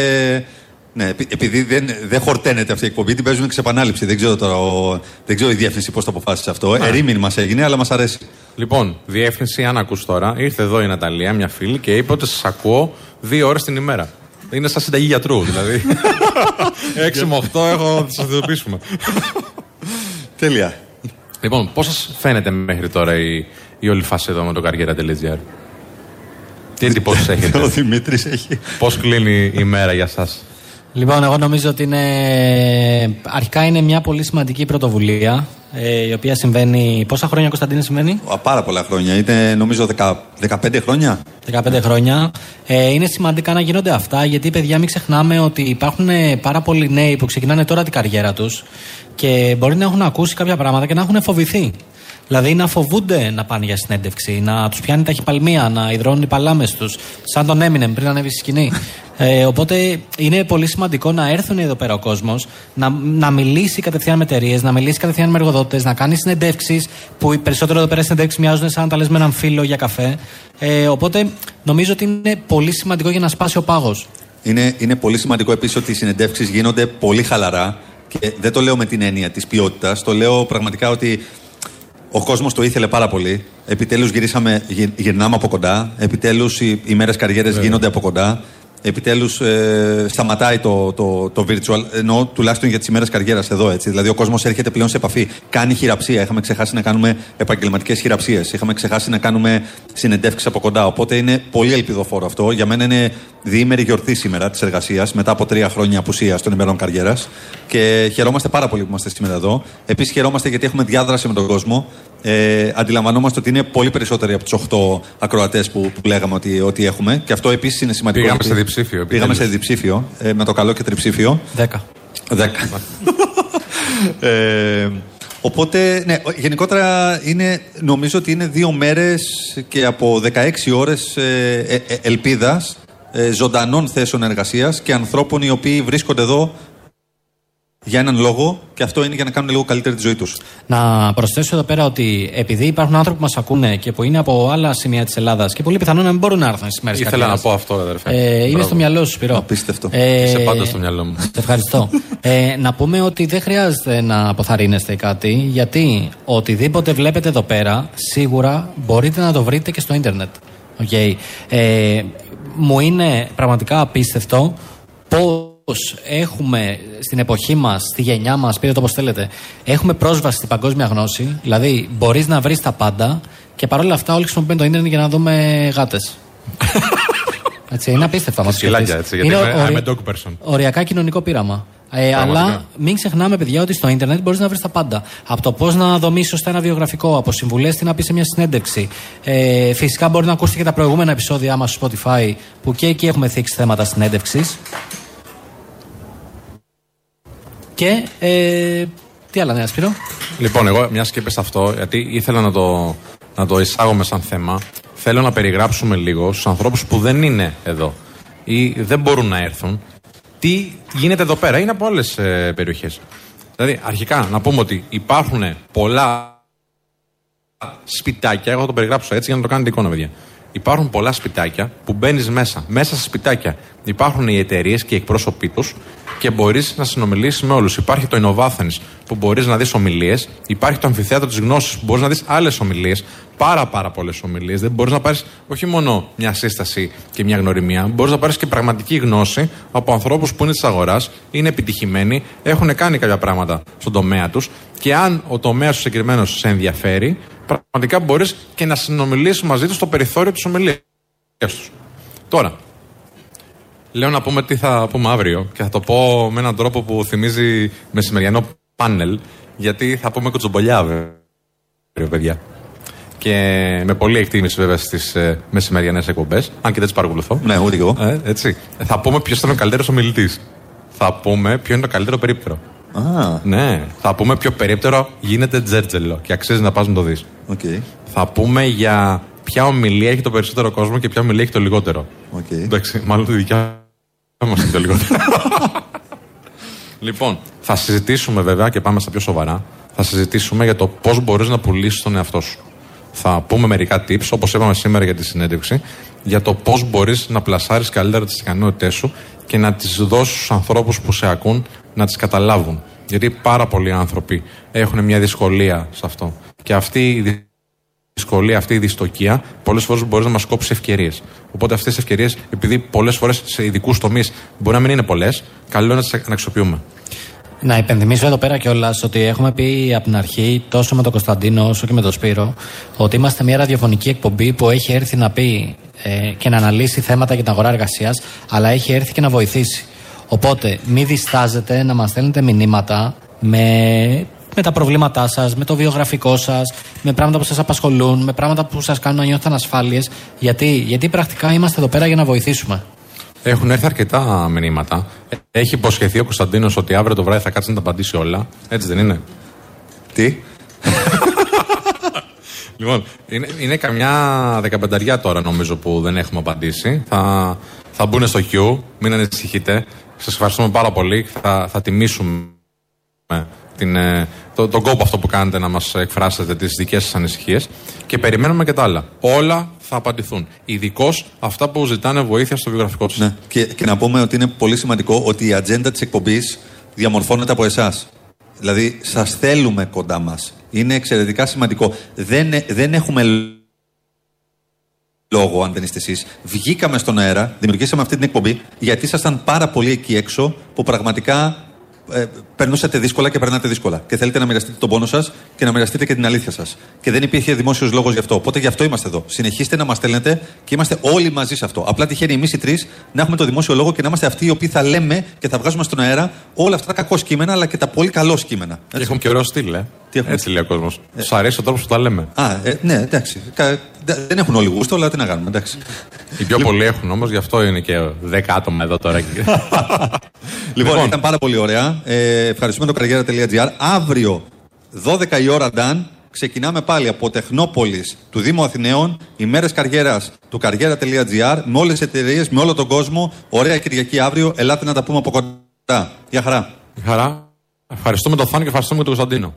[SPEAKER 3] ναι, επειδή δεν, δεν χορταίνεται αυτή η εκπομπή, την παίζουμε και σε επανάληψη. Δεν ξέρω, τώρα, ο, δεν ξέρω η διεύθυνση πώς το αποφάσισε αυτό. Ναι. Ερήμην μας έγινε, αλλά μας αρέσει.
[SPEAKER 1] Λοιπόν, διεύθυνση, αν ακούς τώρα, ήρθε εδώ η Ναταλία, μια φίλη, και είπε ότι σας ακούω δύο ώρες την ημέρα. Είναι σαν συνταγή γιατρού, δηλαδή. 6 με 8 έχω, θα σα ειδοποιήσουμε.
[SPEAKER 3] Τέλεια.
[SPEAKER 1] Λοιπόν, πώς σας φαίνεται μέχρι τώρα η, η όλη φάση εδώ με το καριέρα.gr; Τι εντυπώσει έχετε;
[SPEAKER 3] Ο Δημήτρης έχει.
[SPEAKER 1] Πώς κλείνει η μέρα για εσά.
[SPEAKER 2] Λοιπόν, εγώ νομίζω ότι είναι. Αρχικά είναι μια πολύ σημαντική πρωτοβουλία. Ε, η οποία συμβαίνει. Πόσα χρόνια, Κωνσταντίνε, συμβαίνει;
[SPEAKER 3] Πάρα πολλά χρόνια. Είναι νομίζω 10, 15 χρόνια.
[SPEAKER 2] 15 χρόνια. Ε, είναι σημαντικά να γίνονται αυτά γιατί, παιδιά, μην ξεχνάμε ότι υπάρχουν πάρα πολλοί νέοι που ξεκινάνε τώρα την καριέρα τους και μπορεί να έχουν ακούσει κάποια πράγματα και να έχουν φοβηθεί. Δηλαδή να φοβούνται να πάνε για συνέντευξη, να τους πιάνει τα χυπαλμία, να υδρώνουν οι παλάμες τους, σαν τον Έμινεμ πριν ανέβει στη σκηνή. Ε, οπότε είναι πολύ σημαντικό να έρθουν εδώ πέρα ο κόσμος, να, να μιλήσει κατευθείαν με εταιρείες, να μιλήσει κατευθείαν με εργοδότες, να κάνει συνεντεύξεις που οι περισσότερο εδώ πέρα συνεντεύξεις μοιάζουν σαν να τα λες με έναν φίλο για καφέ. Ε, οπότε νομίζω ότι είναι πολύ σημαντικό για να σπάσει ο πάγος.
[SPEAKER 3] Είναι, είναι πολύ σημαντικό επίσης ότι οι συνεντεύξεις γίνονται πολύ χαλαρά. Και δεν το λέω με την έννοια της ποιότητας. Το λέω πραγματικά ότι ο κόσμος το ήθελε πάρα πολύ. Επιτέλους γυρίσαμε, γυρνάμε από κοντά. Επιτέλους οι, οι μέρες καριέρες γίνονται από κοντά. Επιτέλους ε, σταματάει το, το, το virtual, ενώ τουλάχιστον για τις ημέρες καριέρας εδώ έτσι. Δηλαδή ο κόσμος έρχεται πλέον σε επαφή. Κάνει χειραψία. Είχαμε ξεχάσει να κάνουμε επαγγελματικές χειραψίες. Είχαμε ξεχάσει να κάνουμε συνεντεύξεις από κοντά. Οπότε είναι πολύ ελπιδοφόρο αυτό. Για μένα είναι διήμερη γιορτή σήμερα της εργασίας μετά από τρία χρόνια απουσίας των ημερών καριέρας. Και χαιρόμαστε πάρα πολύ που είμαστε σήμερα εδώ. Επίσης χαιρόμαστε γιατί έχουμε διάδραση με τον κόσμο ε, αντιλαμβανόμαστε ότι είναι πολύ περισσότεροι από τους 8 ακροατές που, που λέγαμε ότι, ότι έχουμε. Και αυτό επίσης είναι σημαντικό.
[SPEAKER 1] Πήγαμε σε διψήφιο.
[SPEAKER 3] Πήγαμε σε διψήφιο, ε, με το καλό και τριψήφιο.
[SPEAKER 2] 10.
[SPEAKER 3] 10. ε, οπότε, ναι, γενικότερα είναι, νομίζω ότι είναι δύο μέρες και από 16 ώρες ε, ε, ε, ελπίδας, ε, ζωντανών θέσεων εργασίας και ανθρώπων οι οποίοι βρίσκονται εδώ για έναν λόγο και αυτό είναι για να κάνουν λίγο καλύτερη τη ζωή τους.
[SPEAKER 2] Να προσθέσω εδώ πέρα ότι επειδή υπάρχουν άνθρωποι που μας ακούνε και που είναι από άλλα σημεία της Ελλάδας και πολύ πιθανόν να μην μπορούν να έρθουν στις μέρες
[SPEAKER 1] Ήθελα να πω αυτό, αδερφέ.
[SPEAKER 2] Ε, είναι στο μυαλό σου, Σπυρό.
[SPEAKER 3] Απίστευτο.
[SPEAKER 2] Ε,
[SPEAKER 1] Είσαι πάντα στο μυαλό μου.
[SPEAKER 2] Σε ευχαριστώ. ε, να πούμε ότι δεν χρειάζεται να αποθαρρύνεστε κάτι, γιατί οτιδήποτε βλέπετε εδώ πέρα, σίγουρα μπορείτε να το βρείτε και στο ίντερνετ. Okay. Ε, μου είναι πραγματικά απίστευτο πώς έχουμε στην εποχή μας, στη γενιά μας, πείτε το όπως θέλετε, έχουμε πρόσβαση στην παγκόσμια γνώση. Δηλαδή, μπορείς να βρεις τα πάντα και παρόλα αυτά όλοι χρησιμοποιούν το ίντερνετ για να δούμε γάτες. έτσι, είναι απίστευτο αυτό.
[SPEAKER 1] Σκυλάκια, έτσι, γιατί είμαι, I'm a dog person.
[SPEAKER 2] Οριακά κοινωνικό πείραμα. Ε, αλλά μην ξεχνάμε, παιδιά, ότι στο ίντερνετ μπορείς να βρεις τα πάντα. Από το πώς να δομήσεις σωστά ένα βιογραφικό, από συμβουλές τι να πεις σε μια συνέντευξη. Ε, φυσικά μπορεί να ακούσετε και τα προηγούμενα επεισόδια μας στο Spotify, που και εκεί έχουμε θίξει θέματα συνέντευξης. Και ε, τι άλλα νέα, Σπύρο;
[SPEAKER 1] Λοιπόν, εγώ μιας και είπες αυτό, γιατί ήθελα να το, να το εισάγουμε σαν θέμα, θέλω να περιγράψουμε λίγο στους ανθρώπους που δεν είναι εδώ ή δεν μπορούν να έρθουν τι γίνεται εδώ πέρα. Είναι από άλλες ε, περιοχές. Δηλαδή, αρχικά να πούμε ότι υπάρχουν πολλά σπιτάκια. Εγώ θα το περιγράψω έτσι για να το κάνετε εικόνα, παιδιά. Υπάρχουν πολλά σπιτάκια που μπαίνεις μέσα. Μέσα στα σπιτάκια υπάρχουν οι εταιρείες και οι εκπρόσωποι τους και μπορείς να συνομιλήσεις με όλους. Υπάρχει το Innovathens που μπορείς να δεις ομιλίες. Υπάρχει το Αμφιθέατρο της Γνώσης που μπορείς να δεις άλλες ομιλίες. Πάρα πάρα πολλές ομιλίες. Δεν μπορείς να πάρεις όχι μόνο μια σύσταση και μια γνωριμία. Μπορείς να πάρεις και πραγματική γνώση από ανθρώπους που είναι της αγοράς, είναι επιτυχημένοι, έχουν κάνει κάποια πράγματα στον τομέα τους και αν ο τομέας τους συγκεκριμένος σε ενδιαφέρει, πραγματικά μπορείς και να συνομιλήσει μαζί τους στο περιθώριο της ομιλίας τους. Τώρα, λέω να πούμε τι θα πούμε αύριο και θα το πω με έναν τρόπο που θυμίζει μεσημεριανό πάνελ, γιατί θα πούμε κουτσομπολιά αύριο, παιδιά. Και με πολύ εκτίμηση βέβαια στις ε, μεσημεριανές εκπομπές, αν και δεν τις παρακολουθώ.
[SPEAKER 3] Ναι, ούτε εγώ.
[SPEAKER 1] Ε, έτσι. Θα πούμε ποιος ήταν ο καλύτερος ομιλητής. Θα πούμε ποιο είναι το καλύτερο περίπτερο.
[SPEAKER 3] Α,
[SPEAKER 1] Ναι, θα πούμε ποιο περίπτερο γίνεται τζέρτζελο και αξίζει να πας να το δεις.
[SPEAKER 3] οκ.
[SPEAKER 1] Θα πούμε για ποια ομιλία έχει το περισσότερο κόσμο και ποια ομιλία έχει το λιγότερο.
[SPEAKER 3] οκ.
[SPEAKER 1] Εντάξει, μάλλον τη δικιά μας έχει το λιγότερο. λοιπόν, θα συζητήσουμε βέβαια και πάμε στα πιο σοβαρά. Θα συζητήσουμε για το πώς μπορείς να πουλήσεις τον εαυτό σου. Θα πούμε μερικά tips, όπως είπαμε σήμερα για τη συνέντευξη, για το πώς μπορείς να πλασάρεις καλύτερα τις ικανότητές σου και να τις δώσεις στους ανθρώπους που σε ακούν να τις καταλάβουν. Γιατί πάρα πολλοί άνθρωποι έχουν μια δυσκολία σε αυτό. Και αυτή η δυσκολία, αυτή η δυστοκία, πολλές φορές μπορείς να μας κόψεις ευκαιρίες. Οπότε αυτές τι ευκαιρίες, επειδή πολλές φορές σε ειδικούς τομείς μπορεί να μην είναι πολλές, καλό είναι να τις αξιοποιούμε.
[SPEAKER 2] Να υπενθυμίσω εδώ πέρα κιόλας ότι έχουμε πει από την αρχή, τόσο με τον Κωνσταντίνο όσο και με τον Σπύρο, ότι είμαστε μια ραδιοφωνική εκπομπή που έχει έρθει να πει ε, και να αναλύσει θέματα για την αγορά εργασίας, αλλά έχει έρθει και να βοηθήσει. Οπότε, μην διστάζετε να μας στέλνετε μηνύματα με, με τα προβλήματά σας, με το βιογραφικό σας, με πράγματα που σας απασχολούν, με πράγματα που σας κάνουν να νιώθετε ανασφάλειες. Γιατί; Γιατί πρακτικά είμαστε εδώ πέρα για να βοηθήσουμε.
[SPEAKER 1] Έχουν έρθει αρκετά μηνύματα. Έχει υποσχεθεί ο Κωνσταντίνος ότι αύριο το βράδυ θα κάτσει να τα απαντήσει όλα. Έτσι δεν είναι;
[SPEAKER 3] Τι;
[SPEAKER 1] Λοιπόν, είναι, είναι καμιά δεκαπενταριά τώρα νομίζω που δεν έχουμε απαντήσει. Θα, θα μπουν στο queue, μην ανησυχείτε. Σας ευχαριστούμε πάρα πολύ. Θα, θα τιμήσουμε την, ε, το, τον κόπο αυτό που κάνετε να μας εκφράσετε τις δικές σας ανησυχίες. Και περιμένουμε και τα άλλα. Όλα θα απαντηθούν. Ειδικώς αυτά που ζητάνε βοήθεια στο βιογραφικό τους.
[SPEAKER 3] Ναι. Και, και να πούμε ότι είναι πολύ σημαντικό ότι η ατζέντα της εκπομπής διαμορφώνεται από εσάς. Δηλαδή, σας θέλουμε κοντά μας. Είναι εξαιρετικά σημαντικό. Δεν, δεν έχουμε λόγο, αν δεν είστε εσείς. Βγήκαμε στον αέρα, δημιουργήσαμε αυτή την εκπομπή, γιατί ήσασταν πάρα πολύ εκεί έξω που πραγματικά ε, περνούσατε δύσκολα και περνάτε δύσκολα. Και θέλετε να μοιραστείτε τον πόνο σας και να μοιραστείτε και την αλήθεια σας. Και δεν υπήρχε δημόσιος λόγος γι' αυτό. Οπότε γι' αυτό είμαστε εδώ. Συνεχίστε να μας στέλνετε και είμαστε όλοι μαζί σε αυτό. Απλά τυχαίνει εμείς οι τρεις να έχουμε το δημόσιο λόγο και να είμαστε αυτοί οι οποίοι θα λέμε και θα βγάζουμε στον αέρα όλα αυτά τα κακό κείμενα αλλά και τα πολύ καλό κείμενα.
[SPEAKER 1] Και έχουμε και ωραίο στυλ, ε.
[SPEAKER 3] Τι έχουμε;
[SPEAKER 1] Έτσι λέει ο κόσμος. Του αρέσει ο τρόπος που τα λέμε.
[SPEAKER 3] Α, ε, ναι, εντάξει. Κα- δε- δεν έχουν όλοι γούστο, αλλά τι να κάνουμε, εντάξει.
[SPEAKER 1] Οι πιο πολλοί έχουν όμως, γι' αυτό είναι και 10 άτομα εδώ τώρα.
[SPEAKER 3] Λοιπόν, ήταν πάρα πολύ ωραία. Ε, ευχαριστούμε το καριέρα.gr. Αύριο, 12 η ώρα, Νταν, ξεκινάμε πάλι από Τεχνόπολης του Δήμου Αθηναίων, ημέρες καριέρας του καριέρα.gr, με όλες τις εταιρείες, με όλο τον κόσμο. Ωραία Κυριακή αύριο. Ελάτε να τα πούμε από κοντά. Γεια χαρά.
[SPEAKER 1] Χαρά. Ευχαριστούμε τον Θάνο και ευχαριστούμε τον Κωνσταντίνο.